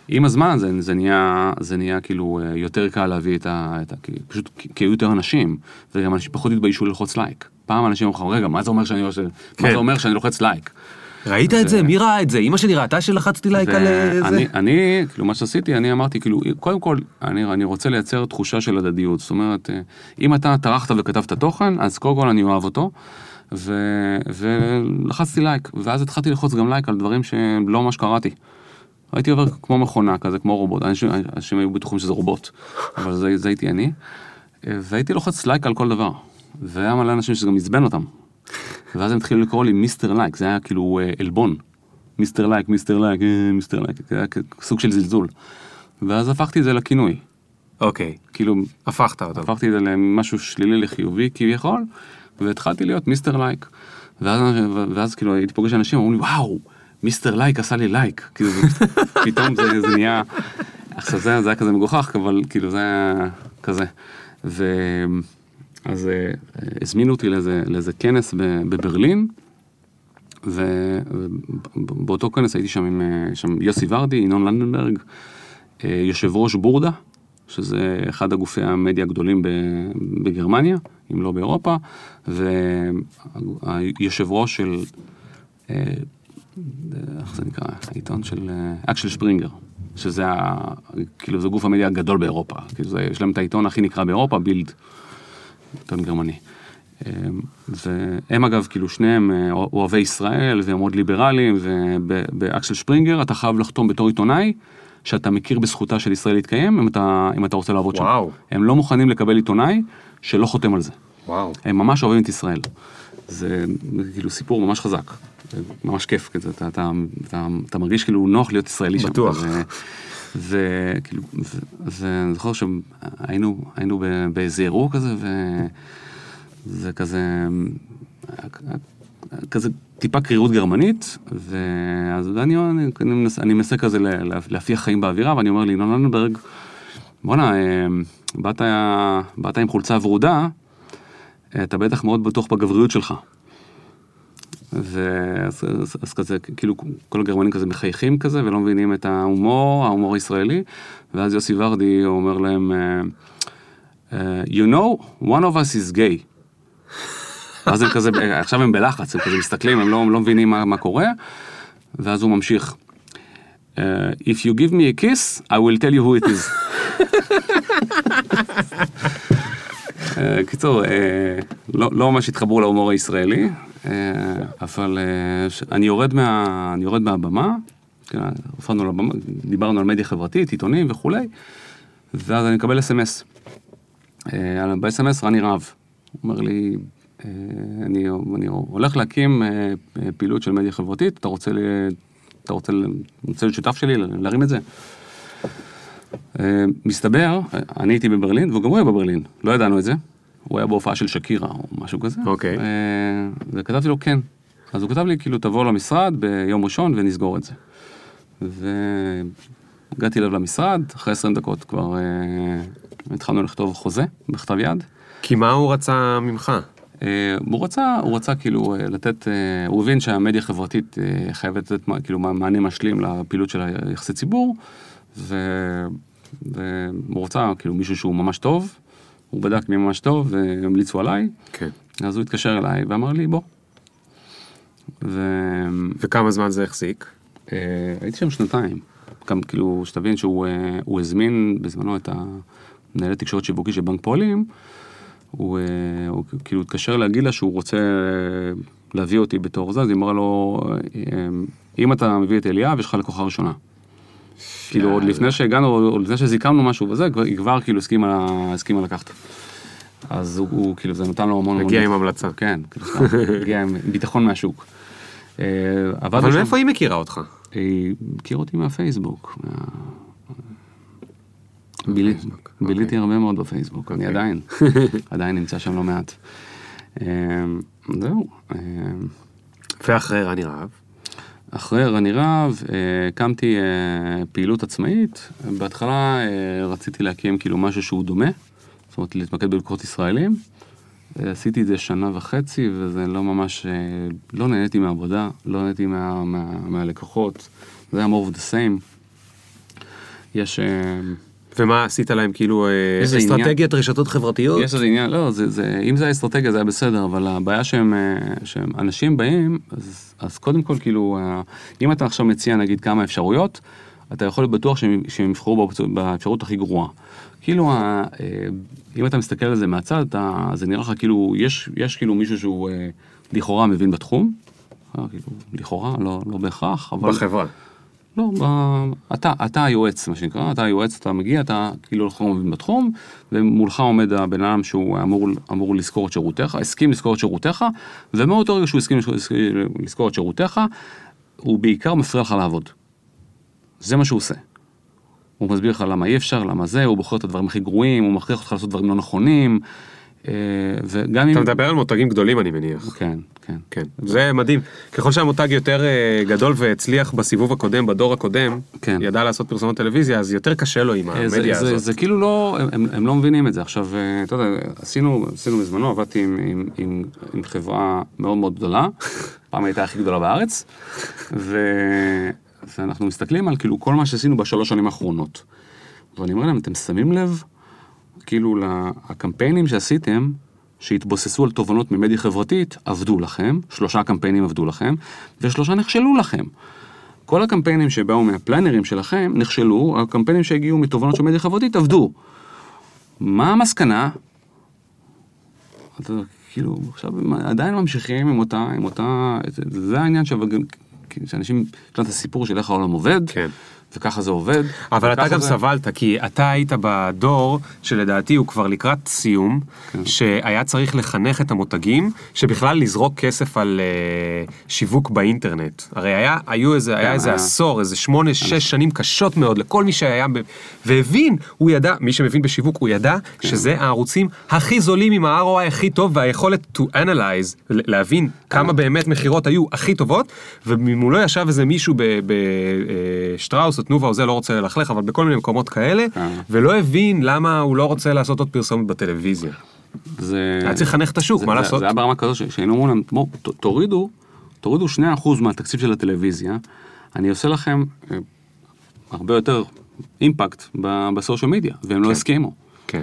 עם הזמן זה, זה, נהיה, זה נהיה כאילו אה, יותר קל להביא את ה... את ה כי, פשוט כי היו יותר אנשים, וגם אנשים פחות התביישו ללחוץ לייק. פעם אנשים אמרו לך, רגע, מה זה אומר שאני, כן. מה זה אומר שאני לוחץ לייק? ראית את זה? מי ראה את זה? אמא שלי ראתה שלחצתי לייק על אה, זה? אני, כאילו, מה שעשיתי, אני אמרתי, כאילו, קודם כל, אני, רוצה לייצר תחושה של הדדיות. זאת אומרת, אה, אם אתה טרחת וכתבת תוכן, אז קודם כל אני אוהב אותו, ו, ולחצתי לייק, ואז התחלתי ללחוץ גם לייק על דברים שלא ממש קראתי. הייתי עובר כמו מכונה כזה, כמו רובוט, אנשים, אנשים היו בטוחים שזה רובוט, אבל זה, זה הייתי אני, אה, והייתי לוחץ לייק על כל דבר, והיה מלא אנשים שזה גם עצבן אותם. ואז הם התחילו לקרוא לי Mister Like, זה היה כאילו אה, עלבון. Mister Like, Mister Like, אה, Mister Like, זה היה סוג של זלזול. ואז הפכתי את זה לכינוי. אוקיי, כאילו, הפכת אותו. הפכתי את זה למשהו שלילי לחיובי כביכול, והתחלתי להיות Mister Like. ואז, ואז כאילו הייתי פוגש אנשים, אמרו לי, וואו, Mister Like עשה לי לייק. כאילו, פתאום זה, זה נהיה... עכשיו זה, זה היה כזה מגוחך, אבל כאילו זה היה כזה. ו... אז אה, הזמינו אותי לאיזה, לאיזה כנס בברלין, ובאותו כנס הייתי שם עם אה, שם יוסי ורדי, ינון לנדנברג, אה, יושב ראש בורדה, שזה אחד הגופי המדיה הגדולים בגרמניה, אם לא באירופה, והיושב ראש של, איך זה נקרא, העיתון של אקשל שפרינגר, שזה ה, כאילו זה גוף המדיה הגדול באירופה, כאילו זה, יש להם את העיתון הכי נקרא באירופה, בילד, עיתון גרמני. והם אגב, כאילו שניהם אה, אוהבי ישראל והם מאוד ליברליים, ובאקסל שפרינגר אתה חייב לחתום בתור עיתונאי, שאתה מכיר בזכותה של ישראל להתקיים, אם אתה, אם אתה רוצה לעבוד וואו. שם. הם לא מוכנים לקבל עיתונאי שלא חותם על זה. וואו. הם ממש אוהבים את ישראל. זה כאילו סיפור ממש חזק, ממש כיף, כזה, אתה, אתה, אתה, אתה מרגיש כאילו נוח להיות ישראלי שם. בטוח. ו- וכאילו, ו- ואני זוכר שהיינו היינו באיזה אירוע כזה, וזה כזה, כזה טיפה קרירות גרמנית, ואז אני, אני, אני, מנסה, אני מנסה כזה לה- לה- להפיח חיים באווירה, ואני אומר לי, ינון לנדברג, בואנה, אה, באת, באת עם חולצה ורודה, אתה בטח מאוד בטוח בגבריות שלך. ואז אז, אז כזה, כאילו, כל הגרמנים כזה מחייכים כזה, ולא מבינים את ההומור, ההומור הישראלי, ואז יוסי ורדי אומר להם, אה, אה, you know, one of us is gay. אז הם כזה, עכשיו הם בלחץ, הם כזה מסתכלים, הם לא, הם לא מבינים מה, מה קורה, ואז הוא ממשיך. Uh, if you give me a kiss, I will tell you who it is. אה, קיצור, אה, לא לא ממש התחברו להומור הישראלי, אה, אבל אני יורד מהבמה, כן, דיברנו על מדיה חברתית, עיתונים וכולי, ואז אני מקבל אס.אם.אס. ב-אס.אם.אס רני רהב, הוא אומר לי, אני אני הולך להקים פעילות של מדיה חברתית, אתה רוצה להיות שותף שלי, להרים את זה? אה, מסתבר, אני הייתי בברלין, וגם הוא היה בברלין, לא ידענו את זה. הוא היה בהופעה של שקירה או משהו כזה. אוקיי. אה, וכתבתי לו כן. אז הוא כתב לי, כאילו, תבוא למשרד ביום ראשון ונסגור את זה. והגעתי אליו למשרד, אחרי 20 דקות כבר אה, התחלנו לכתוב חוזה בכתב יד. כי מה הוא רצה ממך? הוא רצה, הוא רצה כאילו לתת, הוא הבין שהמדיה החברתית חייבת לתת כאילו מענה משלים לפעילות של היחסי ציבור, ו... והוא רוצה כאילו מישהו שהוא ממש טוב, הוא בדק מי ממש טוב והמליצו עליי, כן. אז הוא התקשר אליי ואמר לי בוא. והייתי וכמה זמן זה החזיק? שם שנתיים, גם כאילו שתבין שהוא אה, הוא הזמין בזמנו את המנהל תקשורת שיווקי של בנק פועלים, הוא, אה, הוא כאילו התקשר להגיד לה שהוא רוצה אה, להביא אותי בתור זה, אז היא אמרה לו, אה, אם אתה מביא את אליאב, יש לך לקוחה ראשונה. כאילו עוד לפני שהגענו, עוד לפני שזיכמנו משהו וזה, היא כבר כאילו הסכימה, לקחת. אז הוא, כאילו זה נתן לו המון... הגיע עם המלצה. כן, כאילו הגיע עם ביטחון מהשוק. אה, אבל מאיפה היא מכירה אותך? היא הכירה אותי מהפייסבוק. מהפייסבוק, ביליתי אוקיי. הרבה מאוד בפייסבוק, אני אוקיי. עדיין, עדיין נמצא שם לא מעט. אה, זהו. אה, ואחרי רני רהב? אחרי רני רהב אה, הקמתי אה, פעילות עצמאית. בהתחלה אה, רציתי להקים כאילו משהו שהוא דומה, זאת אומרת להתמקד בלקוחות ישראלים. עשיתי את זה שנה וחצי וזה לא ממש, לא נהניתי מהעבודה, לא נהניתי מה, מה, מהלקוחות, זה היה more of the same. יש, ומה עשית להם כאילו אה, איזה עניין? אסטרטגיית רשתות חברתיות? יש איזה עניין, לא, זה, זה, אם זה היה אסטרטגיה זה היה בסדר, אבל הבעיה שהם, אה, שהם אנשים באים, אז, אז קודם כל כאילו, אה, אם אתה עכשיו מציע נגיד כמה אפשרויות, אתה יכול להיות בטוח שהם, שהם יבחרו באפשרות הכי גרועה. כאילו, אם אתה מסתכל על זה מהצד, אתה, זה נראה לך כאילו, יש, יש כאילו מישהו שהוא לכאורה מבין בתחום, כאילו, לכאורה, לא, לא בהכרח, אבל... בחברה. לא. אתה, אתה היועץ, מה שנקרא, אתה היועץ, אתה מגיע, אתה כאילו לא מבין בתחום, ומולך עומד הבן אדם שהוא אמור, אמור לשכור את שירותיך, הסכים לשכור את שירותיך, ומאותו רגע שהוא הסכים לשכור את שירותיך, הוא בעיקר מפריע לך לעבוד. זה מה שהוא עושה. הוא מסביר לך למה אי אפשר, למה זה, הוא בוחר את הדברים הכי גרועים, הוא מכריח אותך לעשות דברים לא נכונים, וגם אם... אתה מדבר על מותגים גדולים אני מניח. כן, כן. כן, זה מדהים. ככל שהמותג יותר אה, גדול והצליח בסיבוב הקודם, בדור הקודם, כן. ידע לעשות פרסומות טלוויזיה, אז יותר קשה לו עם אה, זה, המדיה זה, הזאת. זה כאילו לא, הם, הם לא מבינים את זה. עכשיו, אה, אתה יודע, עשינו, עשינו בזמנו, עבדתי עם, עם, עם, עם חברה מאוד מאוד גדולה, פעם הייתה הכי גדולה בארץ, ו, ואנחנו מסתכלים על כאילו כל מה שעשינו בשלוש שנים האחרונות. ואני אומר להם, אתם שמים לב, כאילו, הקמפיינים שעשיתם, שהתבוססו על תובנות ממדיה חברתית, עבדו לכם, שלושה קמפיינים עבדו לכם, ושלושה נכשלו לכם. כל הקמפיינים שבאו מהפלנרים שלכם נכשלו, הקמפיינים שהגיעו מתובנות של מדיה חברתית עבדו. מה המסקנה? אתה כאילו, עכשיו עדיין ממשיכים עם אותה, עם אותה, זה, העניין גם- שאנשים, יש להם את הסיפור של איך העולם עובד, כן. וככה זה עובד. אבל אתה גם זה- סבלת, כי אתה היית בדור שלדעתי הוא כבר לקראת סיום, כן. שהיה צריך לחנך את המותגים, שבכלל לזרוק כסף על אה, שיווק באינטרנט. הרי היה, היו איזה, היה כן, איזה היה. עשור, איזה שמונה, שש שנים קשות מאוד לכל מי שהיה, ב... והבין, הוא ידע, מי שמבין בשיווק, הוא ידע כן. שזה הערוצים הכי זולים עם ה-ROI הכי טוב והיכולת to analyze, להבין כמה באמת מכירות היו הכי טובות, ומולו ישב איזה מישהו בשטראוס או תנובה או זה, לא רוצה ללכלך, אבל בכל מיני מקומות כאלה, אה. ולא הבין למה הוא לא רוצה לעשות עוד פרסומת בטלוויזיה. זה... היה צריך לחנך את השוק, זה- מה זה- לעשות? זה היה ברמה כזו שהיינו אומרים להם, בואו, תורידו, תורידו 2% מהתקציב של הטלוויזיה, אני עושה לכם אה, הרבה יותר אימפקט בסושיאל מדיה, והם לא כן. הסכימו. כן.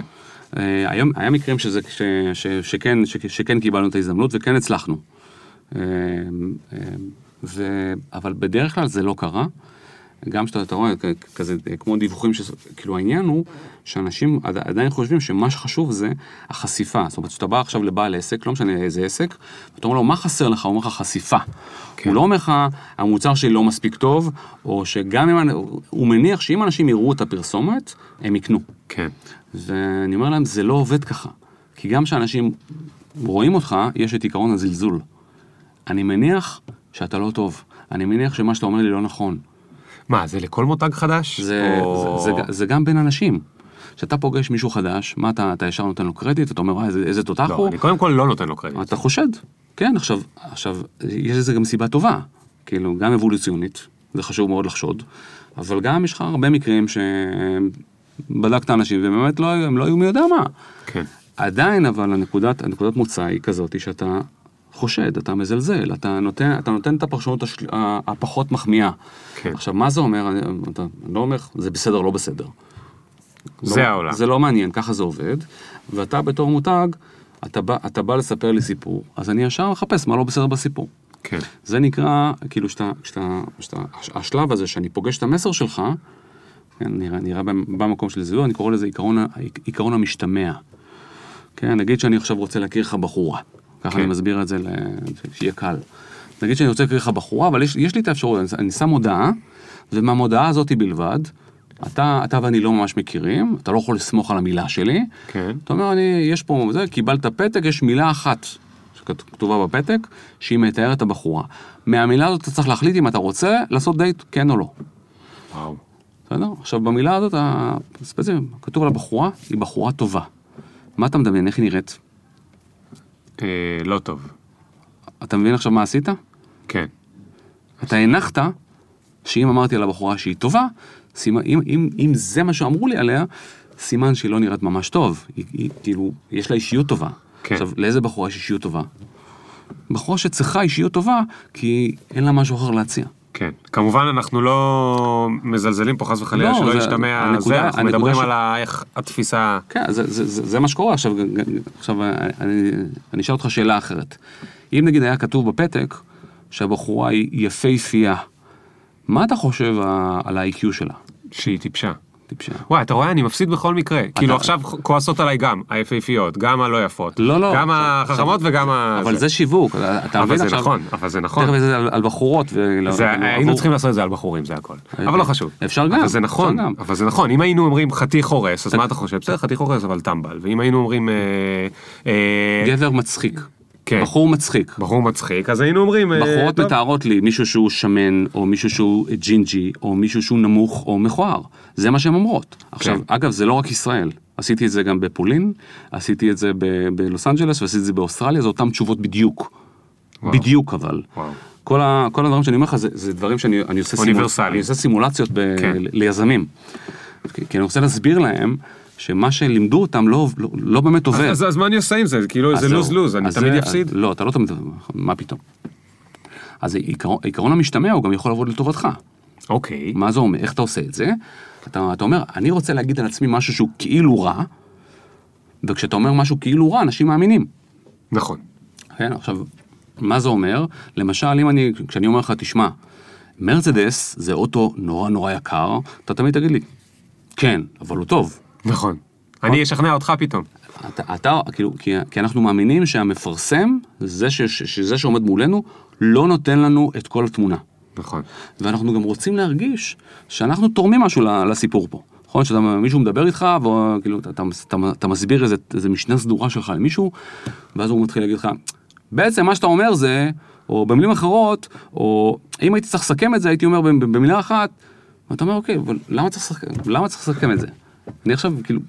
אה, היום, היה מקרים שזה, ש, ש, שכן, ש, שכן קיבלנו את ההזדמנות וכן הצלחנו. אה, ו, אבל בדרך כלל זה לא קרה. גם שאתה אתה רואה כזה כמו דיווחים, ש, כאילו העניין הוא שאנשים עד- עדיין חושבים שמה שחשוב זה החשיפה. זאת אומרת, כשאתה בא עכשיו לבעל עסק, לא משנה איזה עסק, ואתה אומר לו, מה חסר לך? הוא אומר לך חשיפה. כן. הוא לא אומר לך, המוצר שלי לא מספיק טוב, או שגם אם, הוא מניח שאם אנשים יראו את הפרסומת, הם יקנו. כן. ואני אומר להם, זה לא עובד ככה. כי גם כשאנשים רואים אותך, יש את עיקרון הזלזול. אני מניח שאתה לא טוב. אני מניח שמה שאתה אומר לי לא נכון. מה, זה לכל מותג חדש? זה, או- זה, זה, זה גם בין אנשים. כשאתה פוגש מישהו חדש, מה אתה, אתה ישר נותן לו קרדיט, אתה אומר, איזה, איזה תותח לא, הוא? אני קודם כל לא נותן לו קרדיט. אתה חושד. כן, עכשיו, עכשיו, יש לזה גם סיבה טובה. כאילו, גם אבולוציונית, זה חשוב מאוד לחשוד, אבל גם יש לך הרבה מקרים שבדקת אנשים, ובאמת לא, הם לא היו מי יודע מה. כן. עדיין, אבל הנקודת, הנקודת מוצא היא כזאת, שאתה חושד, אתה מזלזל, אתה נותן, אתה נותן את הפרשנות השל... הפחות מחמיאה. כן. עכשיו, מה זה אומר? אני, אתה, אני לא אומר, זה בסדר, לא בסדר. זה העולם. זה לא מעניין, ככה זה עובד. ואתה בתור מותג, אתה בא, אתה בא לספר לי סיפור, אז אני ישר מחפש מה לא בסדר בסיפור. כן. זה נקרא, כאילו, שאתה, שאתה, שאתה, השלב הזה שאני פוגש את המסר שלך, כן, נראה, נראה במקום של זיהוי, אני קורא לזה עיקרון, עיקרון המשתמע. כן, נגיד שאני עכשיו רוצה להכיר לך בחורה. ככה כן. אני מסביר את זה, ל- שיהיה קל. נגיד שאני רוצה להכיר לך בחורה, אבל יש, יש לי את האפשרות, אני, אני שם מודעה, ומהמודעה הזאת בלבד, אתה, אתה ואני לא ממש מכירים, אתה לא יכול לסמוך על המילה שלי. כן. אתה אומר, אני, יש פה, זה, קיבלת פתק, יש מילה אחת שכתובה בפתק, שהיא מתארת את הבחורה. מהמילה הזאת אתה צריך להחליט אם אתה רוצה לעשות דייט, כן או לא. וואו. בסדר? עכשיו, במילה הזאת, הספציפית, כתוב על הבחורה, היא בחורה טובה. מה אתה מדמיין? איך היא נראית? אה, לא טוב. אתה מבין עכשיו מה עשית? כן. אתה הנחת שאם אמרתי על הבחורה שהיא טובה, סימן, אם, אם, אם זה מה שאמרו לי עליה, סימן שהיא לא נראית ממש טוב. היא, היא כאילו, יש לה אישיות טובה. כן. עכשיו, לאיזה בחורה יש אישיות טובה? בחורה שצריכה אישיות טובה, כי אין לה משהו אחר להציע. כן. כמובן אנחנו לא מזלזלים פה חס וחלילה לא, שלא ישתמע זה, אנחנו מדברים ש- על ה- איך התפיסה... כן, זה, זה, זה, זה מה שקורה. עכשיו, עכשיו אני, אני אשאל אותך שאלה אחרת. אם נגיד היה כתוב בפתק שהבחורה היא יפהפייה, מה אתה חושב על ה-IQ שלה? שהיא טיפשה. טיפשה. וואי, אתה רואה, אני מפסיד בכל מקרה. כאילו עכשיו כועסות עליי גם, היפהפיות, גם הלא יפות. לא, לא. גם עכשיו- החכמות וגם ה... אבל זה שיווק, אתה אתה אבל מבין זה עכשיו... נכון, אבל זה נכון. תכף זה על, בחורות. לא, היינו צריכים לעשות את זה על בחורים, זה הכל. אבל לא חשוב. אפשר גם, אבל זה נכון. אבל זה נכון. אם היינו אומרים חתיך הורס, אז מה אתה חושב? בסדר, חתיך הורס, אבל טמבל. ואם היינו אומרים... אה, אה, גבר מצחיק. כן. בחור מצחיק. בחור מצחיק, אז היינו אומרים... אה, בחורות טוב. מתארות לי מישהו שהוא שמן, או מישהו שהוא ג'ינג'י, או מישהו שהוא נמוך, או מכוער. זה מה שהן אומרות. עכשיו, כן. אגב, זה לא רק ישראל. עשיתי את זה גם בפולין, עשיתי את זה ב- בלוס אנג'לס, ועשיתי את זה באוסטרליה, זה אותן תשובות בדיוק. וואו. בדיוק אבל. וואו. כל, ה, כל הדברים שאני אומר לך זה, זה דברים שאני אני עושה, אוניברסליים. אני עושה סימולציות ב, כן. ליזמים. כי, כי אני רוצה להסביר להם שמה שלימדו אותם לא, לא, לא באמת עובד. אז אז מה אני עושה עם זה? כאילו אז זה זהו. לוז לוז, אני אז תמיד אפסיד. לא, אתה לא תמיד, מה פתאום. אז העיקרון, העיקרון המשתמע הוא גם יכול לעבוד לטובתך. אוקיי. מה זה אומר? איך אתה עושה את זה? אתה, אתה אומר, אני רוצה להגיד על עצמי משהו שהוא כאילו רע, וכשאתה אומר משהו כאילו רע, אנשים מאמינים. נכון. כן, עכשיו, מה זה אומר? למשל, אם אני, כשאני אומר לך, תשמע, מרצדס זה אוטו נורא נורא יקר, אתה תמיד תגיד לי, כן, אבל הוא טוב. נכון. אני אשכנע אותך פתאום. אתה, אתה כאילו, כי, כי אנחנו מאמינים שהמפרסם, זה ש, ש, שזה שעומד מולנו, לא נותן לנו את כל התמונה. נכון. ואנחנו גם רוצים להרגיש שאנחנו תורמים משהו לסיפור פה. נכון? שמישהו מדבר איתך, וכאילו, אתה, אתה, אתה, אתה מסביר איזה, איזה משנה סדורה שלך למישהו, ואז הוא מתחיל להגיד לך, בעצם מה שאתה אומר זה, או במילים אחרות, או אם הייתי צריך לסכם את זה, הייתי אומר במ- במילה אחת, ואתה אומר, אוקיי, אבל למה צריך למה צריך לסכם את זה? אני עכשיו, כאילו,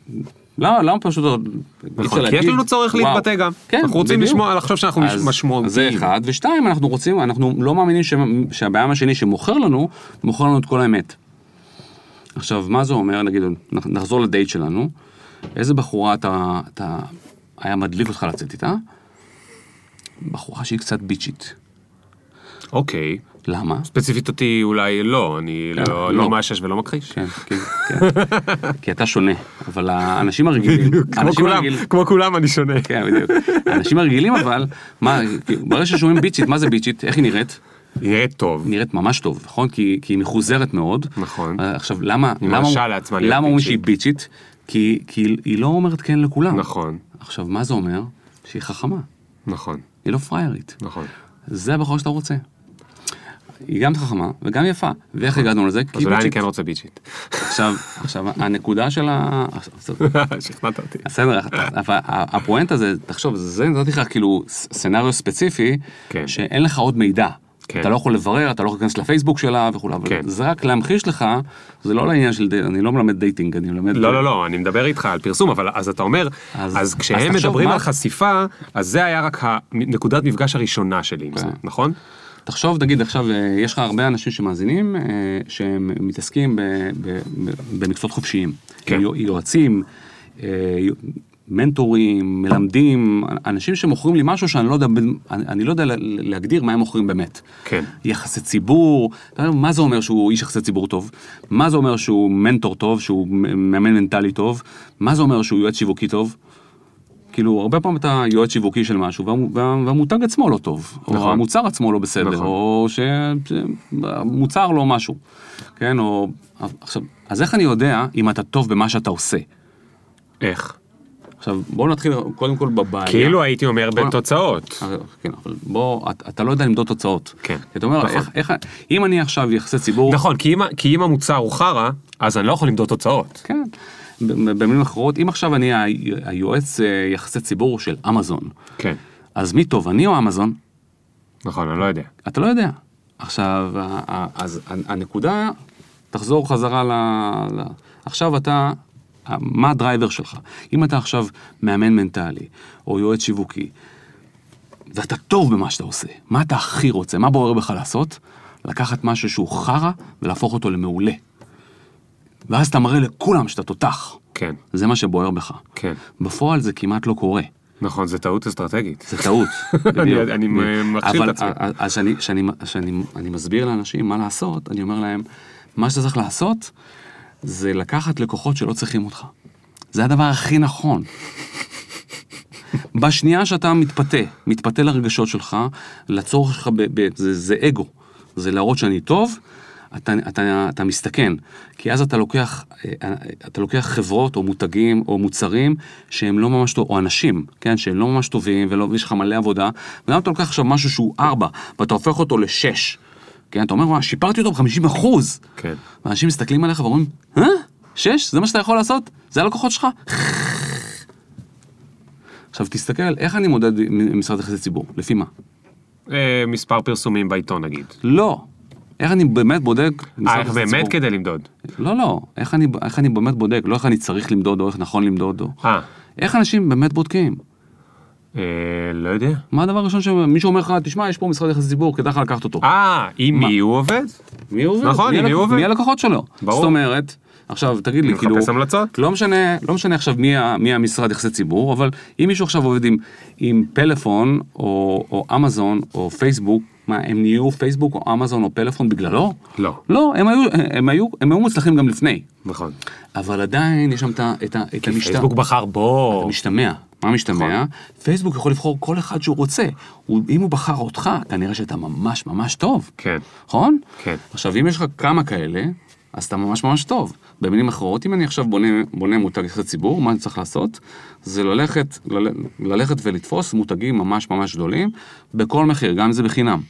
למה, למה פשוט... אי אפשר נכון, כי יש להגיד, לנו צורך וואו. להתבטא גם. כן, אנחנו רוצים בדיוק. לשמוע, לחשוב שאנחנו אז- משמעותיים. זה אחד, ושתיים, אנחנו רוצים, אנחנו לא מאמינים ש- שהבעיה השני שמוכר לנו, מוכר לנו את כל האמת. עכשיו, מה זה אומר, נגיד, נח- נחזור לדייט שלנו, איזה בחורה אתה, אתה, היה מדליק אותך לצאת איתה? בחורה שהיא קצת ביצ'ית. אוקיי. למה? ספציפית אותי אולי לא, אני כן, לא- לא. לא מאשש ולא מכחיש. כן, כן, כן. כי אתה שונה, אבל האנשים הרגילים, כמו האנשים כולם, הרגילים- כמו כולם אני שונה. כן, בדיוק. האנשים הרגילים אבל, מה, כאילו, ברגע ששומעים ביצ'ית, מה זה ביצ'ית? איך היא נראית? נראית טוב. נראית ממש טוב, נכון? כי, כי היא מחוזרת מאוד. נכון. אה, עכשיו, למה... היא מרשה לעצמה להיות למה אומרים ביצ'ית. שהיא ביצ'ית? כי, כי היא לא אומרת כן לכולם. נכון, עכשיו, מה זה אומר? שהיא חכמה. נכון, היא לא פריירית. נכון. זה הבחור שאתה רוצה. היא גם חכמה וגם יפה. ואיך הגענו לזה? אז אולי אני. כן רוצה ביצ'ית. עכשיו, עכשיו, הנקודה של ה... שכנעת אותי. בסדר, אבל הפואנטה זה, תחשוב, זה נתתי לך כאילו סצנריו ספציפי, כן. שאין לך עוד מידע. כן. אתה לא יכול לברר, אתה לא יכול להיכנס לפייסבוק שלה וכולי, אבל כן. זה רק להמחיש לך, זה לא לעניין של, אני לא מלמד דייטינג, אני מלמד... לא, לא, לא, אני מדבר איתך על פרסום, אבל אז אתה אומר, אז- אז אז כשהם תחשוב מדברים מה- על חשיפה, אז זה היה רק הנקודת מפגש הראשונה שלי עם זה. נכון? תחשוב, נגיד עכשיו, אה, יש לך הרבה אנשים שמאזינים, אה, שהם מתעסקים במקצועות חופשיים. כן. יו- יועצים, אה, מנטורים, מלמדים, אנשים שמוכרים לי משהו שאני לא יודע, אני, לא יודע לה- להגדיר מה הם מוכרים באמת. כן. יחסי ציבור, אתה יודע, מה זה אומר שהוא איש יחסי ציבור טוב? מה זה אומר שהוא מנטור טוב, שהוא מאמן מנטלי טוב? מה זה אומר שהוא יועץ שיווקי טוב? כאילו, הרבה פעמים אתה יועץ שיווקי של משהו, וה- והמותג עצמו לא טוב, או נכון. המוצר עצמו לא בסדר, נכון. או שהמוצר לא משהו, כן, או... עכשיו, אז איך אני יודע אם אתה טוב במה שאתה עושה? איך? עכשיו, בואו נתחיל קודם כל בבעיה. כאילו הייתי אומר בוא- בתוצאות. אה, כן, אבל בוא, אתה, אתה לא יודע למדוד תוצאות. כן, אתה אומר, נכון. איך, איך, אם אני עכשיו יחסי ציבור... נכון, כי אם כי אם המוצר הוא חרא, אז אני לא יכול למדוד תוצאות. כן. במילים אחרות, אם עכשיו אני היועץ אה, יחסי ציבור של אמזון, כן. אז מי טוב, אני או אמזון? נכון, אני לא יודע. אתה לא יודע. עכשיו, אז הנקודה, תחזור חזרה ל... ל... עכשיו אתה, מה הדרייבר שלך? אם אתה עכשיו מאמן מנטלי, או יועץ שיווקי, ואתה טוב במה שאתה עושה, מה אתה הכי רוצה? מה בוער בך לעשות? לקחת משהו שהוא חרא ולהפוך אותו למעולה. ואז אתה מראה לכולם שאתה תותח. כן, זה מה שבוער בך. כן. בפועל זה כמעט לא קורה. נכון, זה טעות אסטרטגית. זה טעות. אני- מכשיל את עצמי. אבל אז שאני- שאני- שאני אני מסביר לאנשים מה לעשות, אני אומר להם, מה שאתה צריך לעשות, זה לקחת לקוחות שלא צריכים אותך. זה הדבר הכי נכון. בשנייה שאתה מתפתה, מתפתה לרגשות שלך, לצורך שלך, זה אגו, זה להראות שאני טוב, אתה, אתה, אתה מסתכן, כי אז אתה לוקח, אה, אתה לוקח חברות או מותגים או מוצרים שהם לא ממש טוב, או אנשים, כן, שהם לא ממש טובים ולא, ויש לך מלא עבודה, וגם אתה לוקח עכשיו משהו שהוא 4 ואתה הופך אותו ל-6, כן, אתה אומר, "וואי, שיפרתי אותו ב-50 אחוז, כן. ואנשים מסתכלים עליך ואומרים, אה? 6? זה מה שאתה יכול לעשות? זה הלקוחות שלך? עכשיו תסתכל, איך אני מודד משרד יחסי ציבור? לפי מה? אה, מספר פרסומים בעיתון נגיד. לא. איך אני באמת בודק אה, איך באמת ציבור? כדי למדוד. לא, לא. איך אני, איך אני באמת בודק? לא איך אני צריך למדוד או איך נכון למדוד או... אה, איך אנשים באמת בודקים? אה, לא יודע. מה הדבר הראשון שמישהו אומר לך, תשמע, יש פה משרד יחסי ציבור, כדאי לך לקחת אותו. אה, עם? מי הוא עובד? מי עובד? נכון, עם מי הוא עובד? מי הלקוחות שלו? ברור. זאת אומרת, עכשיו תגיד לי, כאילו, המלצות. לא משנה, לא משנה עכשיו מי, מי המשרד יחסי ציבור, אבל אם מישהו עכשיו עובד עם, עם פלאפון, או, או אמזון, או פייסבוק, מה, הם נהיו פייסבוק או אמזון או פלאפון בגללו? לא. לא, הם היו, הם היו, הם היו מוצלחים גם לפני. נכון. אבל עדיין יש שם את את את המשתמע. פייסבוק בחר בו. משתמע. מה משתמע? נכון. פייסבוק יכול לבחור כל אחד שהוא רוצה. הוא, אם הוא בחר אותך, כנראה שאתה ממש ממש טוב. כן. נכון? כן. עכשיו, אם יש לך כמה כאלה, אז אתה ממש ממש טוב. במילים אחרות, אם אני עכשיו בונה, בונה מותג יחסי ציבור, מה אני צריך לעשות? זה ללכת, לל, ללכת ולתפוס מותגים ממש ממש גדולים, בכל מחיר, גם אם זה בחינם.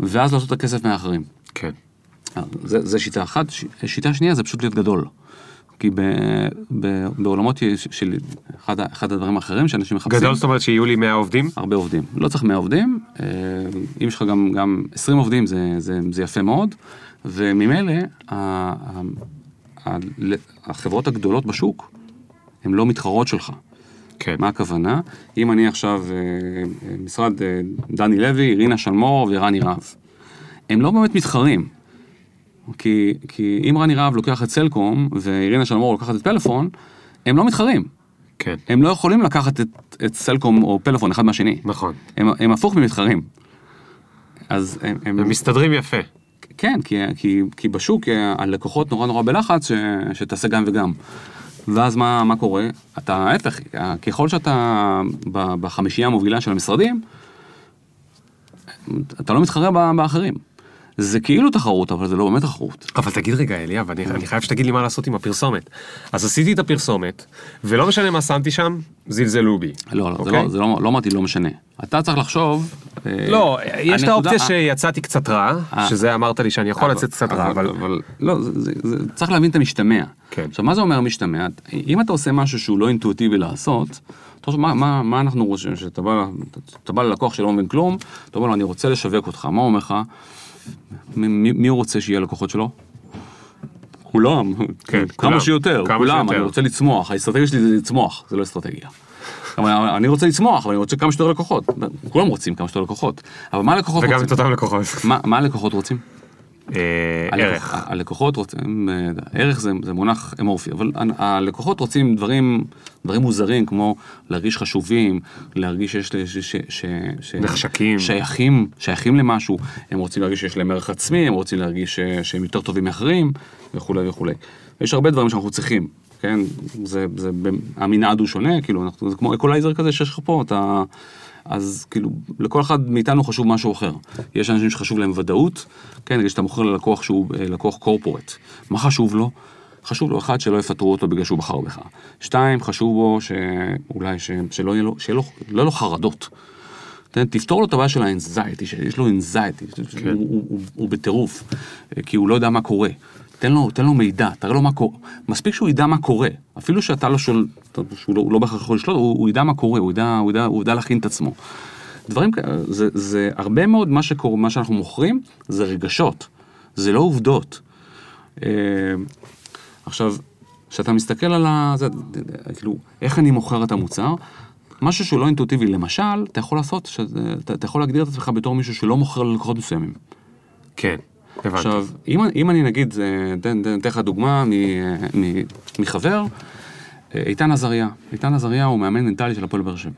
ואז לעשות את הכסף מהאחרים. כן. זה, זה שיטה אחת. ש- שיטה שנייה זה פשוט להיות גדול. כי ב, ב, בעולמות של- אחד, אחד הדברים האחרים שאנשים מחפשים, גדול זאת אומרת שיהיו לי 100 עובדים? הרבה עובדים. לא צריך 100 עובדים, אה, אם יש לך גם, גם 20 עובדים זה, זה, זה יפה מאוד, וממילא החברות הגדולות בשוק הן לא מתחרות שלך. כן. מה הכוונה? אם אני עכשיו, אה, משרד אה, דני לוי, רינה שלמור ורני רהב, הם לא באמת מתחרים. כי, כי אם רני רהב לוקח את סלקום ואירינה שלמור לוקחת את פלאפון, הם לא מתחרים. כן. הם לא יכולים לקחת את, את סלקום או פלאפון אחד מהשני. נכון. הם, הם הפוך ממתחרים. אז הם, הם, הם מסתדרים יפה. כן, כי, כי, כי בשוק הלקוחות נורא נורא בלחץ ש, שתעשה גם וגם. ואז מה, מה קורה? אתה ההפך, ככל שאתה בחמישייה המובילה של המשרדים, אתה לא מתחרה באחרים. זה כאילו תחרות, אבל זה לא באמת תחרות. אבל תגיד רגע אליאב, אני, אני חייב שתגיד לי מה לעשות עם הפרסומת. אז עשיתי את הפרסומת, ולא משנה מה שמתי שם, זלזלו בי. לא, לא, זה, אוקיי? לא, זה לא, לא אמרתי לא משנה. אתה צריך לחשוב... אה, לא, יש את האופציה שיצאתי קצת רע, אה. שזה אמרת לי שאני יכול לצאת קצת רע, אבל... אבל לא, זה, זה, זה, צריך להבין את המשתמע. כן. עכשיו, מה זה אומר משתמע? אם אתה עושה משהו שהוא לא אינטואיטיבי לעשות, מה, מה, מה אנחנו רוצים, שאתה בא, בא ללקוח שלא מבין כלום, אתה אומר לו, אני רוצה לשווק אותך, מה אומר לך? מי, מי הוא רוצה שיהיה לקוחות שלו? כולם, כן, כמה כולם. שיותר, כמה כולם, שיותר. אני רוצה לצמוח, האסטרטגיה שלי זה לצמוח, זה לא אסטרטגיה. אבל אני רוצה לצמוח, אבל אני רוצה כמה שיותר לקוחות. כולם רוצים כמה שיותר לקוחות. אבל מה הלקוחות וגם רוצים? את אותם לקוחות. מה, מה הלקוחות רוצים? אה, ערך. הלקוחות רוצים, אה, ערך זה, זה מונח אמורפי, אבל הלקוחות רוצים דברים, דברים מוזרים כמו להרגיש חשובים, להרגיש שיש, ש, ש, ש, ש, נחשקים. שייכים, שייכים למשהו, הם רוצים להרגיש שיש להם ערך עצמי, הם רוצים להרגיש ש, שהם יותר טובים מאחרים, וכולי וכולי. יש הרבה דברים שאנחנו צריכים, כן? זה, זה, המנעד הוא שונה, כאילו, אנחנו, זה כמו אקולייזר כזה שיש לך פה, אתה... אז כאילו, לכל אחד מאיתנו חשוב משהו אחר. יש אנשים שחשוב להם ודאות, כן, נגיד שאתה מוכר ללקוח שהוא אה, לקוח corporate. מה חשוב לו? חשוב לו, אחד, שלא יפטרו אותו בגלל שהוא בחר בך. שתיים, חשוב לו שאולי ש... שלא יהיה לו, שיהיה לו, לא יהיה לו חרדות. תן, תפתור לו את הבעיה של האנזייטי, שיש לו אנזייטי, כן. הוא, הוא, הוא, הוא בטירוף, אה, כי הוא לא יודע מה קורה. תן לו, תן לו מידע, תראה לו מה קורה. מספיק שהוא ידע מה קורה. אפילו שאתה לא שואל, שהוא לא, לא בהכרח יכול לשלוט, הוא, הוא ידע מה קורה, הוא ידע, הוא ידע, הוא ידע להכין את עצמו. דברים כאלה, זה, זה הרבה מאוד מה שקורה, מה שאנחנו מוכרים, זה רגשות, זה לא עובדות. אה, עכשיו, כשאתה מסתכל על ה... זה, כאילו, איך אני מוכר את המוצר, משהו שהוא לא אינטואיטיבי, למשל, אתה יכול לעשות, אתה, אתה יכול להגדיר את עצמך בתור מישהו שלא מוכר ללקוחות מסוימים. כן, עכשיו, אם, אם אני נגיד, אה, תן תן- תן לך דוגמה מ, מ, מחבר, אה, איתן עזריה. איתן עזריה הוא מאמן מנטלי של הפועל באר שבע.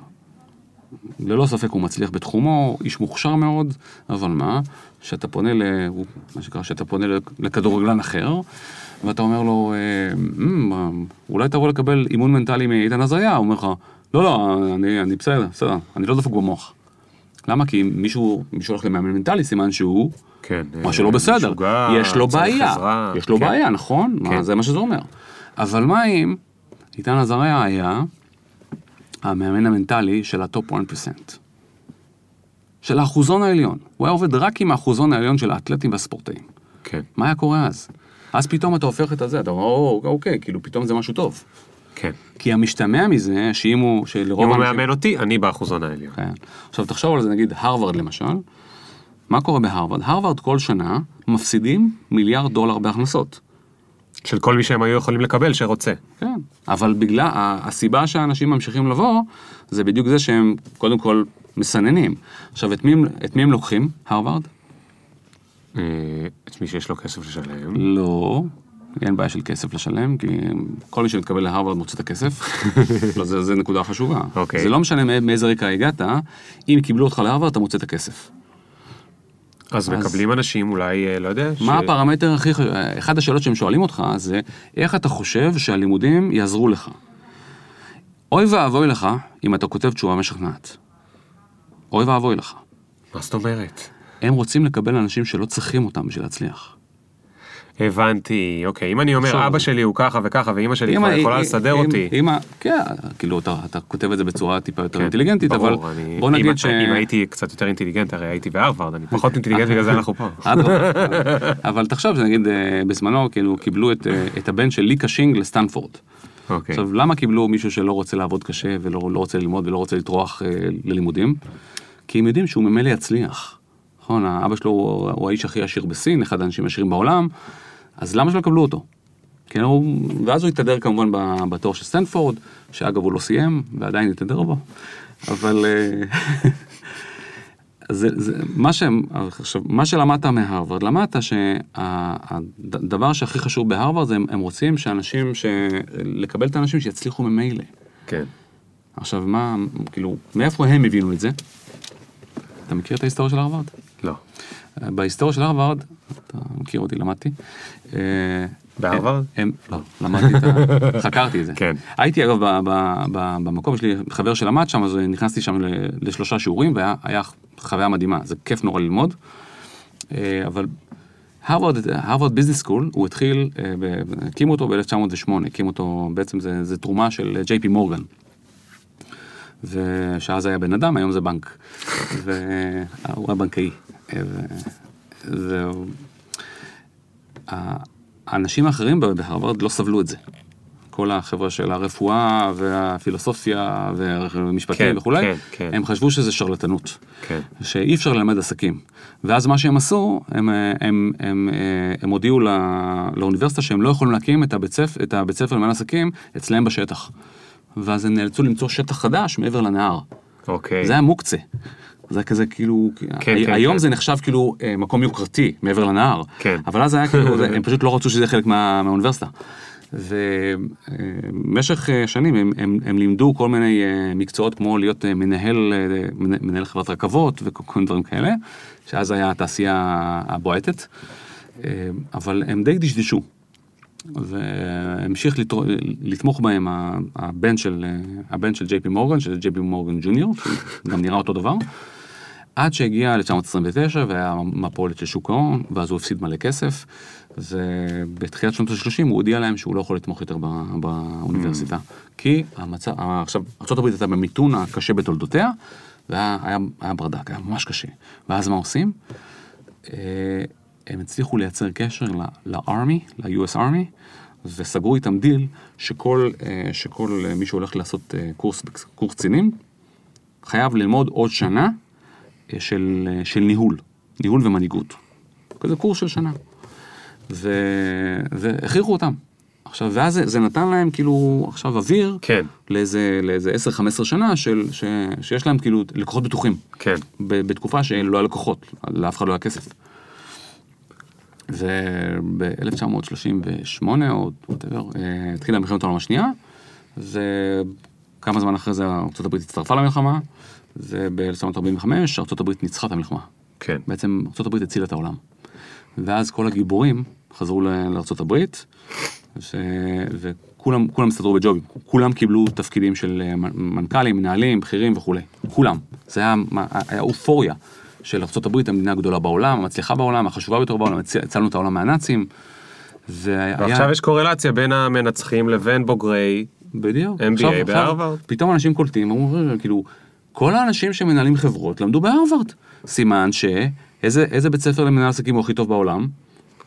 ללא ספק הוא מצליח בתחומו, איש מוכשר מאוד, אבל מה, שאתה פונה, ל, מה שנקרא, שאתה פונה לכדורגלן אחר, ואתה אומר לו, אה, "אמ, אולי תבוא לקבל אימון מנטלי מאיתן עזריה, הוא אומר לך, לא, לא, אני, אני בסדר, בסדר, אני לא דפוק במוח. למה? כי מישהו, מישהו הולך למאמן מנטלי, סימן שהוא כן. מה שלא בסדר, משוגע, יש לו בעיה, עזרה. יש לו כן. בעיה, נכון? כן. מה, זה מה שזה אומר. אבל מה אם איתן עזריה היה המאמן המנטלי של ה top 1%, של האחוזון העליון. הוא היה עובד רק עם האחוזון העליון של האתלטים והספורטאים. כן, מה היה קורה אז? אז פתאום אתה הופך את הזה, אתה אומר, "או, אוקיי, כאילו פתאום זה משהו טוב. כן. כי המשתמע מזה, שאם הוא, שלרוב אם הוא מאמן אותי, אני באחוזון העליון. כן. עכשיו תחשוב על זה, נגיד הרווארד למשל, מה קורה בהרווארד? הרווארד כל שנה מפסידים מיליארד דולר בהכנסות. של כל מי שהם היו יכולים לקבל שרוצה. כן. אבל בגלל, הסיבה שהאנשים ממשיכים לבוא, זה בדיוק זה שהם קודם כל מסננים. עכשיו, את מי, את מי הם לוקחים, הרווארד? אה, את מי שיש לו כסף לשלם. לא, אין בעיה של כסף לשלם, כי כל מי שמתקבל להרווארד מוצא את הכסף. לא, זה, זה נקודה חשובה. אוקיי. זה לא משנה מא- מאיזה רקע הגעת, אם קיבלו אותך להרווארד, אתה מוצא את הכסף. אז מקבלים אנשים אולי, אה, לא יודע, ש- מה הפרמטר הכי חשוב? אחת השאלות שהם שואלים אותך זה, איך אתה חושב שהלימודים יעזרו לך? אוי ואבוי לך אם אתה כותב תשובה משכנעת. אוי ואבוי לך. מה זאת אומרת? הם רוצים לקבל אנשים שלא צריכים אותם בשביל להצליח. הבנתי, אוקיי, אם אני אומר עכשיו- אבא שלי הוא ככה וככה ואימא שלי כבר אם- יכולה אם- לסדר אם- אותי. ה- כן, כאילו אתה, אתה כותב את זה בצורה טיפה יותר כן, אינטליגנטית, ברור, אבל אני- בוא אם- נגיד ש... אם הייתי קצת יותר אינטליגנט, הרי הייתי בהרווארד, אני פחות אינטליגנט, בגלל זה אנחנו פה. אבל תחשוב שנגיד אה, בזמנו כאילו קיבלו את, אה, את הבן של לי קה-שינג לסטנפורד. אוקיי. עכשיו, למה קיבלו מישהו שלא רוצה לעבוד קשה ולא לא רוצה ללמוד ולא רוצה לטרוח אה, ללימודים? כי הם יודעים שהוא ממילא יצליח. נכון, האבא שלו הוא, הוא האיש הכי עשיר בסין, אחד האנשים העשירים בעולם, אז למה שלא יקבלו אותו? כן, הוא, ואז הוא התהדר כמובן בתור של סטנפורד, שאגב הוא לא סיים, ועדיין התהדר בו, אבל... אה, זה, זה, מה, ש, עכשיו, מה שלמדת מהרווארד, למדת שהדבר שהכי חשוב בהרווארד זה הם, הם רוצים שאנשים, ש... לקבל את האנשים שיצליחו ממילא. כן. עכשיו, מה, כאילו, מאיפה הם הבינו את זה? אתה מכיר את ההיסטוריה של הרווארד? לא. בהיסטוריה של הרווארד, אתה מכיר אותי, למדתי. אה, בהרווארד? הם, לא, למדתי את ה... חקרתי את זה. כן. הייתי אגב במקום, יש לי חבר שלמד שם, אז נכנסתי שם לשלושה שיעורים, והיה היה חוויה מדהימה, זה כיף נורא ללמוד. אה, אבל הרווארד, business school, הוא התחיל, אה, הקימו אותו ב-1908, הקימו אותו, בעצם זה, זה תרומה של ג'יי פי מורגן. ושאז היה בן אדם, היום זה בנק. והוא היה בנקאי. ו- והוא- ה- האנשים האחרים בהרווארד לא סבלו את זה. כל החבר'ה של הרפואה והפילוסופיה והמשפטים כן, וכולי, כן, כן. הם חשבו שזה שרלטנות. כן. שאי אפשר ללמד עסקים. ואז מה שהם עשו, הם, אה, הם, הם, אה, הם הודיעו לא- לאוניברסיטה שהם לא יכולים להקים את הבית ספר, את הבית ספר למנהל עסקים אצלם בשטח. ואז הם נאלצו למצוא שטח חדש מעבר לנהר. אוקיי. זה היה מוקצה. זה כזה כאילו, כן, כן, היום כן. זה נחשב כאילו אה, מקום יוקרתי מעבר לנהר, כן. אבל אז היה כאילו, הם פשוט לא רצו שזה יהיה חלק מה, מהאוניברסיטה. ובמשך שנים הם, הם, הם לימדו כל מיני אה, מקצועות כמו להיות אה, מנהל, אה, מנ- מנהל חברת רכבות וכל כל מיני דברים כאלה, שאז היה התעשייה הבועטת, אה, אבל הם די דשדשו. והמשיך לתר- לתמוך בהם הבן של, אה, הבן של ג'יי פי מורגן, שזה ג'יי פי מורגן ג'וניור, שגם נראה אותו דבר. עד שהגיע 1929 והיה מפולת של שוק ההון, ואז הוא הפסיד מלא כסף, ובתחילת שנות ה-30 הוא הודיע להם שהוא לא יכול לתמוך יותר ב- באוניברסיטה. כי המצב, עכשיו, ארה"ב הייתה במיתון הקשה בתולדותיה, והיה היה, היה ברדק, היה ממש קשה. ואז מה עושים? אה, הם הצליחו לייצר קשר ל-Army, ל-US Army, וסגרו איתם דיל שכל, אה, שכל אה, מי שהולך לעשות קורס, קורס קצינים, חייב ללמוד עוד שנה אה, של, אה, של ניהול, ניהול ומנהיגות. כזה קורס של שנה. ו... והכריחו אותם. עכשיו, ואז זה, זה נתן להם כאילו עכשיו אוויר כן. לאיזה, לאיזה 10-15 שנה של, ש, שיש להם כאילו לקוחות בטוחים. כן. ב- בתקופה שלא היה לקוחות, לאף אחד לא היה כסף. וב-1938 או whatever, התחילה מלחמת העולם השנייה, וכמה זמן אחרי זה ארה"ב הצטרפה למלחמה, וב-1945 ארה"ב ניצחה את המלחמה. כן. בעצם ארה"ב הצילה את העולם. ואז כל הגיבורים חזרו לארה"ב, ש... וכולם כולם הסתדרו בג'ובים. כולם קיבלו תפקידים של אה, מנכ"לים, מנהלים, בכירים וכולי. כולם. זה היה, היה אופוריה של ארה"ב, המדינה הגדולה בעולם, המצליחה בעולם, החשובה ביותר בעולם, הצ- הצלנו את העולם מהנאצים. והיה... ועכשיו יש קורלציה בין המנצחים לבין בוגרי, בדיוק. MBA בהרווארד. פתאום אנשים קולטים, אומרים, כאילו, כל האנשים שמנהלים חברות למדו בהרווארד. סימן ש... איזה, איזה בית ספר למנהל עסקים הוא הכי טוב בעולם?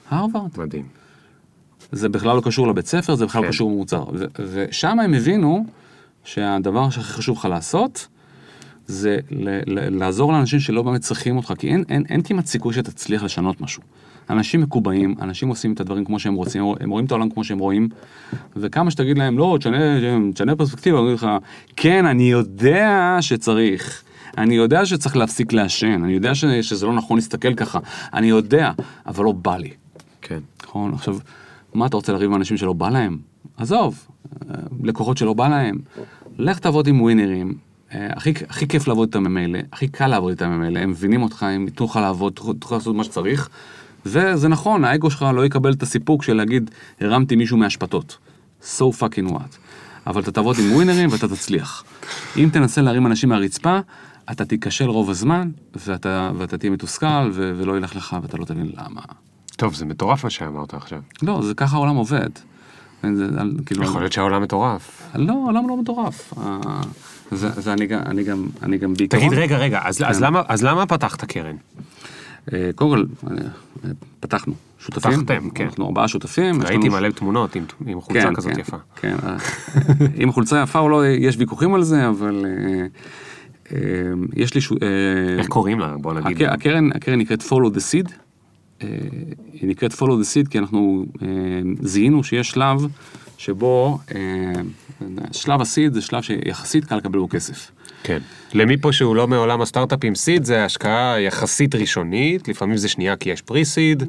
הרווארד. מדהים. זה בכלל לא קשור לבית ספר, זה בכלל כן. לא קשור למוצר. ו- ושם הם הבינו שהדבר שהכי חשוב לך לעשות, זה ל- ל- לעזור לאנשים שלא באמת צריכים אותך, כי אין, אין, אין כמעט סיכוי שתצליח לשנות משהו. אנשים מקובעים, אנשים עושים את הדברים כמו שהם רוצים, הם רואים את העולם כמו שהם רואים, וכמה שתגיד להם, לא, תשנה, תשנה פרספקטיבה, הם אומרים לך, כן, אני יודע שצריך. אני יודע שצריך להפסיק לעשן, אני יודע ש, שזה לא נכון להסתכל ככה, אני יודע, אבל לא בא לי. כן. נכון? עכשיו, מה אתה רוצה לריב עם אנשים שלא בא להם? עזוב, לקוחות שלא בא להם. לך תעבוד עם ווינרים. אה, הכי, הכי כיף לעבוד איתם ממילא, הכי קל לעבוד איתם ממילא, הם מבינים אותך, הם ייתנו לך לעבוד, תוכל לעשות מה שצריך. וזה נכון, האגו שלך לא יקבל את הסיפוק של להגיד, הרמתי מישהו מהשפתות. So fucking what. אבל אתה תעבוד עם ווינרים ואתה תצליח. אם תנסה להרים אנשים מהרצפה, אתה תיכשל רוב הזמן, ואתה, ואתה תהיה מתוסכל, ו- ולא ילך לך, ואתה לא תבין למה. טוב, זה מטורף מה שאמרת עכשיו. לא, זה ככה העולם עובד. זה, כאילו, יכול להיות שהעולם מטורף. לא, העולם לא מטורף. אה, זה, זה אני, גם- אני גם, אני גם בעיקרון. תגיד, רגע, רגע, אז אז כן. למה- אז למה פתחת קרן? אה, קודם כל, אה, פתחנו, שותפים. פתחתם, כן. אנחנו ארבעה שותפים. ראיתי לנו- מלא תמונות עם- עם חולצה כן, כזאת כן, יפה. כן, אה, אם החולצה יפה או לא, יש ויכוחים על זה, אבל אה, אה, יש לי... אה, איך קוראים לה? בוא נגיד. הק- הקרן, הקרן נקראת follow the seed. אה, היא נקראת follow the seed כי אנחנו אה, זיהינו שיש שלב שבו אה, שלב הסיד זה שלב שיחסית קל לקבל בו כסף. כן. למי פה שהוא לא מעולם הסטארט-אפים, סיד זה השקעה יחסית ראשונית, לפעמים זה שנייה כי יש פרי סיד,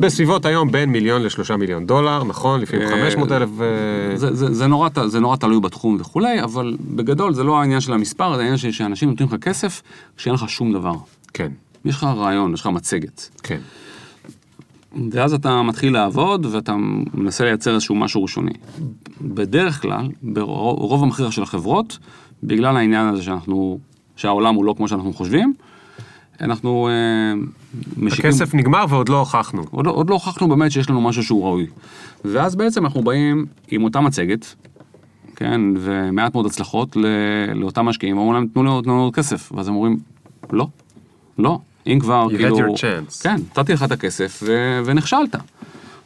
בסביבות היום בין מיליון לשלושה מיליון דולר, נכון? לפעמים אה, 500 אלף... אה, זה, זה, זה, נורא, ת- זה נורא תלוי בתחום וכולי, אבל בגדול זה לא העניין של המספר, זה העניין של- שאנשים נותנים לך כסף כשאין לך שום דבר. כן, יש לך רעיון, יש לך מצגת. כן. ואז אתה מתחיל לעבוד ואתה מנסה לייצר איזשהו משהו ראשוני. בדרך כלל, ברוב המכריע של החברות, בגלל העניין הזה שאנחנו, שהעולם הוא לא כמו שאנחנו חושבים, אנחנו אה, משיקים... הכסף נגמר ועוד לא הוכחנו. עוד לא, עוד לא הוכחנו באמת שיש לנו משהו שהוא ראוי. ואז בעצם אנחנו באים עם אותה מצגת, כן, ומעט מאוד הצלחות לאותם משקיעים, אומרים להם, תנו לנו לנו עוד כסף. ואז הם אומרים, לא, לא, אם כבר, You had כאילו... your chance. כן, נתתי לך את הכסף ו, ונכשלת.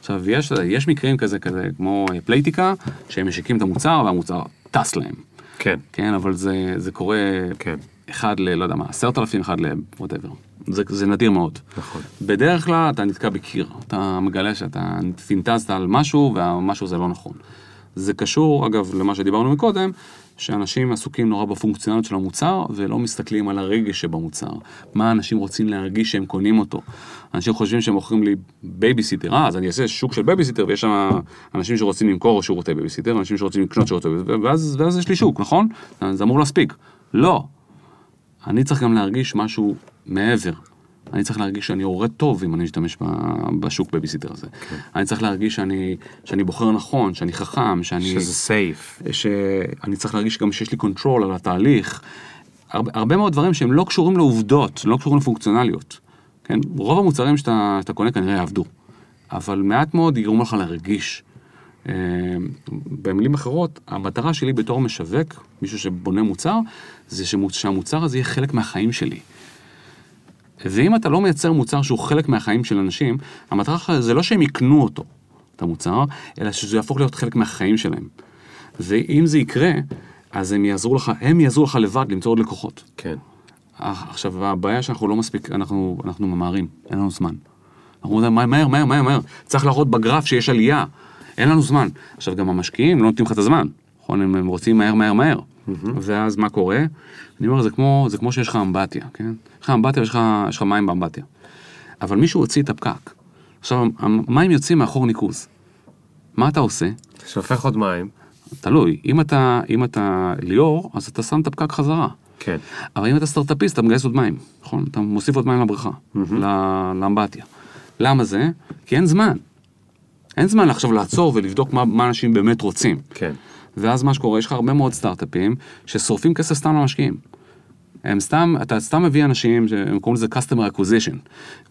עכשיו, יש, יש מקרים כזה, כזה, כמו אה, פלייטיקה, שהם משיקים את המוצר והמוצר טס להם. כן, כן, אבל זה, זה קורה כן. אחד ל... לא יודע מה, עשרת אלפים, אחד ל... whatever. זה, זה נדיר מאוד. נכון. בדרך כלל אתה נתקע בקיר, אתה מגלה שאתה פינטזת על משהו והמשהו הזה לא נכון. זה קשור, אגב, למה שדיברנו מקודם, שאנשים עסוקים נורא בפונקציונליות של המוצר, ולא מסתכלים על הרגש שבמוצר. מה אנשים רוצים להרגיש שהם קונים אותו. אנשים חושבים שהם מוכרים לי בייביסיטר, אה, אז אני אעשה שוק של בייביסיטר, ויש שם אנשים שרוצים למכור שירותי בייביסיטר, אנשים שרוצים לקנות שירותי בייביסיטר, ואז, ואז יש לי שוק, נכון? זה אמור להספיק. לא. אני צריך גם להרגיש משהו מעבר. אני צריך להרגיש שאני הורה טוב אם אני משתמש בשוק בייביסיטר הזה. כן. אני צריך להרגיש שאני, שאני בוחר נכון, שאני חכם, שאני... שזה safe. שאני צריך להרגיש גם שיש לי control על התהליך. הרבה, הרבה מאוד דברים שהם לא קשורים לעובדות, לא קשורים לפונקציונליות. כן? רוב המוצרים שאתה, שאתה קונה כנראה יעבדו, אבל מעט מאוד יגרום לך להרגיש. אה, במילים אחרות, המטרה שלי בתור משווק, מישהו שבונה מוצר, זה שמוצ- שהמוצר הזה יהיה חלק מהחיים שלי. ואם אתה לא מייצר מוצר שהוא חלק מהחיים של אנשים, המטרה שלך זה לא שהם יקנו אותו, את המוצר, אלא שזה יהפוך להיות חלק מהחיים שלהם. ואם זה יקרה, אז הם יעזרו לך, הם יעזרו לך לבד למצוא עוד לקוחות. כן. אה, עכשיו, הבעיה שאנחנו לא מספיק, אנחנו, אנחנו ממהרים, אין לנו זמן. אנחנו אומרים, מהר, מהר, מהר, מהר, צריך להראות בגרף שיש עלייה, אין לנו זמן. עכשיו, גם המשקיעים לא נותנים לך את הזמן, נכון? הם רוצים מהר, מהר, מהר. ואז מה קורה? אני אומר, זה כמו, זה כמו שיש לך אמבטיה, כן? יש לך אמבטיה ויש לך, מים באמבטיה. אבל מישהו הוציא את הפקק. עכשיו, המים יוצאים מאחור ניקוז. מה אתה עושה? שופך עוד מים. תלוי, אם אתה, אם אתה ליאור, אז אתה שם את הפקק חזרה. כן. אבל אם אתה סטארט-אפיסט, אתה מגייס עוד מים, נכון? אתה מוסיף עוד מים לבריכה, ל- לאמבטיה. למה זה? כי אין זמן. אין זמן עכשיו לעצור ולבדוק מה, מה אנשים באמת רוצים. כן. ואז מה שקורה, יש לך הרבה מאוד סטארט-אפים ששורפים כסף סתם למשקיעים. הם סתם, אתה סתם מביא אנשים, הם קוראים לזה customer acquisition.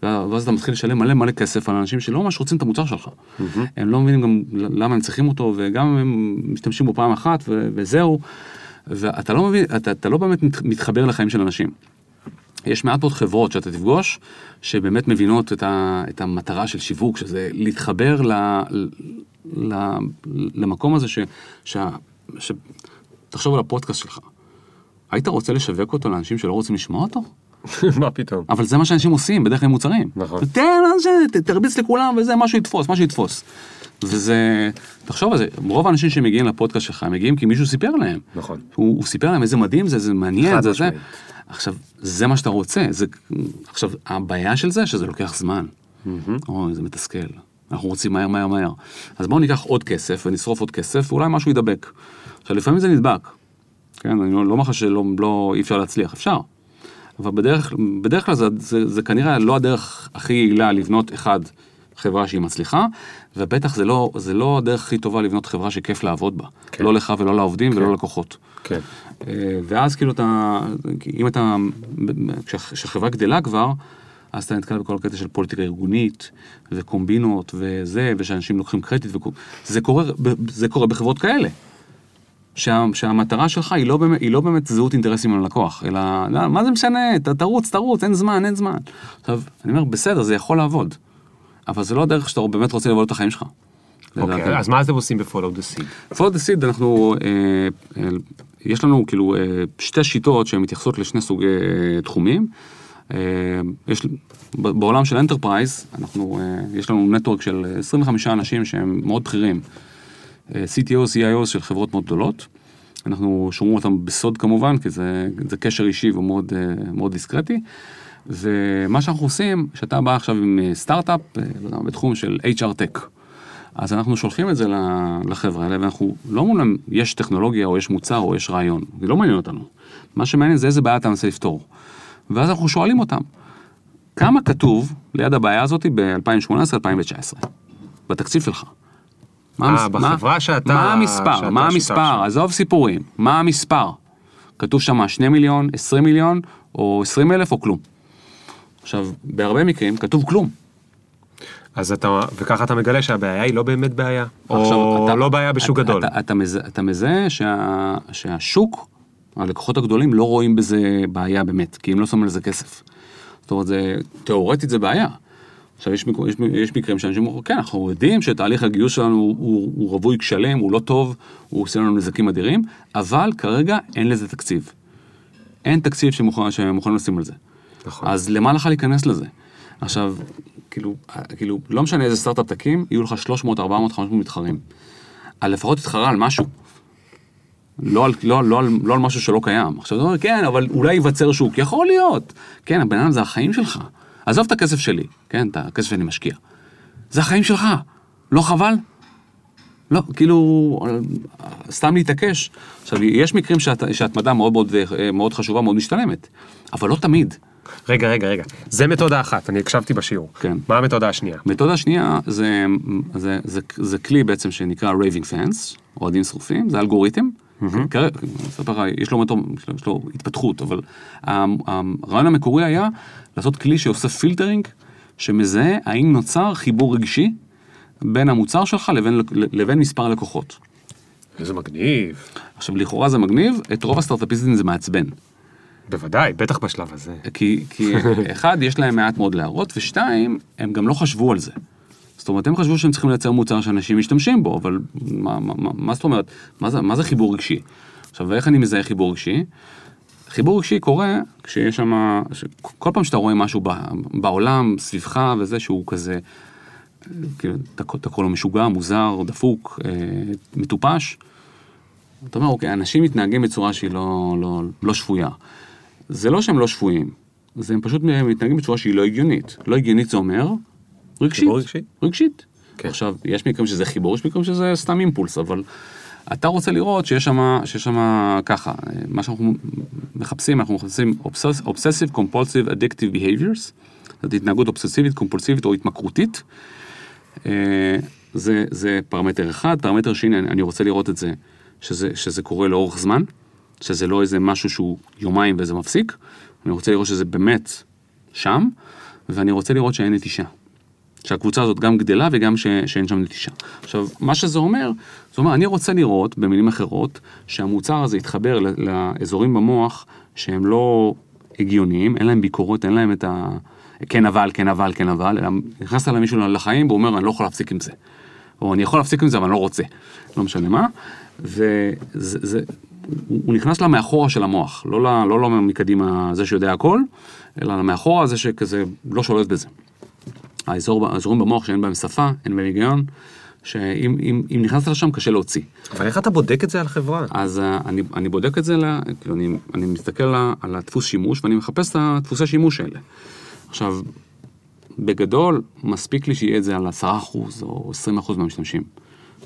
ואז אתה מתחיל לשלם מלא מלא כסף על אנשים שלא ממש רוצים את המוצר שלך. הם לא מבינים גם למה הם צריכים אותו, וגם הם משתמשים בו פעם אחת ו- וזהו. ואתה לא מבין, אתה, אתה לא באמת מת- מתחבר לחיים של אנשים. יש מעט מאוד חברות שאתה תפגוש, שבאמת מבינות את, ה, את המטרה של שיווק, שזה להתחבר ל, ל, למקום הזה ש, ש, ש... תחשוב על הפודקאסט שלך. היית רוצה לשווק אותו לאנשים שלא רוצים לשמוע אותו? מה פתאום? אבל זה מה שאנשים עושים בדרך כלל עם מוצרים. נכון. תן, תרביץ לכולם וזה, משהו יתפוס, משהו יתפוס. וזה, תחשוב על זה, רוב האנשים שמגיעים לפודקאסט שלך, הם מגיעים כי מישהו סיפר להם. נכון. הוא, הוא סיפר להם איזה מדהים זה, זה מעניין, זה זה. עכשיו, זה מה שאתה רוצה. זה, עכשיו, הבעיה של זה, שזה לוקח זמן. אוי, זה מתסכל. אנחנו רוצים מהר, מהר, מהר. אז בואו ניקח עוד כסף ונשרוף עוד כסף, ואולי משהו ידבק. עכשיו, לפעמים זה נדבק. כן, אני לא לא אומר לך שלא לא, אי אפשר להצליח, אפשר. אבל בדרך, בדרך כלל זה, זה, זה כנראה לא הדרך הכי יעילה לבנות אחד, חברה שהיא מצליחה, ובטח זה לא, זה לא הדרך הכי טובה לבנות חברה שכיף לעבוד בה. כן. לא לך ולא לעובדים ולא ללקוחות. כן. אה, ואז כאילו אתה, אם אתה, כשה- כשהחברה גדלה כבר, אז אתה נתקל בכל הקטע של פוליטיקה ארגונית, וקומבינות, וזה, ושאנשים לוקחים קרדיט, זה קורה, זה קורה בחברות כאלה. שה, שהמטרה שלך היא לא, באמת, היא לא באמת זהות אינטרסים עם הלקוח, אלא לא, מה זה משנה, ת, תרוץ, תרוץ, אין זמן, אין זמן. עכשיו, אני אומר, בסדר, זה יכול לעבוד, אבל זה לא הדרך שאתה באמת רוצה לחיות את החיים שלך. אוקיי, אז מה אתם עושים ב-follow the seed? follow the seed אנחנו, אה, אה, יש לנו כאילו אה, שתי שיטות שהן מתייחסות לשני סוגי אה, תחומים. אה, יש, בעולם של enterprise, אנחנו, יש לנו נטוורק של 25 אנשים שהם מאוד בכירים. CTO, CIO של חברות מאוד גדולות. אנחנו שומרים אותם בסוד כמובן, כי זה, זה קשר אישי ומאוד מאוד דיסקרטי. ומה שאנחנו עושים, שאתה בא עכשיו עם סטארט-אפ, לא יודע, בתחום של HR Tech. אז אנחנו שולחים את זה לחבר'ה האלה, ואנחנו לא אומרים להם, יש טכנולוגיה, או יש מוצר, או יש רעיון. זה לא מעניין אותנו. מה שמעניין זה איזה בעיה אתה מנסה לפתור. ואז אנחנו שואלים אותם, כמה כתוב ליד הבעיה הזאת ב-2018-2019? בתקציב שלך. מה אה, המס- מה- בחברה שאתה- מה המספר? שאתה מה המספר? עזוב סיפורים. מה המספר? כתוב שם 2 מיליון, 20 מיליון, או 20 אלף, או כלום. עכשיו, בהרבה מקרים כתוב כלום. אז אתה, וככה אתה מגלה שהבעיה היא לא באמת בעיה, או אתה- לא בעיה בשוק אתה- גדול. אתה, אתה, אתה מזהה שה, שהשוק, הלקוחות הגדולים לא רואים בזה בעיה באמת, כי הם לא שמים לזה כסף. זאת אומרת, זה, תיאורטית זה בעיה. עכשיו, יש, יש, יש מקרים שאנשים אומרים, כן, אנחנו יודעים שתהליך הגיוס שלנו הוא, הוא, הוא רווי כשלם, הוא לא טוב, הוא עושה לנו נזקים אדירים, אבל כרגע אין לזה תקציב. אין תקציב שמוכן, שמוכן לשים על זה. נכון. אז למה לך להיכנס לזה? עכשיו, כאילו, כאילו, לא משנה איזה סטארט-אפ תקים, יהיו לך 300, 400, 500 מתחרים. לפחות תתחרה על משהו. לא על, לא, לא, על, לא על משהו שלא קיים. עכשיו אתה אומר, כן, אבל אולי ייווצר שוק. יכול להיות. כן, הבן אדם זה החיים שלך. עזוב את הכסף שלי, כן, את הכסף שאני משקיע. זה החיים שלך. לא חבל? לא, כאילו, סתם להתעקש. עכשיו, יש מקרים שהת- שהתמדה מאוד מאוד, אה, מאוד חשובה, מאוד משתלמת, אבל לא תמיד. רגע, רגע, רגע. זה מתודה אחת, אני הקשבתי בשיעור. כן. מה המתודה השנייה? מתודה שנייה זה, זה, זה, זה כלי בעצם שנקרא raving fans, אוהדים שרופים, זה אלגוריתם. אספר לך, יש לו, מתום- יש לו- יש לו התפתחות, אבל הרעיון המקורי היה לעשות כלי שעושה פילטרינג, שמזהה האם נוצר חיבור רגשי בין המוצר שלך לבין, לבין מספר הלקוחות. איזה מגניב. עכשיו, לכאורה זה מגניב, את רוב הסטארט-אפיסטים זה מעצבן. בוודאי, בטח בשלב הזה. כי, כי אחד, יש להם מעט מאוד להראות, ושתיים, הם גם לא חשבו על זה. זאת אומרת, הם חשבו שהם צריכים לייצר מוצר שאנשים משתמשים בו, אבל מה, מה, מה, מה זאת אומרת? מה זה, מה זה חיבור רגשי? עכשיו, איך אני מזהה חיבור רגשי? חיבור רגשי קורה כשיש שם, כל פעם שאתה רואה משהו בעולם, סביבך וזה, שהוא כזה, כאילו, אתה, אתה קורא לו משוגע, מוזר, דפוק, אה, מטופש, אתה אומר, אוקיי, אנשים מתנהגים בצורה שהיא לא, לא, לא שפויה. זה לא שהם לא שפויים, זה הם פשוט מתנהגים בצורה שהיא לא הגיונית. לא הגיונית זה אומר רגשית. חיבור רגשי? רגשית. כן. עכשיו, יש מקרים שזה חיבור, יש מקרים שזה סתם אימפולס, אבל אתה רוצה לראות שיש שם, שיש שם ככה, מה שאנחנו מחפשים, אנחנו מחפשים obsess- obsessive compulsive addictive behaviors, זאת התנהגות אובססיבית, קומפולסיבית או התמכרותית. אה, זה, זה פרמטר אחד, פרמטר שני, אני רוצה לראות את זה, שזה, שזה קורה לאורך זמן, שזה לא איזה משהו שהוא יומיים וזה מפסיק, אני רוצה לראות שזה באמת שם, ואני רוצה לראות שאין נטישה. שהקבוצה הזאת גם גדלה וגם ש, שאין שם נטישה. עכשיו, מה שזה אומר, זאת אומרת, אני רוצה לראות, במילים אחרות, שהמוצר הזה יתחבר לאזורים במוח שהם לא הגיוניים, אין להם ביקורת, אין להם את ה... כן אבל, כן אבל, כן אבל, אלא נכנס אליי מישהו לחיים והוא אומר, אני לא יכול להפסיק עם זה. או אני יכול להפסיק עם זה, אבל אני לא רוצה. לא משנה מה. וזה, זה, הוא, הוא נכנס למאחורה של המוח, לא, לא, לא מקדימה זה שיודע הכל, אלא למאחורה זה שכזה לא שולט בזה. האזור, האזורים במוח שאין בהם שפה, אין בהם היגיון, שאם אם, אם נכנסת לשם קשה להוציא. אבל איך אתה בודק את זה על חברה? אז uh, אני, אני בודק את זה, לה, כאילו אני, אני מסתכל לה, על הדפוס שימוש ואני מחפש את הדפוסי שימוש האלה. עכשיו, בגדול, מספיק לי שיהיה את זה על 10% או 20% מהמשתמשים.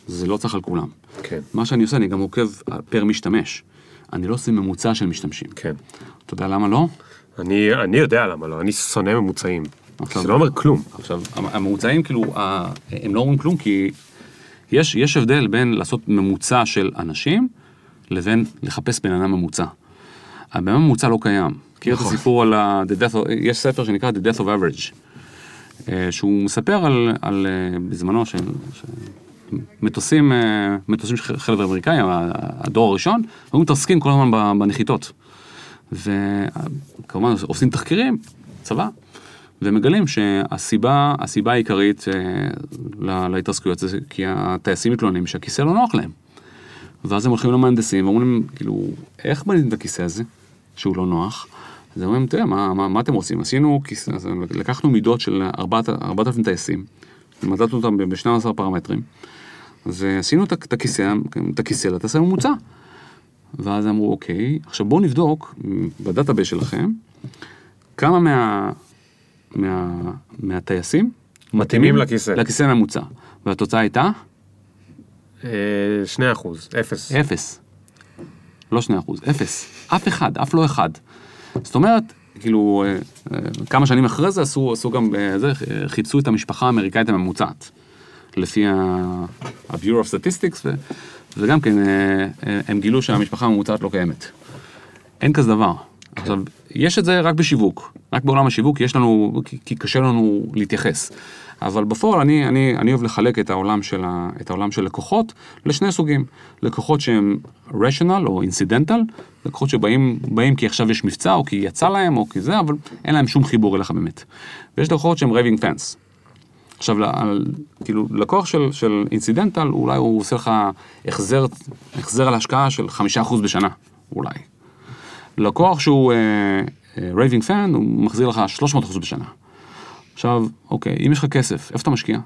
זה לא צריך על כולם. כן. מה שאני עושה, אני גם עוקב פר משתמש. אני לא עושה ממוצע של משתמשים. כן. אתה יודע למה לא? אני, אני יודע למה לא, אני שונא ממוצעים. עכשיו- זה לא אומר כלום. עכשיו, הממוצעים כאילו, הם לא אומרים כלום כי יש, יש הבדל בין לעשות ממוצע של אנשים לבין לחפש בן אדם ממוצע. הבן אדם ממוצע לא קיים. מכיר את נכון. הסיפור על ה... The Death of, יש ספר שנקרא The Death of Average, אה, שהוא מספר על, על אה, בזמנו של... ש- מטוסים, אה, מטוסים של חלב אמריקאי, הדור הראשון, היו מתעסקים כל הזמן בנחיתות. וכמובן עושים תחקירים, צבא, ומגלים שהסיבה, הסיבה העיקרית אה, לה- להתעסקויות זה כי הטייסים מתלוננים שהכיסא לא נוח להם. ואז הם הולכים למהנדסים ואומרים להם, כאילו, איך בניתם את הכיסא הזה, שהוא לא נוח? אז הם אומרים, תראה, מה, מה, מה אתם רוצים? עשינו כיסא, לקחנו מידות של 4,000 טייסים, מדדנו אותם ב-12 פרמטרים, את ה- את הכיסא, את הכיסא לתעשה ממוצע. ואז אמרו, אוקיי, עכשיו בואו נבדוק ב database שלכם, כמה מה, מה, מהטייסים מתאימים לכיסא. לכיסא הממוצע. והתוצאה הייתה אה, שני אחוז, אפס. אפס. לא שני אחוז, אפס. אף אחד, אף לא אחד. זאת אומרת, כאילו, אה, אה, כמה שנים אחרי זה עשו, עשו גם, אה, זה, אה, חיפשו את המשפחה האמריקאית הממוצעת. לפי ה-Bureau of Statistics, ו- וגם כן, אה, אה, הם גילו שהמשפחה הממוצעת לא קיימת. אין כזה דבר. עכשיו, יש את זה רק בשיווק, רק בעולם השיווק יש לנו, כי, כי קשה לנו להתייחס. אבל בפועל אני, אני, אני אוהב לחלק את העולם, של ה, את העולם של לקוחות לשני סוגים. לקוחות שהם rational או incidental, לקוחות שבאים באים כי עכשיו יש מבצע או כי יצא להם או כי זה, אבל אין להם שום חיבור אליך באמת. ויש לקוחות שהם raving fans. עכשיו, על- כאילו, לקוח של, של אינסידנטל, אולי הוא עושה לך החזר, החזר על השקעה של חמישה אחוז בשנה, אולי. לקוח שהוא raving fan, הוא מחזיר לך 300 אחוז בשנה. עכשיו, אוקיי, אם יש לך כסף, איפה אתה משקיע?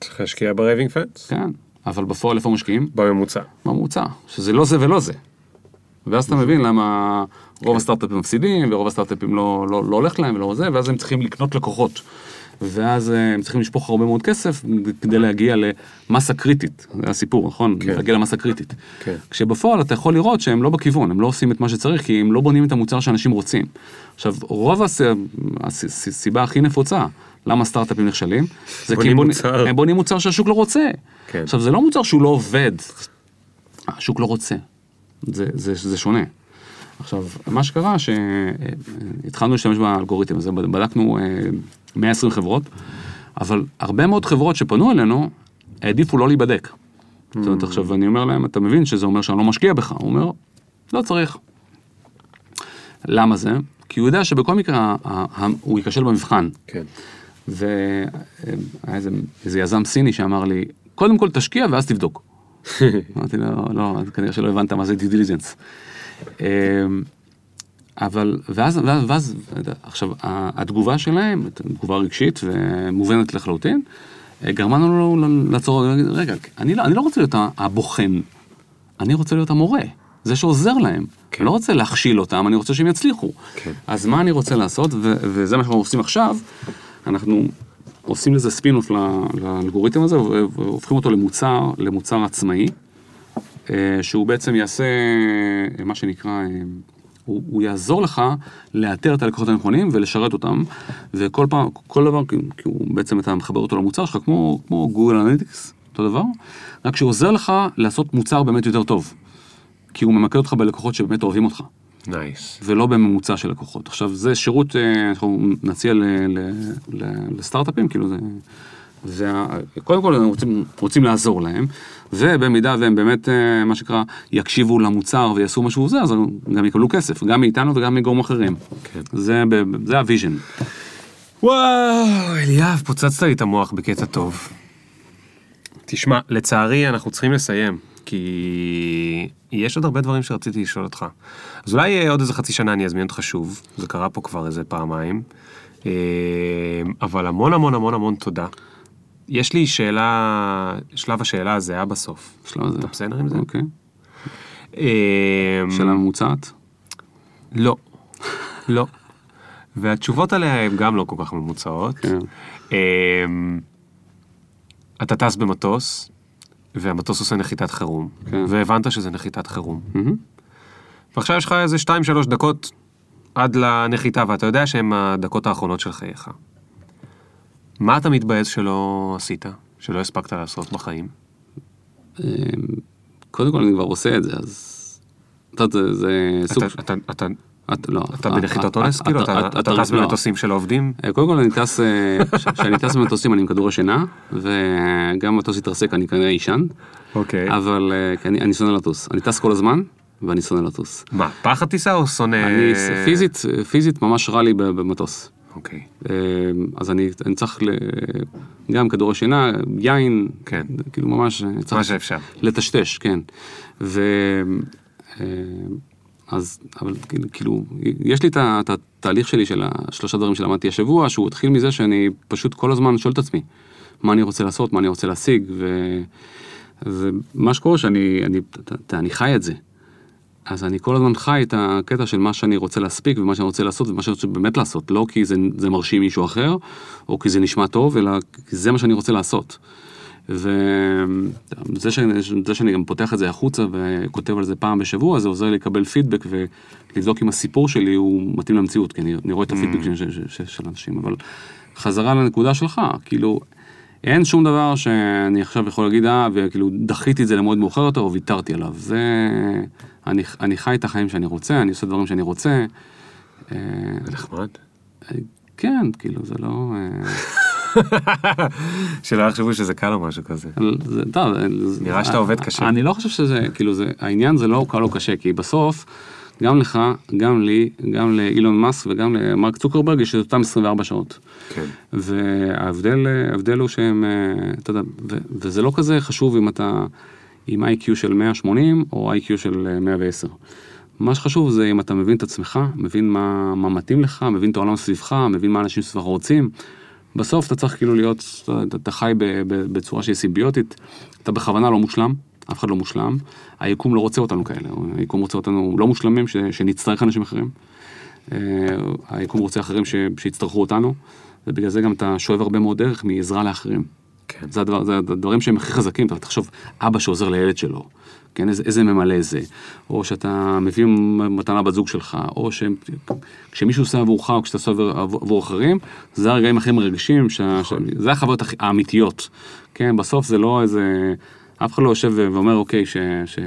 צריך להשקיע ב raving fans. כן. אבל בפועל איפה משקיעים? בממוצע. בממוצע, שזה לא זה ולא זה. ואז אתה מבין למה רוב הסטארט-אפים מפסידים, ורוב הסטארט-אפים לא, לא, לא הולך להם ולא זה, ואז הם צריכים לקנות לקוחות. ואז אה, הם צריכים לשפוך הרבה מאוד כסף כדי להגיע למסה קריטית, זה הסיפור, נכון? כן. להגיע למסה קריטית. כן. כשבפועל אתה יכול לראות שהם לא בכיוון, הם לא עושים את מה שצריך, כי הם לא בונים את המוצר שאנשים רוצים. עכשיו, רוב הס- הס- הס- הסיבה הכי נפוצה, למה סטארט-אפים נכשלים, זה כי הם מוצר. הם בונים מוצר שהשוק לא רוצה. כן. עכשיו, זה לא מוצר שהוא לא עובד, השוק לא רוצה. זה, זה, זה שונה. עכשיו, מה שקרה, שהתחלנו להשתמש באלגוריתם הזה, בדקנו אה, 120 חברות, אבל הרבה מאוד חברות שפנו אלינו, העדיפו לא להיבדק. זאת אומרת, עכשיו אני אומר להם, אתה מבין שזה אומר שאני לא משקיע בך? הוא אומר, לא צריך. למה זה? כי הוא יודע שבכל מקרה הוא ייכשל במבחן. כן. והיה איזה, איזה יזם סיני שאמר לי, קודם כל תשקיע ואז תבדוק. אמרתי לו, לא, אז כנראה שלא הבנת מה זה diligence. אמ, אבל, ואז, ואז, ואז, עכשיו, התגובה שלהם, תגובה רגשית ומובנת לחלוטין, אה, גרמה לנו לעצור, רגע, אני לא, אני לא רוצה להיות הבוחן, אני רוצה להיות המורה, זה שעוזר להם. כן. אני לא רוצה להכשיל אותם, אני רוצה שהם יצליחו. כן. אז מה אני רוצה לעשות, ו- וזה מה שאנחנו עושים עכשיו, אנחנו עושים לזה ספינוף לאלגוריתם הזה, והופכים אותו למוצר, למוצר עצמאי, אה, שהוא בעצם יעשה אה, מה שנקרא, הוא, הוא יעזור לך לאתר את הלקוחות הנכונים ולשרת אותם, וכל פעם, כל דבר, כי כי הוא בעצם אתה מחבר אותו למוצר שלך, כמו, כמו גוגל אנליטיקס, אותו דבר, רק שהוא עוזר לך לעשות מוצר באמת יותר טוב, כי הוא ממקד אותך בלקוחות שבאמת אוהבים אותך. nice. ולא בממוצע של לקוחות. עכשיו, זה שירות, אה, אנחנו נציע לסטארט-אפים, כאילו זה... זה קודם כל, אנחנו רוצים, רוצים לעזור להם, ובמידה והם באמת, אה, מה שנקרא, יקשיבו למוצר ויעשו משהו זה, אז הם גם יקבלו כסף, גם מאיתנו וגם מגורמים אחרים. כן. זה, זה ה vision. וואו, אליאב, פוצצת לי את המוח בקטע טוב. תשמע, לצערי אנחנו צריכים לסיים, כי יש עוד הרבה דברים שרציתי לשאול אותך. אז אולי אה, עוד איזה חצי שנה אני אזמין אותך שוב, זה קרה פה כבר איזה פעמיים, אה, אבל המון המון המון המון תודה. יש לי שאלה, שלב השאלה הזהה בסוף. בשלב הזה. אתה בסדר עם זה? אוקיי. אה, שאלה ממוצעת? לא, לא. והתשובות עליה הן גם לא כל כך ממוצעות. כן. אמ, אתה טס במטוס, והמטוס עושה נחיתת חירום, כן. והבנת שזה נחיתת חירום. ועכשיו יש לך איזה 2-3 דקות עד לנחיתה, ואתה יודע שהן הדקות האחרונות של חייך. מה אתה מתבאס שלא עשית? שלא הספקת לעשות בחיים? אמ, קודם כל, אני כבר עושה את זה, אז... אתה זה- זה סוג... אתה- אתה- אתה- את- לא, אתה אה, בנחיתות אה, אונס? אה, כאילו, אתה- אתה אתה- טס לא. במטוסים של העובדים? אה, קודם כל אני טס, אה, כשאני טס במטוסים אני עם כדור שינה, וגם מטוס יתרסק אני כנראה אישן, אוקיי. אבל אה, אני אני שונא לטוס. אני טס כל הזמן, ואני שונא לטוס. מה, פחד טיסה או שונא... אני פיזית, פיזית ממש רע לי במטוס. אוקיי. אה, אז אני אני צריך ל- גם כדור שינה, יין, כן. כאילו ממש אה, צריך מה שאפשר. לטשטש, כן. ו... אה, אז, אבל כאילו- כאילו, יש לי את התהליך שלי של השלושה דברים שלמדתי השבוע, שהוא התחיל מזה שאני פשוט כל הזמן שואל את עצמי, מה אני רוצה לעשות, מה אני רוצה להשיג, ו... ומה שקורה שאני אני, אתה- אני חי את זה. אז אני כל הזמן חי את הקטע של מה שאני רוצה להספיק ומה שאני רוצה לעשות ומה שאני רוצה באמת לעשות, לא כי זה, זה מרשים מישהו אחר, או כי זה נשמע טוב, אלא כי זה מה שאני רוצה לעשות. וזה שאני, זה שאני גם פותח את זה החוצה וכותב על זה פעם בשבוע, זה עוזר לי לקבל פידבק ולבדוק אם הסיפור שלי הוא מתאים למציאות, כי אני, אני רואה את הפידבק של, של, של, של אנשים, אבל חזרה לנקודה שלך, כאילו, אין שום דבר שאני עכשיו יכול להגיד, אה, וכאילו דחיתי את זה למועד מאוחר יותר או ויתרתי עליו. זה, אני, אני חי את החיים שאני רוצה, אני עושה דברים שאני רוצה. אה, זה נחמד. כן, כאילו, זה לא... אה, שלא יחשבו שזה קל או משהו כזה. זה, טוב, נראה שאתה עובד קשה. אני לא חושב שזה, כאילו, זה, העניין זה לא קל או קשה, כי בסוף, גם לך, גם לי, גם לאילון מאסק וגם למרק צוקרברג יש את אותם 24 שעות. כן. וההבדל ההבדל הוא שהם, אה, אתה יודע, ו, וזה לא כזה חשוב אם אתה עם איי-קיו של 180 או איי-קיו של אה, 110. מה שחשוב זה אם אתה מבין את עצמך, מבין מה, מה מתאים לך, מבין את העולם סביבך, מבין מה אנשים סביבך רוצים. בסוף אתה צריך כאילו להיות, אתה, חי בצורה שהיא סימביוטית, אתה בכוונה לא מושלם, אף אחד לא מושלם, היקום לא רוצה אותנו כאלה, היקום רוצה אותנו לא מושלמים, ש, שנצטרך אנשים אחרים. אה, היקום רוצה אחרים ש, שיצטרכו אותנו, ובגלל זה גם אתה שואב הרבה מאוד דרך מעזרה לאחרים. כן. זה, הדבר, זה הדברים שהם הכי חזקים, אתה תחשוב, אבא שעוזר לילד שלו, כן, איזה, איזה ממלא זה, או שאתה מביא מתנה בת זוג שלך, או שכשמישהו עושה עבורך, או כשאתה עושה עבור, עבור אחרים, זה הרגעים הכי מרגשים, ש, ש, זה החוויות האמיתיות, כן, בסוף זה לא איזה, אף אחד לא יושב ואומר, אוקיי, ש... ש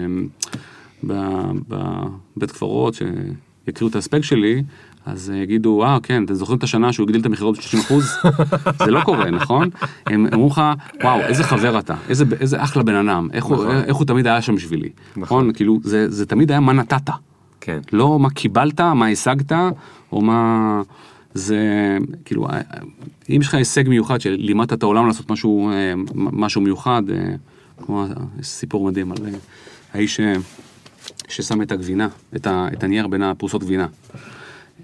בבית קברות, שיכירו את ההספק שלי, אז יגידו, אה, כן, אתם זוכרים את השנה שהוא הגדיל את המכירות ב-30%? זה לא קורה, נכון? הם אמרו לך, וואו, איזה חבר אתה, איזה, איזה אחלה בן אדם, איך, הוא, איך הוא תמיד היה שם בשבילי. נכון? כאילו, זה, זה תמיד היה מה נתת. כן. לא מה קיבלת, מה השגת, או מה... זה כאילו, אה, אם יש לך הישג מיוחד שלימדת את העולם לעשות משהו, אה, משהו מיוחד, אה, כמו סיפור מדהים על אה, האיש ששם את הגבינה, את, ה, את הנייר בין הפרוסות גבינה.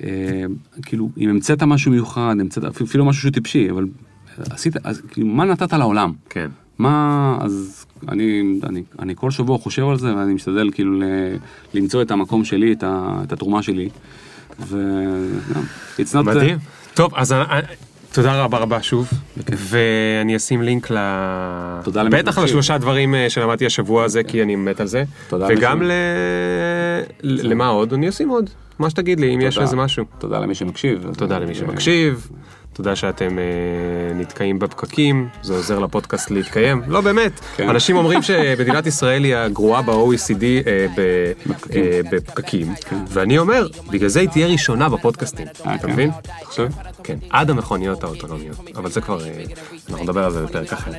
אה, כאילו, אם המצאת משהו מיוחד, המצאת אפילו משהו שהוא טיפשי, אבל עשית, אז כאילו, מה נתת לעולם? כן. מה, אז אני, אני, אני כל שבוע חושב על זה ואני משתדל כאילו ל, למצוא את המקום שלי, את, ה, את התרומה שלי. ו... yeah, מדהים. טוב, אז תודה רבה רבה שוב, ואני אשים לינק ל... תודה למי בטח. לשלושה דברים אה, שלמדתי השבוע הזה, כי אני מת על זה. תודה וגם ל... למה עוד? אני אשים עוד. מה שתגיד לי, אם יש. איזה משהו. תודה למי שמקשיב. תודה למי ו- שמקשיב, תודה שאתם אה, נתקעים בפקקים, זה עוזר לפודקאסט להתקיים. לא באמת, כן. אנשים אומרים שמדינת ישראל היא הגרועה ב-OECD אה, ב- אה, בפקקים, ואני אומר, בגלל זה היא תהיה ראשונה בפודקאסטים, אה, אתה כן. מבין? אתה חושב? כן, עד המכוניות האוטונומיות, אבל זה כבר, אה, אנחנו נדבר על זה בפרק אחר.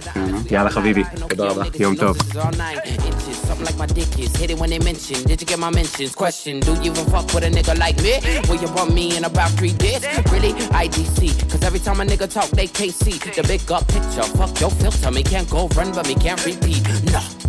יאללה חביבי, תודה רבה, יום טוב. All nine inches, something like my dick is. Hit it when they mention. Did you get my mentions? Question: Do you even fuck with a nigga like me? Will you bump me in about three days? Really? IDC. Cause every time a nigga talk, they can't see the big up picture. Fuck your filter. Me can't go run, but me can't repeat. Nah.